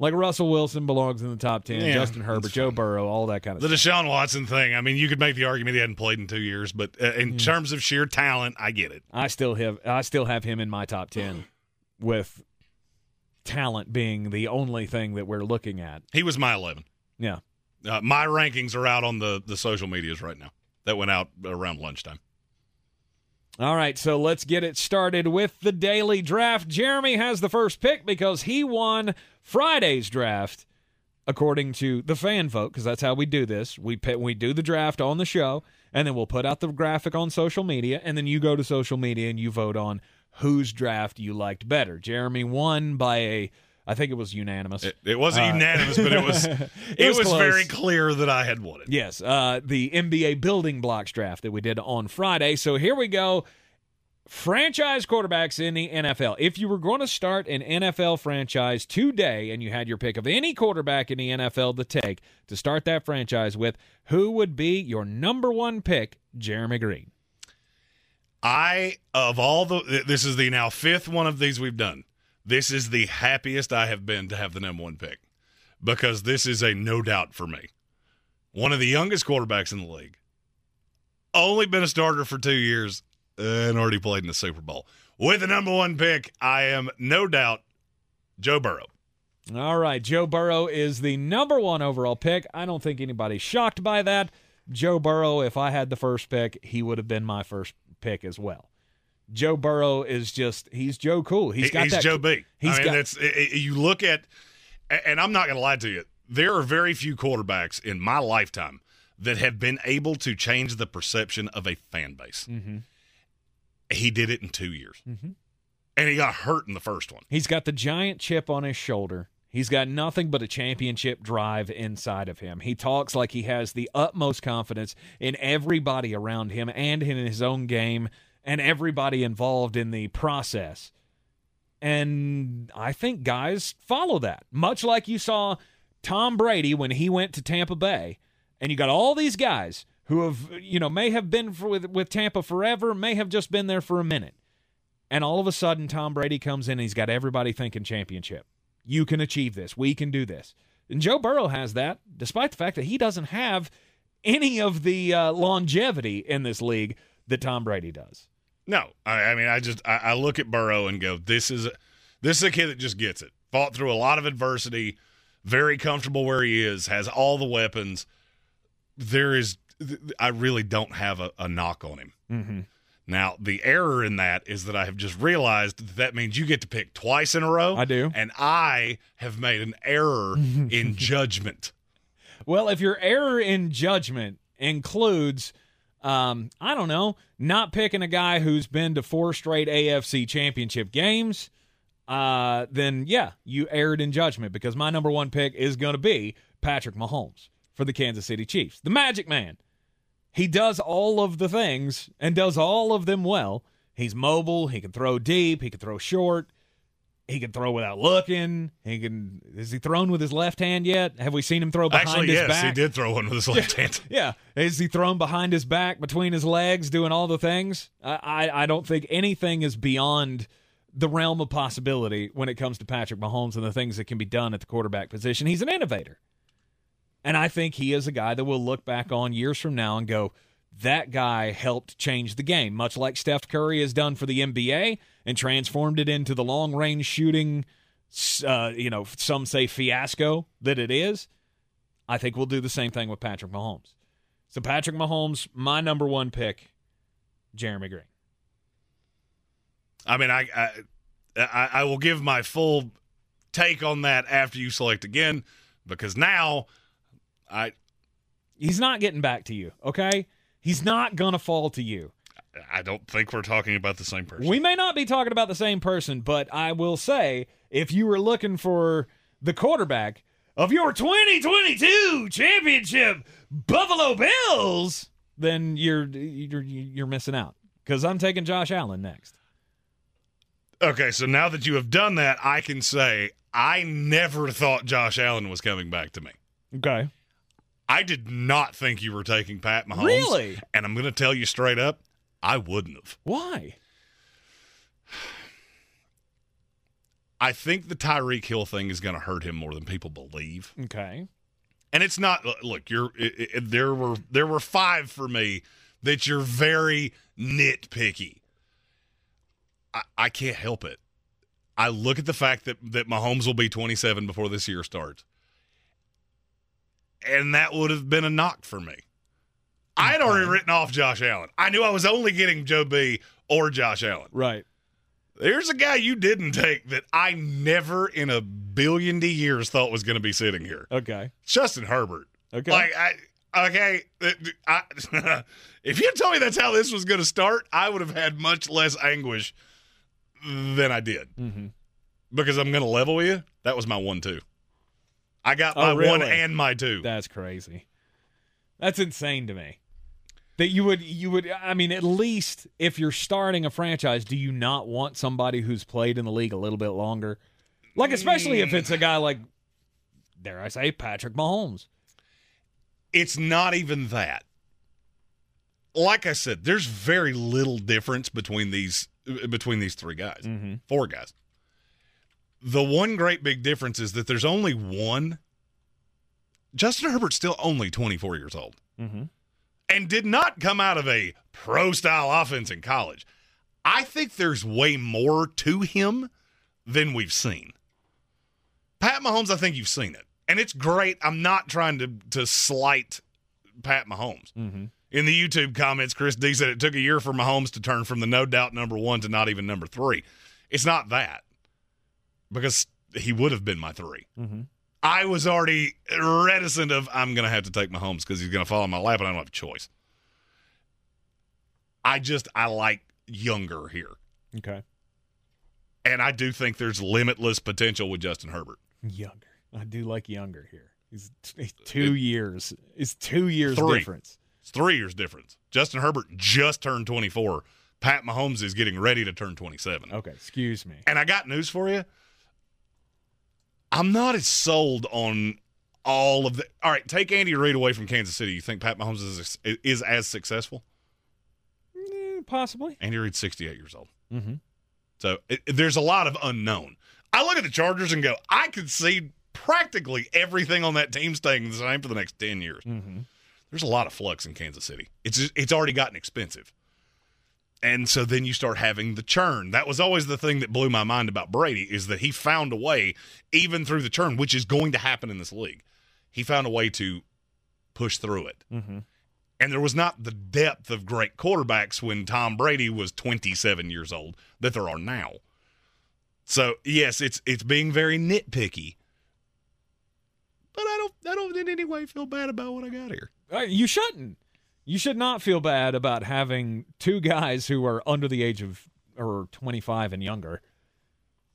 Like Russell Wilson belongs in the top 10, Yeah, Justin Herbert, Joe. Burrow, all that kind of The stuff. The Deshaun Watson thing. I mean, you could make the argument he hadn't played in two years, but uh, in terms of sheer talent, I get it. I still have I still have him in my top 10 with talent being the only thing that we're looking at. He was my eleven. Yeah. Uh, my rankings are out on the the social medias right now. That went out around lunchtime. All right, so let's get it started with the daily draft. Jeremy has the first pick because he won Friday's draft according to the fan vote because that's how we do this. We we do the draft on the show and then we'll put out the graphic on social media and then you go to social media and you vote on whose draft you liked better. Jeremy won by a I think it was unanimous. It, it wasn't Uh, unanimous, but it was it, (laughs) it was, was very clear that I had won it. Yes, uh, the NBA building blocks draft that we did on Friday. So here we go. Franchise quarterbacks in the NFL. If you were going to start an NFL franchise today and you had your pick of any quarterback in the NFL to take to start that franchise with, who would be your number one pick, Jeremy Greene? I of all the this is the now fifth one of these we've done. This is the happiest I have been to have the number one pick because this is a no doubt for me. One of the youngest quarterbacks in the league, only been a starter for two years, and already played in the Super Bowl. With the number one pick, I am no doubt Joe Burrow. All right, Joe Burrow is the number one overall pick. I don't think anybody's shocked by that. Joe Burrow, if I had the first pick, he would have been my first pick as well. Joe Burrow is just he's Joe Cool. He's got he's that Joe B. He's I mean, got that's it, you look at, and I'm not going to lie to you. There are very few quarterbacks in my lifetime that have been able to change the perception of a fan base. Mhm. He did it in two years, Mhm. and he got hurt in the first one. He's got the giant chip on his shoulder. He's got nothing but a championship drive inside of him. He talks like he has the utmost confidence in everybody around him and in his own game and everybody involved in the process. And I think guys follow that. Much like you saw Tom Brady when he went to Tampa Bay. And you got all these guys who have, you know, may have been for, with, with Tampa forever, may have just been there for a minute. And all of a sudden, Tom Brady comes in and he's got everybody thinking championship. You can achieve this. We can do this. And Joe Burrow has that, despite the fact that he doesn't have any of the uh, longevity in this league that Tom Brady does. No, I, I mean, I just I, I look at Burrow and go, this is a, this is a kid that just gets it. Fought through a lot of adversity, very comfortable where he is, has all the weapons. There is, I really don't have a, a knock on him. Mm-hmm. Now, the error in that is that I have just realized that, that means you get to pick twice in a row. I do. And I have made an error in (laughs) judgment. Well, if your error in judgment includes, um, I don't know, not picking a guy who's been to four straight AFC championship games, uh, then yeah, you erred in judgment because my number one pick is going to be Patrick Mahomes for the Kansas City Chiefs, the Magic Man. He does all of the things and does all of them well. He's mobile. He can throw deep. He can throw short. He can throw without looking. He can. Is he thrown with his left hand yet? Have we seen him throw behind Actually, his yes, back? he did throw one with his left hand. (laughs) Yeah. Is he thrown behind his back, between his legs, doing all the things? I, I, I don't think anything is beyond the realm of possibility when it comes to Patrick Mahomes and the things that can be done at the quarterback position. He's an innovator. And I think he is a guy that we'll look back on years from now and go, that guy helped change the game, much like Steph Curry has done for the NBA and transformed it into the long range shooting, uh, you know, some say fiasco that it is. I think we'll do the same thing with Patrick Mahomes. So, Patrick Mahomes, my number one pick, Jeremy Greene. I mean, I, I I I will give my full take on that after you select again because now I he's not getting back to you, okay? He's not going to fall to you. I don't think we're talking about the same person. We may not be talking about the same person, but I will say if you were looking for the quarterback of your 2022 championship Buffalo Bills, then you're you're you're missing out cuz I'm taking Josh Allen next. Okay, so now that you have done that, I can say I never thought Josh Allen was coming back to me. Okay. I did not think you were taking Pat Mahomes. Really? And I'm going to tell you straight up, I wouldn't have. Why? (sighs) I think the Tyreek Hill thing is going to hurt him more than people believe. Okay. And it's not look, you're it, it, there were there were 5 for me that you're very nitpicky. I, I can't help it. I look at the fact that that Mahomes will be 27 before this year starts and that would have been a knock for me. I had already written off Josh Allen. I knew I was only getting Joe B or Josh Allen. Right. There's a guy you didn't take that I never in a billion years thought was going to be sitting here. Okay. Justin Herbert. Okay. Like I okay, I, (laughs) if you told me that's how this was going to start, I would have had much less anguish than I did. Mm-hmm. Because I'm going to level with you. That was my one two. I got Oh, my really? one and my two. That's crazy. That's insane to me. That you would you would I mean at least if you're starting a franchise, do you not want somebody who's played in the league a little bit longer? Like especially if it's a guy like dare I say Patrick Mahomes. It's not even that. Like I said, there's very little difference between these between these three guys, Mm-hmm. four guys. The one great big difference is that there's only one. Justin Herbert's still only 24 years old Mm-hmm. and did not come out of a pro style offense in college. I think there's way more to him than we've seen. Pat Mahomes, I think you've seen it. And it's great. I'm not trying to to slight Pat Mahomes. Mm-hmm. In the YouTube comments, Chris D said it took a year for Mahomes to turn from the no doubt number one to not even number three. It's not that because he would have been my 3 Mm-hmm. I was already reticent of I'm going to have to take Mahomes because he's going to fall in my lap and I don't have a choice. I just I like younger here, Okay. and I do think there's limitless potential with Justin Herbert. Younger. I do like younger here. He's, he's two years. It's two years Three. difference. It's three years difference. Justin Herbert just turned 24. Pat Mahomes is getting ready to turn 27. Okay, excuse me. And I got news for you. I'm not as sold on all of the. All right, take Andy Reid away from Kansas City. You think Pat Mahomes is is as successful? Eh, possibly. Andy Reid's 68 years old. Mm-hmm. So it, there's a lot of unknown. I look at the Chargers and go, I could see practically everything on that team staying the same for the next 10 years. Mm-hmm. There's a lot of flux in Kansas City. It's just, it's already gotten expensive. And so then you start having the churn. That was always the thing that blew my mind about Brady is that he found a way, even through the churn, which is going to happen in this league. He found a way to push through it. Mm-hmm. And there was not the depth of great quarterbacks when Tom Brady was 27 years old that there are now. So yes, it's it's being very nitpicky, but I don't I don't in any way feel bad about what I got here. Uh, you shouldn't. You should not feel bad about having two guys who are under the age of or 25 and younger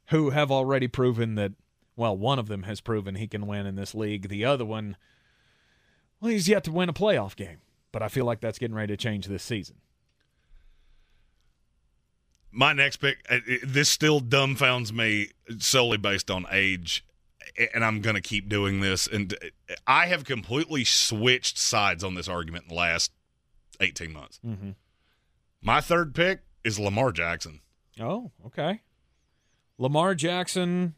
who have already proven that well, one of them has proven he can win in this league. The other one well, he's yet to win a playoff game, but I feel like that's getting ready to change this season. My next pick, uh, this still dumbfounds me solely based on age, and I'm going to keep doing this. And uh, I have completely switched sides on this argument in the last 18 months. Mm-hmm. My third pick is Lamar Jackson. Oh, okay. Lamar Jackson,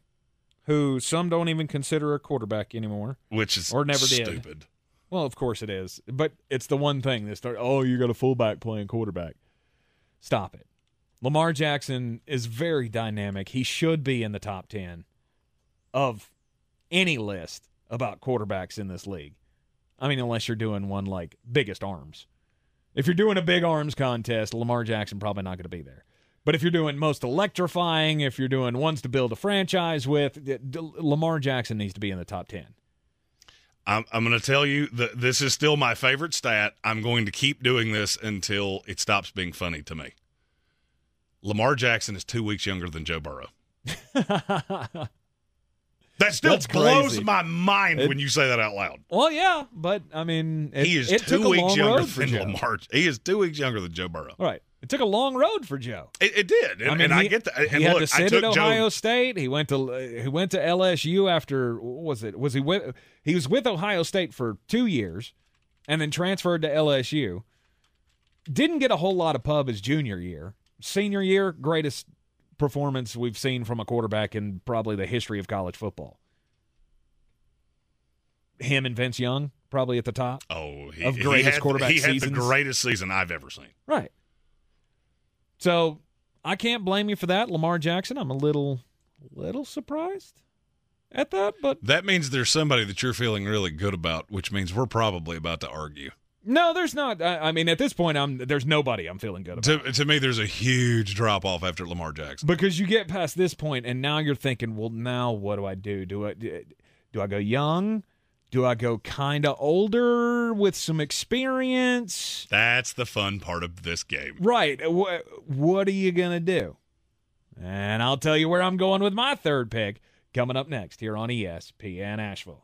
who some don't even consider a quarterback anymore, which is or never stupid. did. Well, of course it is, but it's the one thing that start. Oh, you got a fullback playing quarterback. Stop it. Lamar Jackson is very dynamic. He should be in the top ten of any list about quarterbacks in this league. I mean, unless you're doing one like biggest arms. If you're doing a big arms contest, Lamar Jackson probably not going to be there. But if you're doing most electrifying, if you're doing ones to build a franchise with, Lamar Jackson needs to be in the top 10. I'm, I'm going to tell you that this is still my favorite stat. I'm going to keep doing this until it stops being funny to me. Lamar Jackson is two weeks younger than Joe Burrow. (laughs) that still That's blows crazy. my mind It- when you say that out loud. Well, yeah, but I mean, it, he is it two took weeks younger than Joe. Lamar. He is two weeks younger than Joe Burrow. All right. It took a long road for Joe. It, it did, and, I mean, and I get that. And he had look, to sit I at took Ohio Joe. State. He went to he went to LSU after what was it? Was he with he was with Ohio State for two years, and then transferred to LSU. Didn't get a whole lot of pub his junior year. Senior year, greatest performance we've seen from a quarterback in probably the history of college football. Him and Vince Young probably at the top. Oh, he, of he greatest had, quarterback He had seasons. the greatest season I've ever seen. Right. So I can't blame you for that, Lamar Jackson. I'm a little, little surprised at that, but That means there's somebody that you're feeling really good about, which means we're probably about to argue. No, there's not. I, I mean, at this point, I'm there's nobody I'm feeling good about To, to me, there's a huge drop off after Lamar Jackson. because you get past this point, and now you're thinking, well, now what do I do? Do I do I go young? Do I go kind of older with some experience? That's the fun part of this game. Right. What, what are you going to do? And I'll tell you where I'm going with my third pick coming up next here on ESPN Asheville.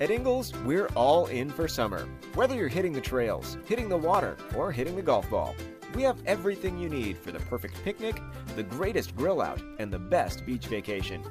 At Ingles, we're all in for summer. Whether you're hitting the trails, hitting the water, or hitting the golf ball, we have everything you need for the perfect picnic, the greatest grill out, and the best beach vacation.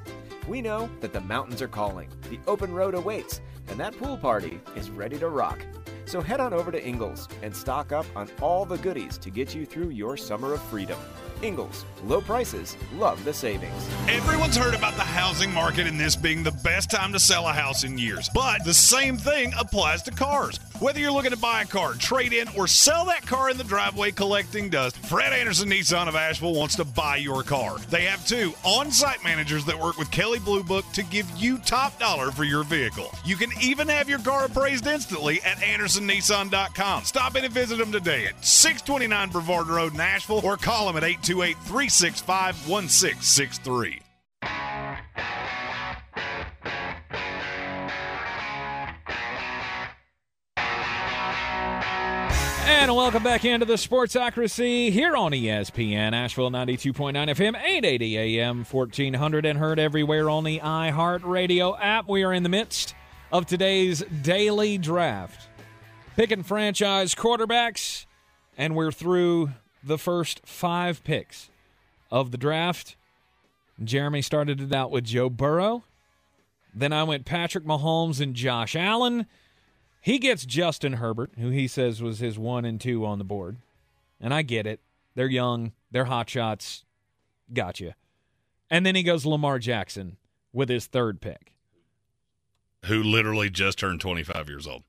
We know that the mountains are calling, the open road awaits, and that pool party is ready to rock. So head on over to Ingles and stock up on all the goodies to get you through your summer of freedom. Ingles, low prices, love the savings. Everyone's heard about the housing market and this being the best time to sell a house in years. But the same thing applies to cars. Whether you're looking to buy a car, trade in, or sell that car in the driveway collecting dust, Fred Anderson Nissan of Asheville wants to buy your car. They have two on site managers that work with Kelley Blue Book to give you top dollar for your vehicle. You can even have your car appraised instantly at AndersonNissan.com. Stop in and visit them today at 629 Brevard Road, Asheville, or call them at 828 365 1663. And welcome back into the Sportsocracy here on ESPN, Asheville 92.9 FM, 880 AM, 1400, and heard everywhere on the iHeartRadio app. We are in the midst of today's daily draft, picking franchise quarterbacks, and we're through the first five picks of the draft. Jeremy started it out with Joe Burrow. Then I went Patrick Mahomes and Josh Allen. He gets Justin Herbert, who he says was his one and two on the board. And I get it. They're young, they're hot shots. Gotcha. And then he goes Lamar Jackson with his third pick. Who literally just turned 25 years old.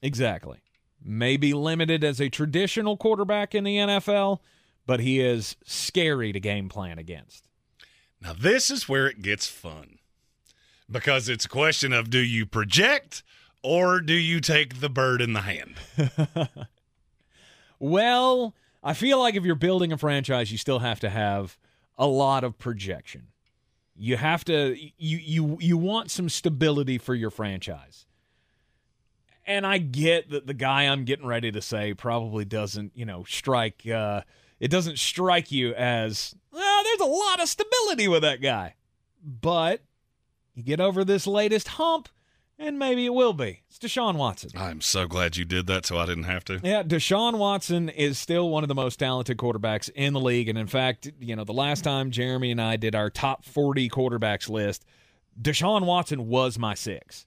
Exactly. Maybe limited as a traditional quarterback in the NFL, but he is scary to game plan against. Now, this is where it gets fun because it's a question of do you project or do you take the bird in the hand? (laughs) Well, I feel like if you're building a franchise, you still have to have a lot of projection. You have to you you you want some stability for your franchise. And I get that the guy I'm getting ready to say probably doesn't, you know, strike uh it doesn't strike you as well, there's a lot of stability with that guy. But you get over this latest hump and maybe it will be. It's Deshaun Watson. I'm so glad you did that so I didn't have to. Yeah, Deshaun Watson is still one of the most talented quarterbacks in the league. And in fact, you know, the last time Jeremy and I did our top 40 quarterbacks list, Deshaun Watson was my six.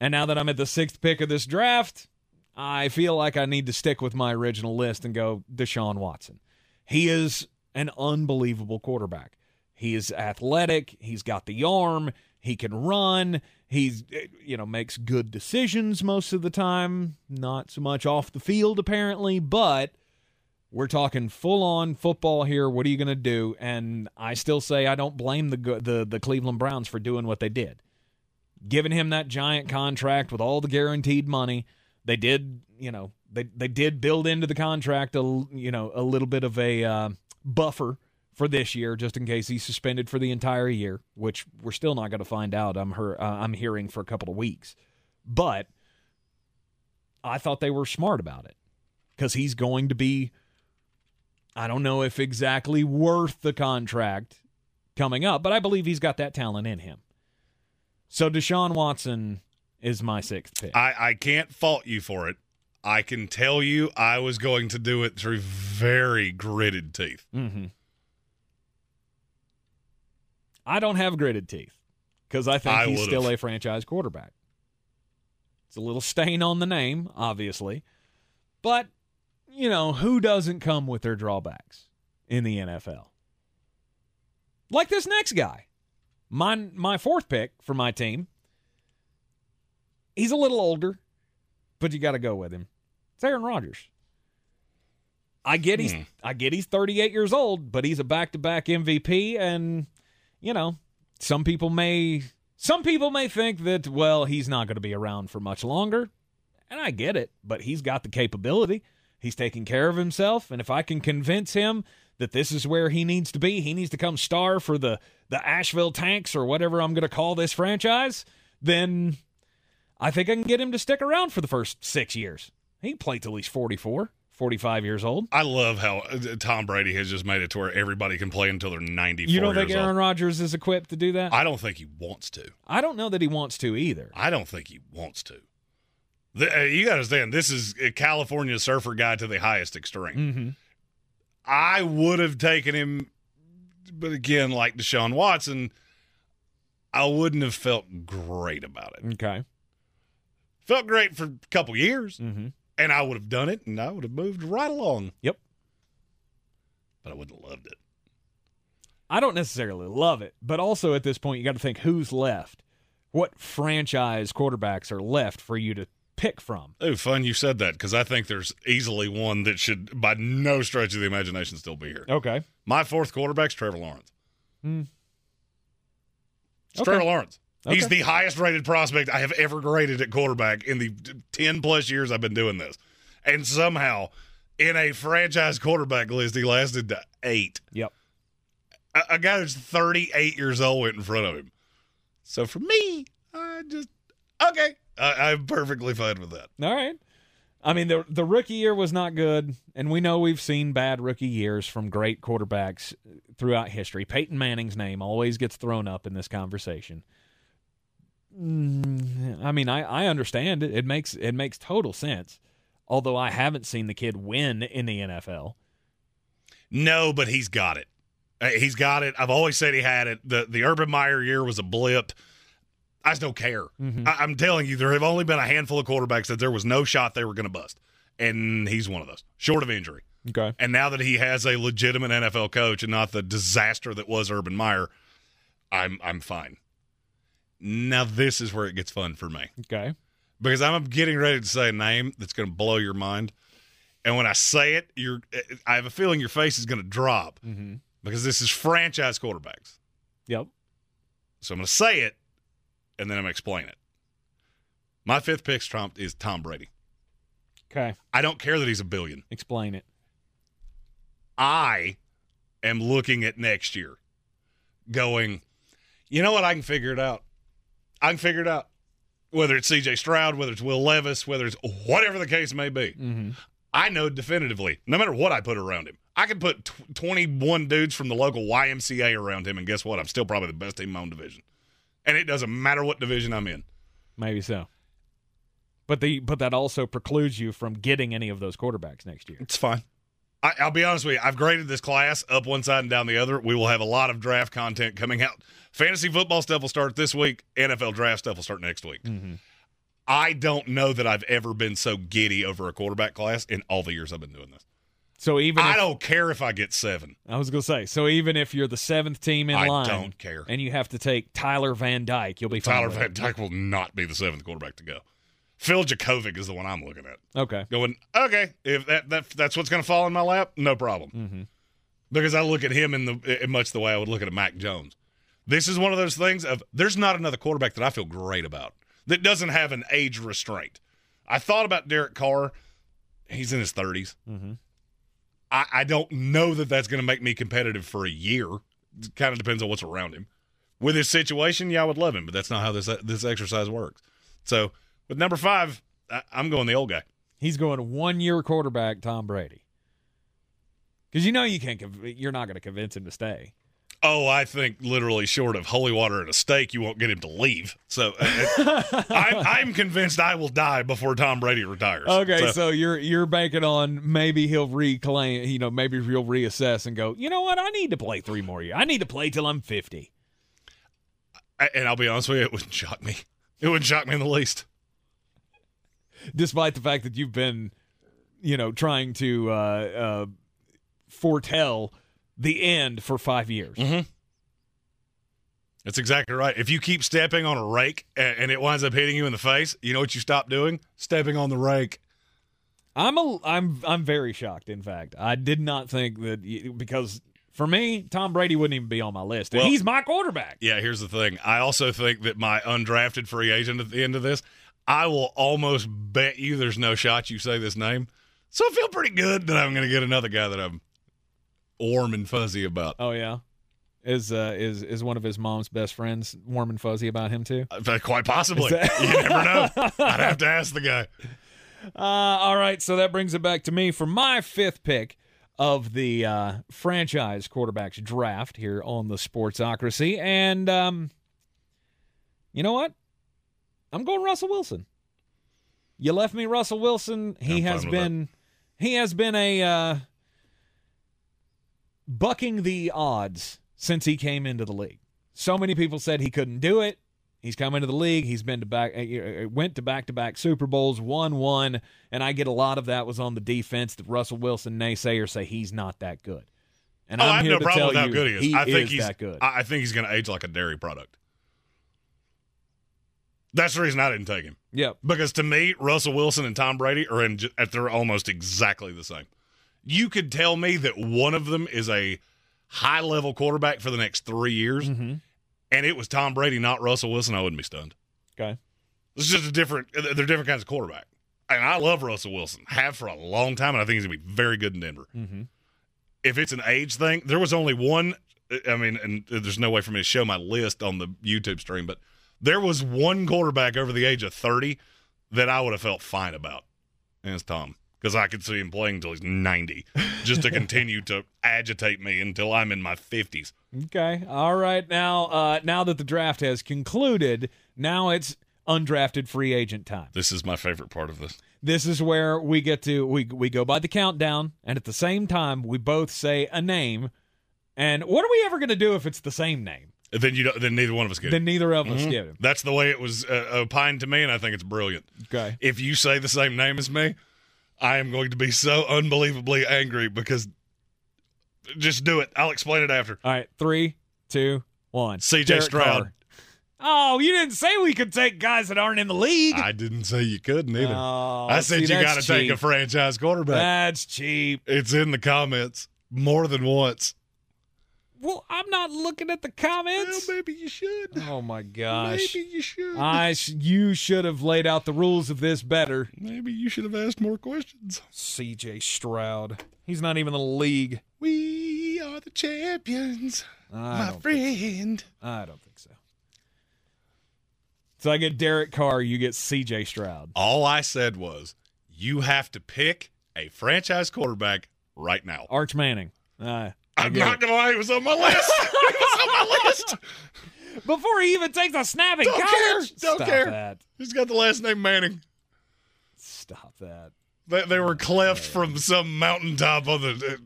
And now that I'm at the sixth pick of this draft, I feel like I need to stick with my original list and go Deshaun Watson. He is an unbelievable quarterback. He is athletic, he's got the arm, he can run, he's you know makes good decisions most of the time, not so much off the field apparently, but we're talking full on football here. What are you going to do? And I still say I don't blame the the the Cleveland Browns for doing what they did. Giving him that giant contract with all the guaranteed money. They did, you know, they they did build into the contract a you know, a little bit of a uh, buffer for this year, just in case he's suspended for the entire year, which we're still not going to find out. I'm her, uh, I'm hearing for a couple of weeks, but I thought they were smart about it because he's going to be. I don't know if exactly worth the contract coming up, but I believe he's got that talent in him. So Deshaun Watson is my sixth pick. I, I can't fault you for it. I can tell you I was going to do it through very gritted teeth. Mm-hmm. I don't have gritted teeth because I think I he's would've. still a franchise quarterback. It's a little stain on the name, obviously. But, you know, who doesn't come with their drawbacks in the NFL? Like this next guy. My my fourth pick for my team. He's a little older, but you got to go with him. It's Aaron Rodgers. I get he's Hmm. I get he's 38 years old, but he's a back-to-back MVP and you know, some people may some people may think that well, he's not going to be around for much longer. And I get it, but he's got the capability. He's taking care of himself, and if I can convince him that this is where he needs to be, he needs to come star for the the Asheville Tanks or whatever I'm going to call this franchise, then I think I can get him to stick around for the first 6 years. He played play till he's 44, 45 years old. I love how uh, Tom Brady has just made it to where everybody can play until they're 94 You don't think Aaron. Rodgers is equipped to do that? I don't think he wants to. I don't know that he wants to either. I don't think he wants to. The, uh, you got to understand, this is a California surfer guy to the highest extreme. Mm-hmm. I would have taken him, but again, like Deshaun Watson, I wouldn't have felt great about it. Okay. Felt great for a couple years, Mm-hmm. and I would have done it, and I would have moved right along. Yep. But I wouldn't have loved it. I don't necessarily love it, but also at this point, you got to think who's left. What franchise quarterbacks are left for you to pick from? Oh, fun you said that because I think there's easily one that should, by no stretch of the imagination, still be here. Okay. My fourth quarterback's Trevor Lawrence. Hmm. It's Okay. Trevor Lawrence. He's the highest rated prospect I have ever graded at quarterback in the 10 plus years I've been doing this. And somehow, in a franchise quarterback list, he lasted to eight. Yep. A, a guy who's 38 years old went in front of him. So for me, I just, okay. I, I'm perfectly fine with that. All right. I mean, the the rookie year was not good, and we know we've seen bad rookie years from great quarterbacks throughout history. Peyton Manning's name always gets thrown up in this conversation. Mm, I mean, I, I understand it. It makes it makes total sense. Although I haven't seen the kid win in the NFL. No, but he's got it. Uh, He's got it. I've always said he had it. The the Urban Meyer year was a blip. I just don't care. I, I'm telling you, there have only been a handful of quarterbacks that there was no shot they were going to bust, and he's one of those, short of injury. Okay. And now that he has a legitimate NFL coach and not the disaster that was Urban Meyer, I'm I'm fine. Now this is where it gets fun for me. Okay. Because I'm getting ready to say a name that's going to blow your mind. And when I say it, you're I have a feeling your face is going to drop Mm-hmm. because this is franchise quarterbacks. Yep. So I'm going to say it and then I'm going to explain it. My fifth pick Trump is Tom Brady. Okay. I don't care that he's a billion. Explain it. I am looking at next year going, you know what? I can figure it out. I can figure it out. Whether it's CJ Stroud, whether it's Will Levis, whether it's whatever the case may be. Mm-hmm. I know definitively, no matter what I put around him, I can put tw- 21 dudes from the local YMCA around him, and guess what? I'm still probably the best team in my own division. And it doesn't matter what division I'm in. Maybe so. But the but that also precludes you from getting any of those quarterbacks next year. It's fine. I, I'll be honest with you. I've graded this class up one side and down the other. We will have a lot of draft content coming out. Fantasy football stuff will start this week. NFL draft stuff will start next week. Mm-hmm. I don't know that I've ever been so giddy over a quarterback class in all the years I've been doing this. So even I if, don't care if I get seven. I was gonna say, so even if you're the seventh team in I line, I don't care. and you have to take Tyler Van Dyke, you'll be. Tyler Van. Dyke will not be the seventh quarterback to go. Phil Jurkovec is the one I'm looking at. Okay. Going, okay, if that, that that's what's going to fall in my lap, no problem. Mm-hmm. Because I look at him in the in much the way I would look at a Mac Jones. This is one of those things of there's not another quarterback that I feel great about that doesn't have an age restraint. I thought about Derek Carr. He's in his 30s. Mm-hmm. I, I don't know that that's going to make me competitive for a year. Kind of depends on what's around him. With his situation, yeah, I would love him, but that's not how this this exercise works. So with number five, I, I'm going the old guy. He's going one year quarterback Tom Brady. Because you know you can't, you're not going to convince him to stay. Oh, I think literally short of holy water and a steak, you won't get him to leave. So uh, (laughs) I'm, I'm convinced I will die before Tom Brady retires. Okay, so, you're you're banking on maybe he'll reclaim, you know, maybe he'll reassess and go, you know what, I need to play three more years. I need to play till I'm 50. I- and I'll be honest with you, it wouldn't shock me. It wouldn't shock me in the least. despite the fact that you've been, you know, trying to uh, uh, foretell the end for five years. Mm-hmm. That's exactly right. If you keep stepping on a rake and, it winds up hitting you in the face, you know what you stop doing? Stepping on the rake. I'm a, I'm I'm very shocked. In fact, I did not think that because for me, Tom Brady wouldn't even be on my list. Well- he's my quarterback. Yeah, here's the thing. I also think that my undrafted free agent at the end of this, I will almost bet you there's no shot you say this name. So I feel pretty good that I'm going to get another guy that I'm warm and fuzzy about. Oh yeah, is uh, is is one of his mom's best friends warm and fuzzy about him too? Uh, Quite possibly. That- you never know. (laughs) I'd have to ask the guy. Uh, all right, so that brings it back to me for my fifth pick of the uh, franchise quarterbacks draft here on the Sportsocracy, and um, you know what? I'm going Russell Wilson. You left me Russell Wilson. He I'm has been he has been a uh, bucking the odds since he came into the league. So many people said he couldn't do it. He's come into the league. He's been to back, uh, uh, went to back to back Super Bowls, won one, and I get a lot of that was on the defense. That Russell Wilson naysayers say he's not that good, and oh, I'm I have here no to problem tell with how you good he is. I think is he's that good. I I think he's going to age like a dairy product. That's the reason I didn't take him. Yep. Because to me, Russell Wilson and Tom Brady are in they're almost exactly the same. You could tell me that one of them is a high level quarterback for the next three years, Mm-hmm. and it was Tom Brady, not Russell Wilson. I wouldn't be stunned. Okay. It's just a different. They're different kinds of quarterback. And I love Russell Wilson. Have for a long time, and I think he's gonna be very good in Denver. Mm-hmm. If it's an age thing, there was only one. I mean, and there's no way for me to show my list on the YouTube stream, but there was one quarterback over the age of 30 that I would have felt fine about. And it's Tom. Because I could see him playing until he's 90, just to continue to agitate me until I'm in my 50s. Okay. All right. Now, uh, now that the draft has concluded, now it's undrafted free agent time. This is my favorite part of this. This is where we get to we we go by the countdown, and at the same time, we both say a name. And what are we ever going to do if it's the same name? Then you don't, then neither one of us get Then it. neither of us Mhm. get it. That's the way it was uh, opined to me, and I think it's brilliant. Okay. If you say the same name as me, I am going to be so unbelievably angry because just do it. I'll explain it after. All right, three, two, one. CJ Derek Stroud. Carr. Oh, you didn't say we could take guys that aren't in the league. I didn't say you couldn't either. Oh, I said see, you got to take a franchise quarterback. That's cheap. it's in the comments more than once. Well, I'm not looking at the comments. Well, maybe you should. Oh my gosh. Maybe you should. I sh- you should have laid out the rules of this better. Maybe you should have asked more questions. CJ Stroud. He's not even in the league. We are the champions, I my don't think- friend. I don't think so. So I get Derek Carr, you get CJ Stroud. All I said was you have to pick a franchise quarterback right now. Arch Manning. Uh, I I'm not gonna lie, he was on my list. (laughs) he was on my list. Before he even takes a snap in Don't care. Don't Stop care. that. He's got the last name Manning. Stop that. They, they were cleft from some mountaintop on the.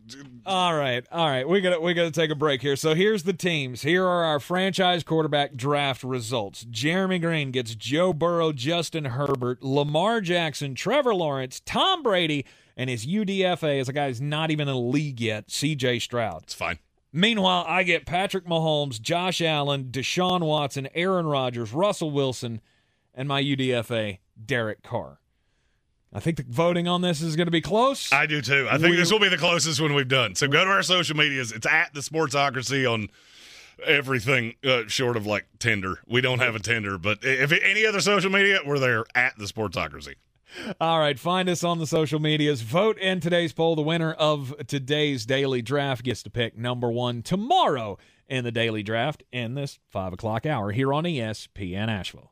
Uh, all right, all right. We gotta we got to take a break here. So here's the teams. Here are our franchise quarterback draft results. Jeremy Greene gets Joe Burrow, Justin Herbert, Lamar Jackson, Trevor Lawrence, Tom Brady, and his UDFA is a guy who's not even in the league yet. C.J. Stroud. It's fine. Meanwhile, I get Patrick Mahomes, Josh Allen, Deshaun Watson, Aaron Rodgers, Russell Wilson, and my UDFA, Derek Carr. I think the voting on this is going to be close. I do too. I think We- this will be the closest one we've done. So go to our social medias. It's at the Sportsocracy on everything uh, short of like Tinder. We don't have a Tinder, but if any other social media, we're there at the Sportsocracy. All right, find us on the social medias. Vote in today's poll. The winner of today's daily draft gets to pick number one tomorrow in the daily draft in this five o'clock hour here on ESPN Asheville.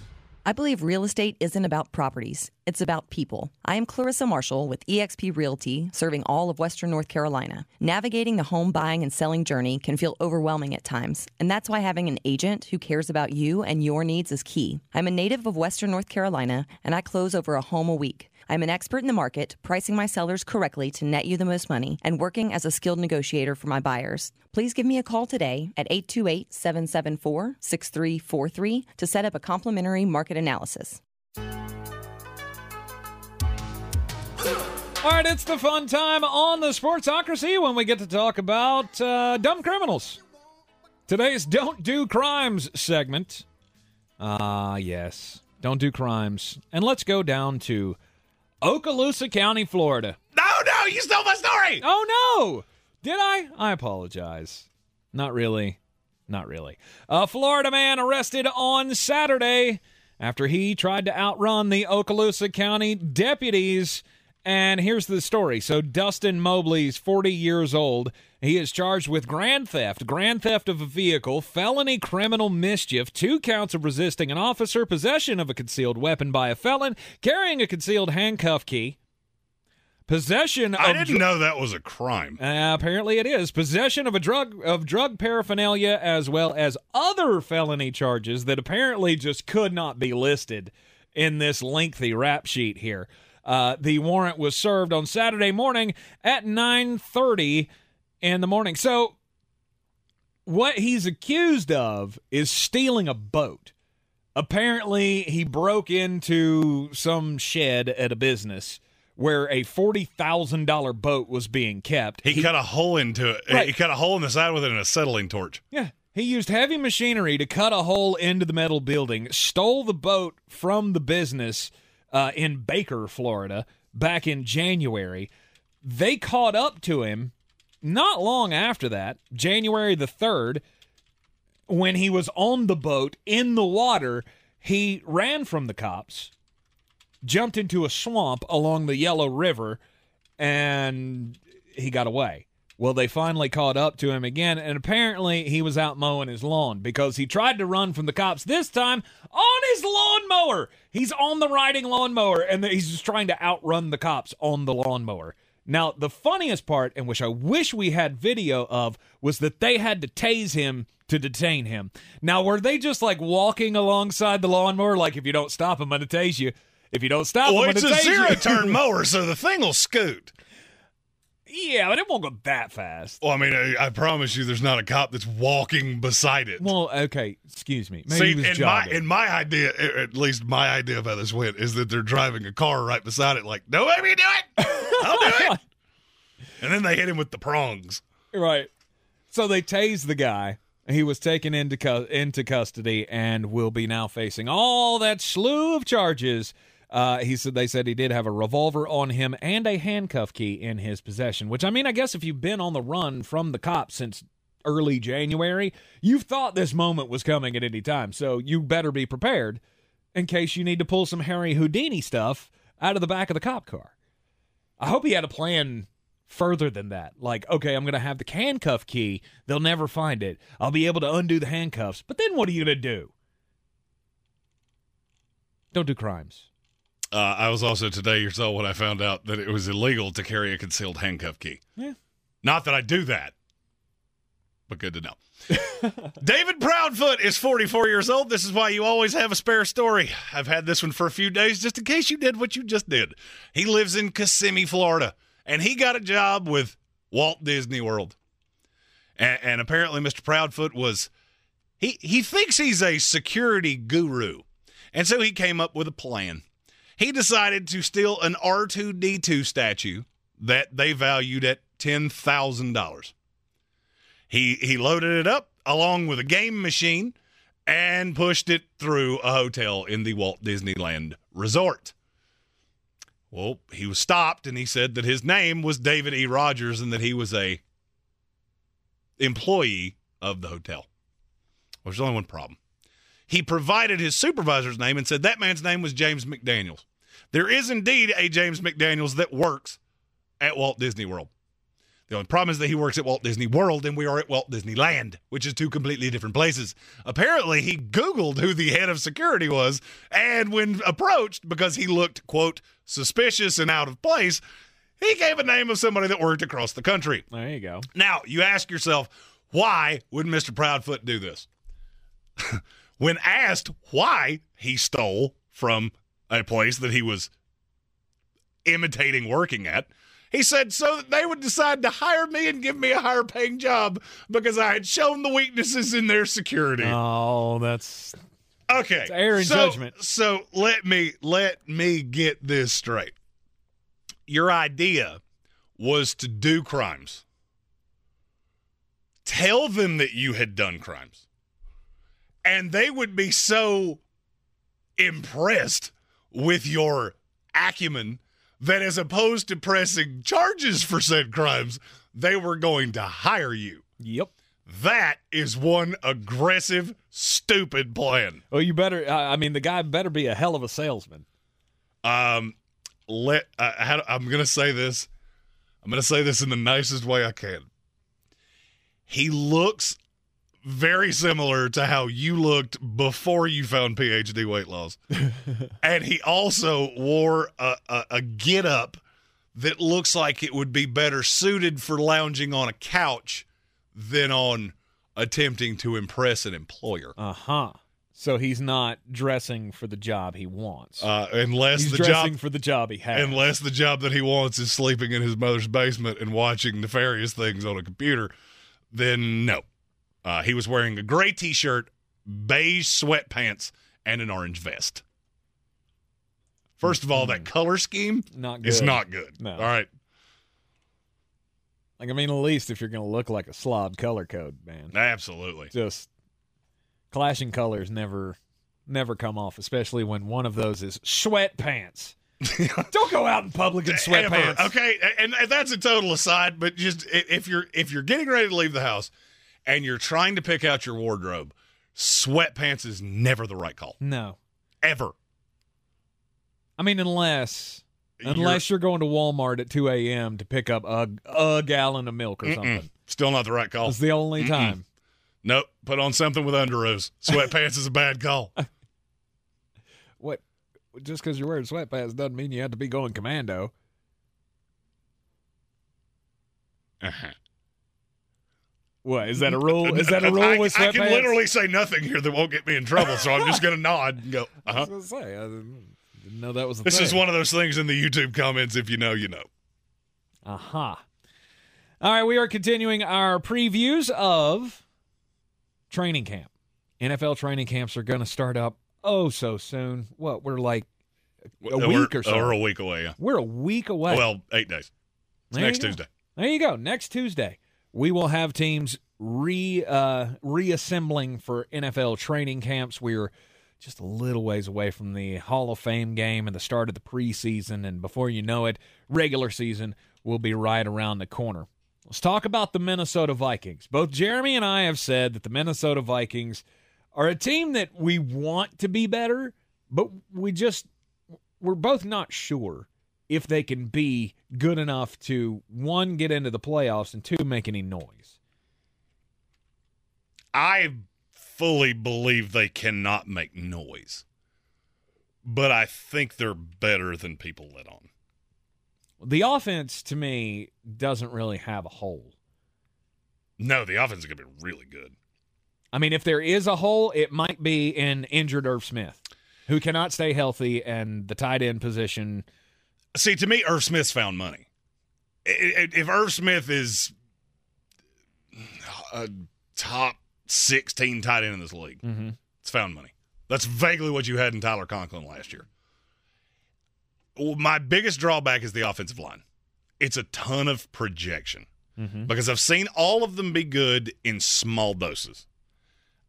I believe real estate isn't about properties, it's about people. I am Clarissa Marshall with eXp Realty, serving all of Western North Carolina. Navigating the home buying and selling journey can feel overwhelming at times, and that's why having an agent who cares about you and your needs is key. I'm a native of Western North Carolina, and I close over a home a week. I'm an expert in the market, pricing my sellers correctly to net you the most money, and working as a skilled negotiator for my buyers. Please give me a call today at 828 774 6343 to set up a complimentary market analysis. All right, it's the fun time on the Sportsocracy when we get to talk about uh, dumb criminals. Today's Don't Do Crimes segment. Ah, yes. Don't do crimes. And let's go down to Okaloosa County, Florida. No, no, you stole my story. Oh, no! Did I? I apologize. Not really. Not really. A Florida man arrested on Saturday after he tried to outrun the Okaloosa County deputies. And here's the story. So, Dustin Mobley's 40 years old. He is charged with grand theft, grand theft of a vehicle, felony criminal mischief, two counts of resisting an officer, possession of a concealed weapon by a felon, carrying a concealed handcuff key, possession of I didn't dr- know that was a crime. uh, apparently, it is possession of a drug of drug paraphernalia, as well as other felony charges that apparently just could not be listed in this lengthy rap sheet here. Uh, the warrant was served on Saturday morning at nine thirty in the morning. So, what he's accused of is stealing a boat. Apparently, he broke into some shed at a business where a forty thousand dollar boat was being kept. He, cut a hole into it. Right. He cut a hole in the side with an acetylene torch. Yeah. He used heavy machinery to cut a hole into the metal building, stole the boat from the business uh, in Baker, Florida, back in January. They caught up to him not long after that, January the 3rd, when he was on the boat in the water. He ran from the cops, jumped into a swamp along the Yellow River, and he got away. Well, they finally caught up to him again, and apparently he was out mowing his lawn because he tried to run from the cops this time on his lawnmower. He's on the riding lawnmower, and he's just trying to outrun the cops on the lawnmower. Now, the funniest part, and which I wish we had video of, was that they had to tase him to detain him. Now, were they just like walking alongside the lawnmower, like if you don't stop, I'm going to tase you. If you don't stop, Well, I'm it's going a to tase zero turn (laughs) mower, so the thing will scoot. Yeah, but it won't go that fast. Well, I mean, I, I promise you, there's not a cop that's walking beside it. Well, okay, excuse me. Maybe he See, was in my in my idea, at least my idea of how this went, is that they're driving a car right beside it, like, no, me do it, I'll do it, (laughs) and then they hit him with the prongs. Right. So they tased the guy. He was taken into cu- into custody and will be now facing all that slew of charges. Uh, he said they said he did have a revolver on him and a handcuff key in his possession. Which I mean, I guess if you've been on the run from the cops since early January, you've thought this moment was coming at any time. So you better be prepared in case you need to pull some Harry Houdini stuff out of the back of the cop car. I hope he had a plan further than that. Like, okay, I'm going to have the handcuff key. They'll never find it. I'll be able to undo the handcuffs. But then what are you going to do? Don't do crimes. Uh, I was also today years old when I found out that it was illegal to carry a concealed handcuff key. Yeah. Not that I do that, but good to know. (laughs) David Proudfoot is 44 years old. This is why you always have a spare story. I've had this one for a few days just in case you did what you just did. He lives in Kissimmee, Florida, and he got a job with Walt Disney World. And, and apparently, Mr. Proudfoot was he he thinks he's a security guru, and so he came up with a plan. He decided to steal an R2D2 statue that they valued at ten thousand dollars. He he loaded it up along with a game machine and pushed it through a hotel in the Walt Disneyland Resort. Well, he was stopped and he said that his name was David E. Rogers and that he was a employee of the hotel. Well, there's only one problem. He provided his supervisor's name and said that man's name was James McDaniels. There is indeed a James McDaniels that works at Walt Disney World. The only problem is that he works at Walt Disney World and we are at Walt Disneyland, which is two completely different places. Apparently, he Googled who the head of security was, and when approached, because he looked, quote, suspicious and out of place, he gave a name of somebody that worked across the country. There you go. Now, you ask yourself, why would Mr. Proudfoot do this? (laughs) when asked why he stole from a place that he was imitating working at, he said so that they would decide to hire me and give me a higher paying job because I had shown the weaknesses in their security. Oh, that's Okay. It's error in so, judgment. So let me let me get this straight. Your idea was to do crimes. Tell them that you had done crimes. And they would be so impressed with your acumen that as opposed to pressing charges for said crimes, they were going to hire you. Yep. That is one aggressive, stupid plan. Well, you better. I mean, the guy better be a hell of a salesman. Um, let, uh, I'm gonna say this. I'm gonna say this in the nicest way I can. He looks very similar to how you looked before you found PhD weight loss, (laughs) and he also wore a, a, a get up that looks like it would be better suited for lounging on a couch than on attempting to impress an employer. Uh huh. So he's not dressing for the job he wants. Uh, unless he's the dressing job for the job he has. Unless the job that he wants is sleeping in his mother's basement and watching nefarious things on a computer, then no. Uh, he was wearing a gray t shirt, beige sweatpants, and an orange vest. First of all, that color scheme not is not good. No. All right. Like, I mean, at least if you're going to look like a slob color code, man. Absolutely. Just clashing colors never, never come off, especially when one of those is sweatpants. (laughs) Don't go out in public in sweatpants. Ever. Okay, and, and that's a total aside, but just if you're if you're getting ready to leave the house and you're trying to pick out your wardrobe, sweatpants is never the right call. No. Ever. I mean, unless You're- unless you're going to Walmart at 2 a.m. to pick up a, a gallon of milk or Mm-mm. something. Still not the right call. It's the only Mm-mm. time. Nope. Put on something with underoos. Sweatpants is a bad call. (laughs) What? Just because you're wearing sweatpants doesn't mean you have to be going commando. Uh-huh. What is that a rule? (laughs) Is that a rule I, with I can literally say nothing here that won't get me in trouble, so I'm just going (laughs) to nod and go. Uh-huh. was gonna say I didn't didn't know that was This is one of those things in the YouTube comments. If you know, you know. Aha. Uh-huh. All right, we are continuing our previews of training camp. NFL training camps are going to start up oh so soon. What we're like a We're- week or so. We're a week away. Yeah. We're a week away. Well, eight days. Next. Tuesday. There you go. Next Tuesday, we will have teams re uh, reassembling for NFL training camps. We're just a little ways away from the Hall of Fame game and the start of the preseason, and before you know it, regular season will be right around the corner. Let's talk about the Minnesota Vikings. Both Jeremy and I have said that the Minnesota Vikings are a team that we want to be better, but we just we're both not sure if they can be good enough to one get into the playoffs and two make any noise. I fully believe they cannot make noise, but I think they're better than people let on. The offense to me doesn't really have a hole. No, the offense is going to be really good. I mean, if there is a hole, it might be in injured Irv Smith, who cannot stay healthy, and the tight end position. See, to me, Irv Smith's found money. If Irv Smith is a top 16 tight end in this league, Mm-hmm. it's found money. That's vaguely what you had in Tyler Conklin last year. Well, My biggest drawback is the offensive line. It's a ton of projection Mm-hmm. because I've seen all of them be good in small doses.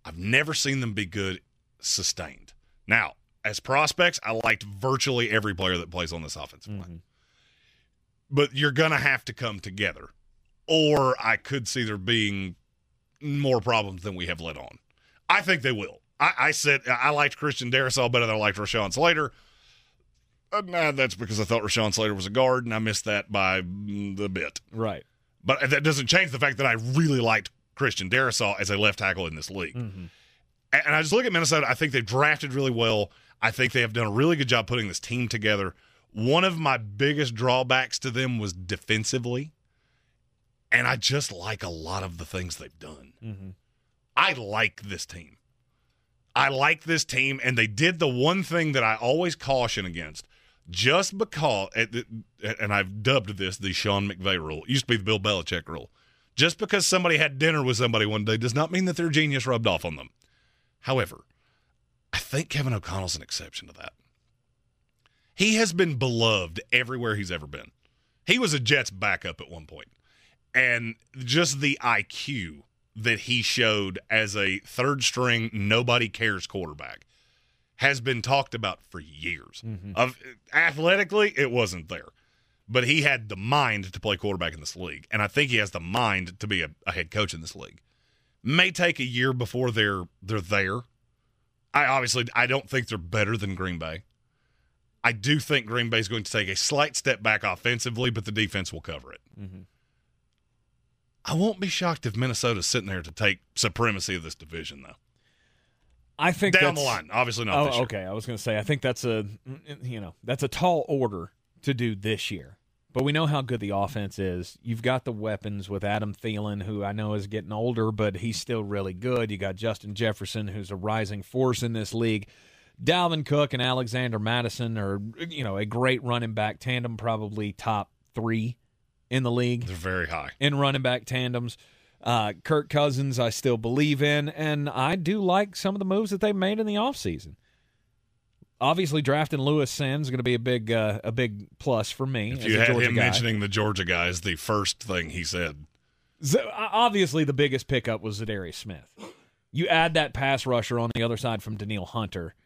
I've never seen them be good sustained. Now, as prospects, I liked virtually every player that plays on this offensive line. But you're going to have to come together. Or I could see there being more problems than we have let on. I think they will. I, I said I liked Christian Darrisaw better than I liked Rashawn Slater. Uh, nah, that's because I thought Rashawn Slater was a guard, and I missed that by the bit. Right. But that doesn't change the fact that I really liked Christian Darrisaw as a left tackle in this league. Mm-hmm. And and I just look at Minnesota. I think they've drafted really well. I think they have done a really good job putting this team together. One of my biggest drawbacks to them was defensively. And I just like a lot of the things they've done. Mm-hmm. I like this team. I like this team, and they did the one thing that I always caution against. Just because, and I've dubbed this the Sean McVay rule. It used to be the Bill Belichick rule. Just because somebody had dinner with somebody one day does not mean that their genius rubbed off on them. However, I think Kevin O'Connell's an exception to that. He has been beloved everywhere he's ever been. He was a Jets backup at one point, and just the IQ that he showed as a third string, nobody cares quarterback has been talked about for years. Mm-hmm. Of athletically, it wasn't there, but he had the mind to play quarterback in this league, and I think he has the mind to be a, a head coach in this league. May take a year before they're they're there. I obviously I don't think they're better than Green Bay. I do think Green Bay is going to take a slight step back offensively, but the defense will cover it. Mm-hmm. I won't be shocked if Minnesota's sitting there to take supremacy of this division, though. I think down the line, obviously not Oh, this year. okay. I was going to say I think that's a you know that's a tall order to do this year. But we know how good the offense is. You've got the weapons with Adam Thielen, who I know is getting older, but he's still really good. You got Justin Jefferson, who's a rising force in this league. Dalvin Cook and Alexander Mattison are you know a great running back tandem, probably top three in the league. They're very high in running back tandems. Uh, Kirk Cousins, I still believe in, and I do like some of the moves that they made in the offseason. Obviously, drafting Lewis Cine is going to be a big uh, a big plus for me. If you had Georgia him guy. mentioning the Georgia guys, the first thing he said. Z- obviously, the biggest pickup was Za'Darius Smith. You add that pass rusher on the other side from Danielle Hunter.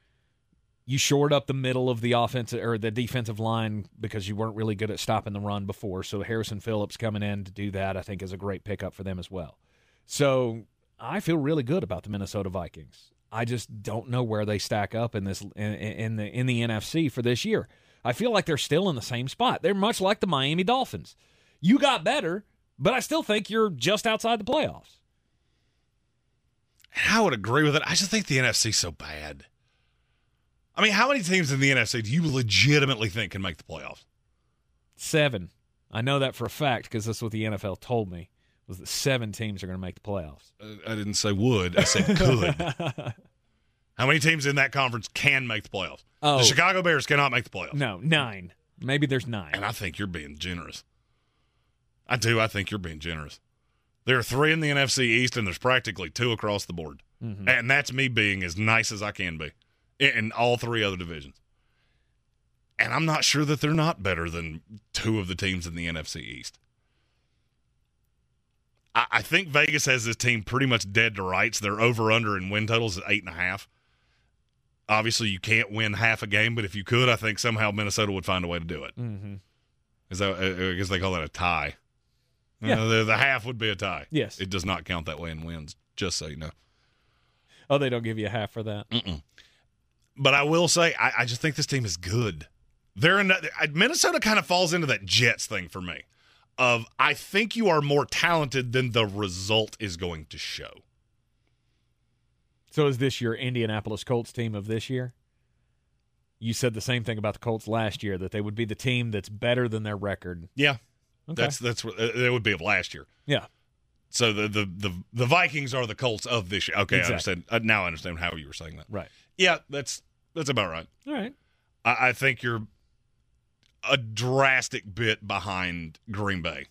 You shored up the middle of the offensive or the defensive line because you weren't really good at stopping the run before. So Harrison Phillips coming in to do that, I think, is a great pickup for them as well. So I feel really good about the Minnesota Vikings. I just don't know where they stack up in this in, in the in the NFC for this year. I feel like they're still in the same spot. They're much like the Miami Dolphins. You got better, but I still think you're just outside the playoffs. I would agree with it. I just think the NFC's so bad. I mean, how many teams in the NFC do you legitimately think can make the playoffs? Seven. I know that for a fact because that's what the NFL told me was that seven teams are going to make the playoffs. I didn't say would. I said could. (laughs) how many teams in that conference can make the playoffs? Oh. The Chicago Bears cannot make the playoffs. No, nine. Maybe there's nine. And I think you're being generous. I do. I think you're being generous. There are three in the NFC East, and there's practically two across the board. Mhm. And that's me being as nice as I can be in all three other divisions. And I'm not sure that they're not better than two of the teams in the NFC East. I, I think Vegas has this team pretty much dead to rights. They're over under in win totals at eight and a half. Obviously, you can't win half a game, but if you could, I think somehow Minnesota would find a way to do it. Mm-hmm. Is that I guess they call that a tie? Yeah. Uh, the, the half would be a tie. Yes. It does not count that way in wins. Just so you know. Oh, they don't give you a half for that. Mm-mm. But I will say, I, I just think this team is good. They're in Minnesota kind of falls into that Jets thing for me. Of I think you are more talented than the result is going to show. So is this your Indianapolis Colts team of this year? You said the same thing about the Colts last year that they would be the team that's better than their record. Yeah, Okay. that's that's what uh, it would be of last year. Yeah. So the the the, the Vikings are the Colts of this year. Okay, Exactly. I understand. Uh, now I understand how you were saying that. Right. Yeah, that's that's about right. All right. I, I think you're a drastic bit behind Green Bay.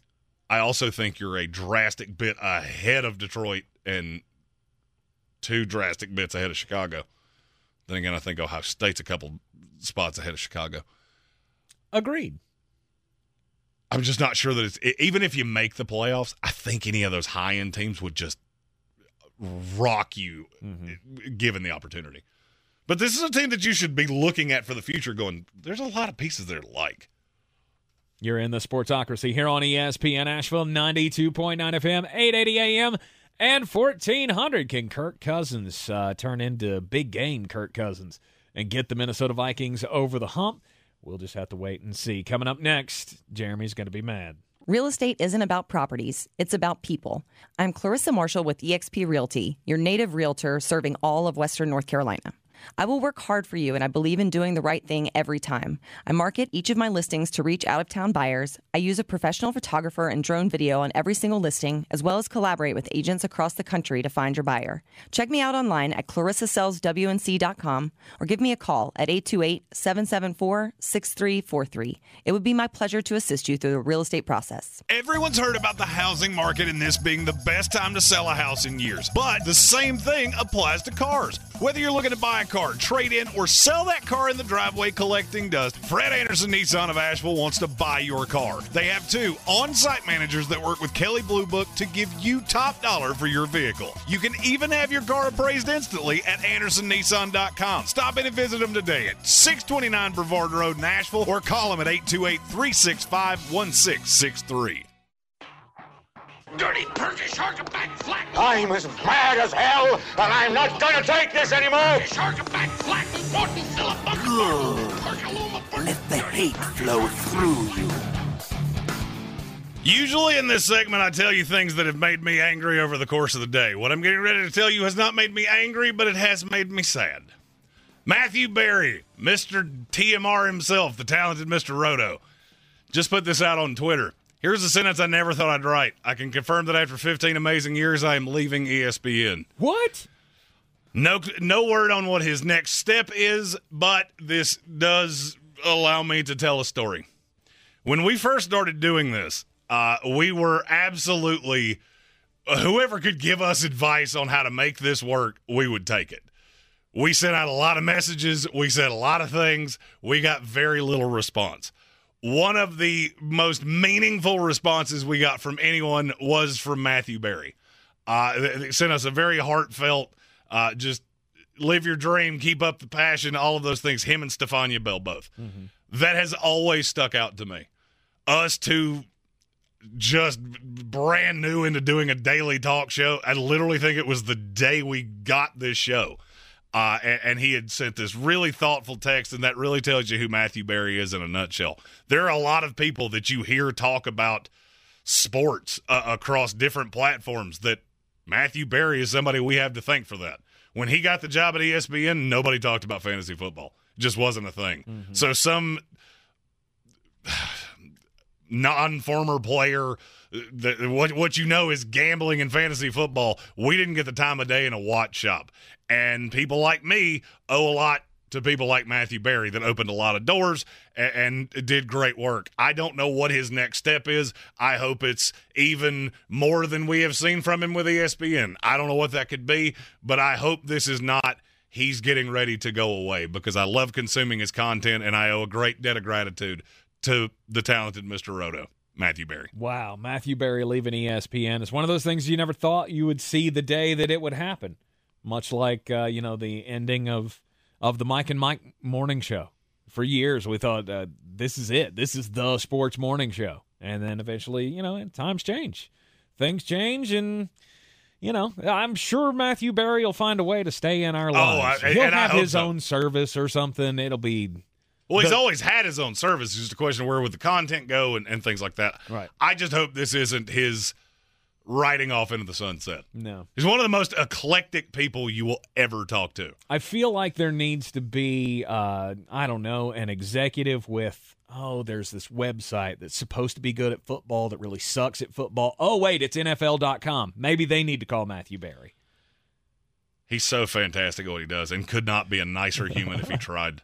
I also think you're a drastic bit ahead of Detroit and two drastic bits ahead of Chicago. Then again, I think Ohio State's a couple spots ahead of Chicago. Agreed. I'm just not sure that it's even if you make the playoffs. I think any of those high end teams would just rock you, mm-hmm. given the opportunity. But this is a team that you should be looking at for the future. Going, there's a lot of pieces there to like. You're in the Sportsocracy here on ESPN Asheville, 92.9 FM, 880 AM, and 1400. Can Kirk Cousins uh, turn into big game Kirk Cousins and get the Minnesota Vikings over the hump? We'll just have to wait and see. Coming up next, Jeremy's going to be mad. Real estate isn't about properties, it's about people. I'm Clarissa Marshall with eXp Realty, your native realtor serving all of Western North Carolina. I will work hard for you, and I believe in doing the right thing every time. I market each of my listings to reach out of town buyers. I use a professional photographer and drone video on every single listing, as well as collaborate with agents across the country to find your buyer. Check me out online at clarissasellswnc.com or give me a call at 828 774 6343. It would be my pleasure to assist you through the real estate process. Everyone's heard about the housing market and this being the best time to sell a house in years. But the same thing applies to cars. Whether you're looking to buy a car, trade in, or sell that car in the driveway collecting dust, Fred Anderson Nissan of Asheville wants to buy your car. They have two on site managers that work with Kelley Blue Book to give you top dollar for your vehicle. You can even have your car appraised instantly at AndersonNissan.com. Stop in and visit them today at 629 Brevard Road, Asheville, or call them at 828 365 1663. Dirty Perky Sharkaback Flat. I'm as mad as hell, and I'm not gonna take this anymore. Sharkaback Flat is what we fill a bucket Let the hate flow through you. Usually in this segment, I tell you things that have made me angry over the course of the day. What I'm getting ready to tell you has not made me angry, but it has made me sad. Matthew Berry, Mr. TMR himself, the talented Mr. Roto, just put this out on Twitter. Here's a sentence I never thought I'd write. I can confirm that after 15 amazing years, I am leaving ESPN. What? No, no word on what his next step is, but this does allow me to tell a story. When we first started doing this, uh, we were absolutely whoever could give us advice on how to make this work, we would take it. We sent out a lot of messages, we said a lot of things, we got very little response. One of the most meaningful responses we got from anyone was from Matthew Berry. Uh, they- they sent us a very heartfelt, uh, just live your dream, keep up the passion, all of those things. Him and Stefania Bell both. That has always stuck out to me. Us two just brand new into doing a daily talk show. I literally think it was the day we got this show. Uh, and, and he had sent this really thoughtful text, and that really tells you who Matthew Berry is in a nutshell. There are a lot of people that you hear talk about sports uh, across different platforms that Matthew Berry is somebody we have to thank for that. When he got the job at ESPN, nobody talked about fantasy football. It Just wasn't a thing. So some (sighs) non-former player that what what you know is gambling and fantasy football. We didn't get the time of day in a watch shop, and people like me owe a lot to people like Matthew Berry that opened a lot of doors and, and did great work. I don't know what his next step is. I hope it's even more than we have seen from him with ESPN. I don't know what that could be, but I hope this is not he's getting ready to go away because I love consuming his content and I owe a great debt of gratitude to the talented Mr. Roto, Matthew Berry. Wow, Matthew Berry leaving ESPN is one of those things you never thought you would see the day that it would happen. Much like uh, you know the ending of of the Mike and Mike morning show. For years, we thought uh, this is it. This is the sports morning show, and then eventually, you know, times change, things change, and you know, I'm sure Matthew Berry will find a way to stay in our lives. I- He'll have hope his so. own service or something. It'll be Well, he's The- always had his own service. It's just a question of where would the content go and, and things like that. Right. I just hope this isn't his riding off into the sunset. no. He's one of the most eclectic people you will ever talk to. I feel like there needs to be, uh, I don't know, an executive with, oh, there's this website that's supposed to be good at football that really sucks at football. Oh, wait, it's NFL.com. Maybe they need to call Matthew Berry. He's so fantastic at what he does and could not be a nicer human if he (laughs) tried.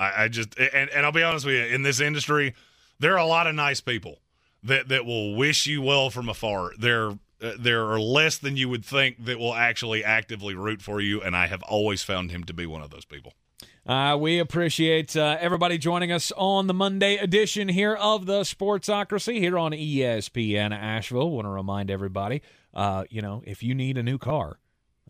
I, I just and, and I'll be honest with you, in this industry, there are a lot of nice people that, that will wish you well from afar. There uh, there are less than you would think that will actually actively root for you, and I have always found him to be one of those people. Uh, we appreciate uh, everybody joining us on the Monday edition here of the Sportsocracy here on ESPN Asheville. Want to remind everybody, uh, you know, if you need a new car,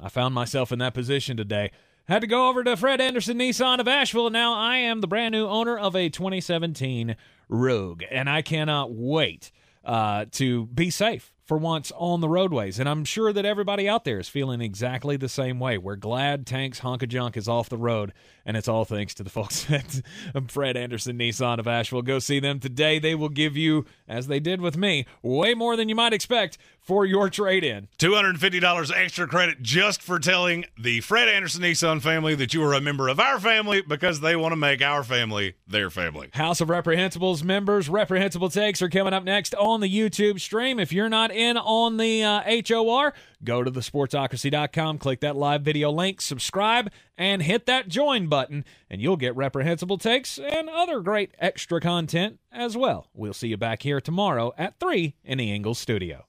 I found myself in that position today. Had to go over to Fred Anderson Nissan of Asheville, and now I am the brand new owner of a 2017 Rogue, and I cannot wait uh, to be safe for once on the roadways. And I'm sure that everybody out there is feeling exactly the same way. We're glad Tank's Honka Junk is off the road, and it's all thanks to the (laughs) folks at Fred Anderson Nissan of Asheville. Go see them today. They will give you, as they did with me, way more than you might expect for your trade in. $250 extra credit just for telling the Fred Anderson Nissan family that you are a member of our family because they want to make our family their family. House of Reprehensibles members, Reprehensible Takes are coming up next on the YouTube stream. If you're not in on the uh, HOR, go to thesportsocracy.com, click that live video link, subscribe, and hit that join button, and you'll get Reprehensible Takes and other great extra content as well. We'll see you back here tomorrow at 3 in the Ingles studio.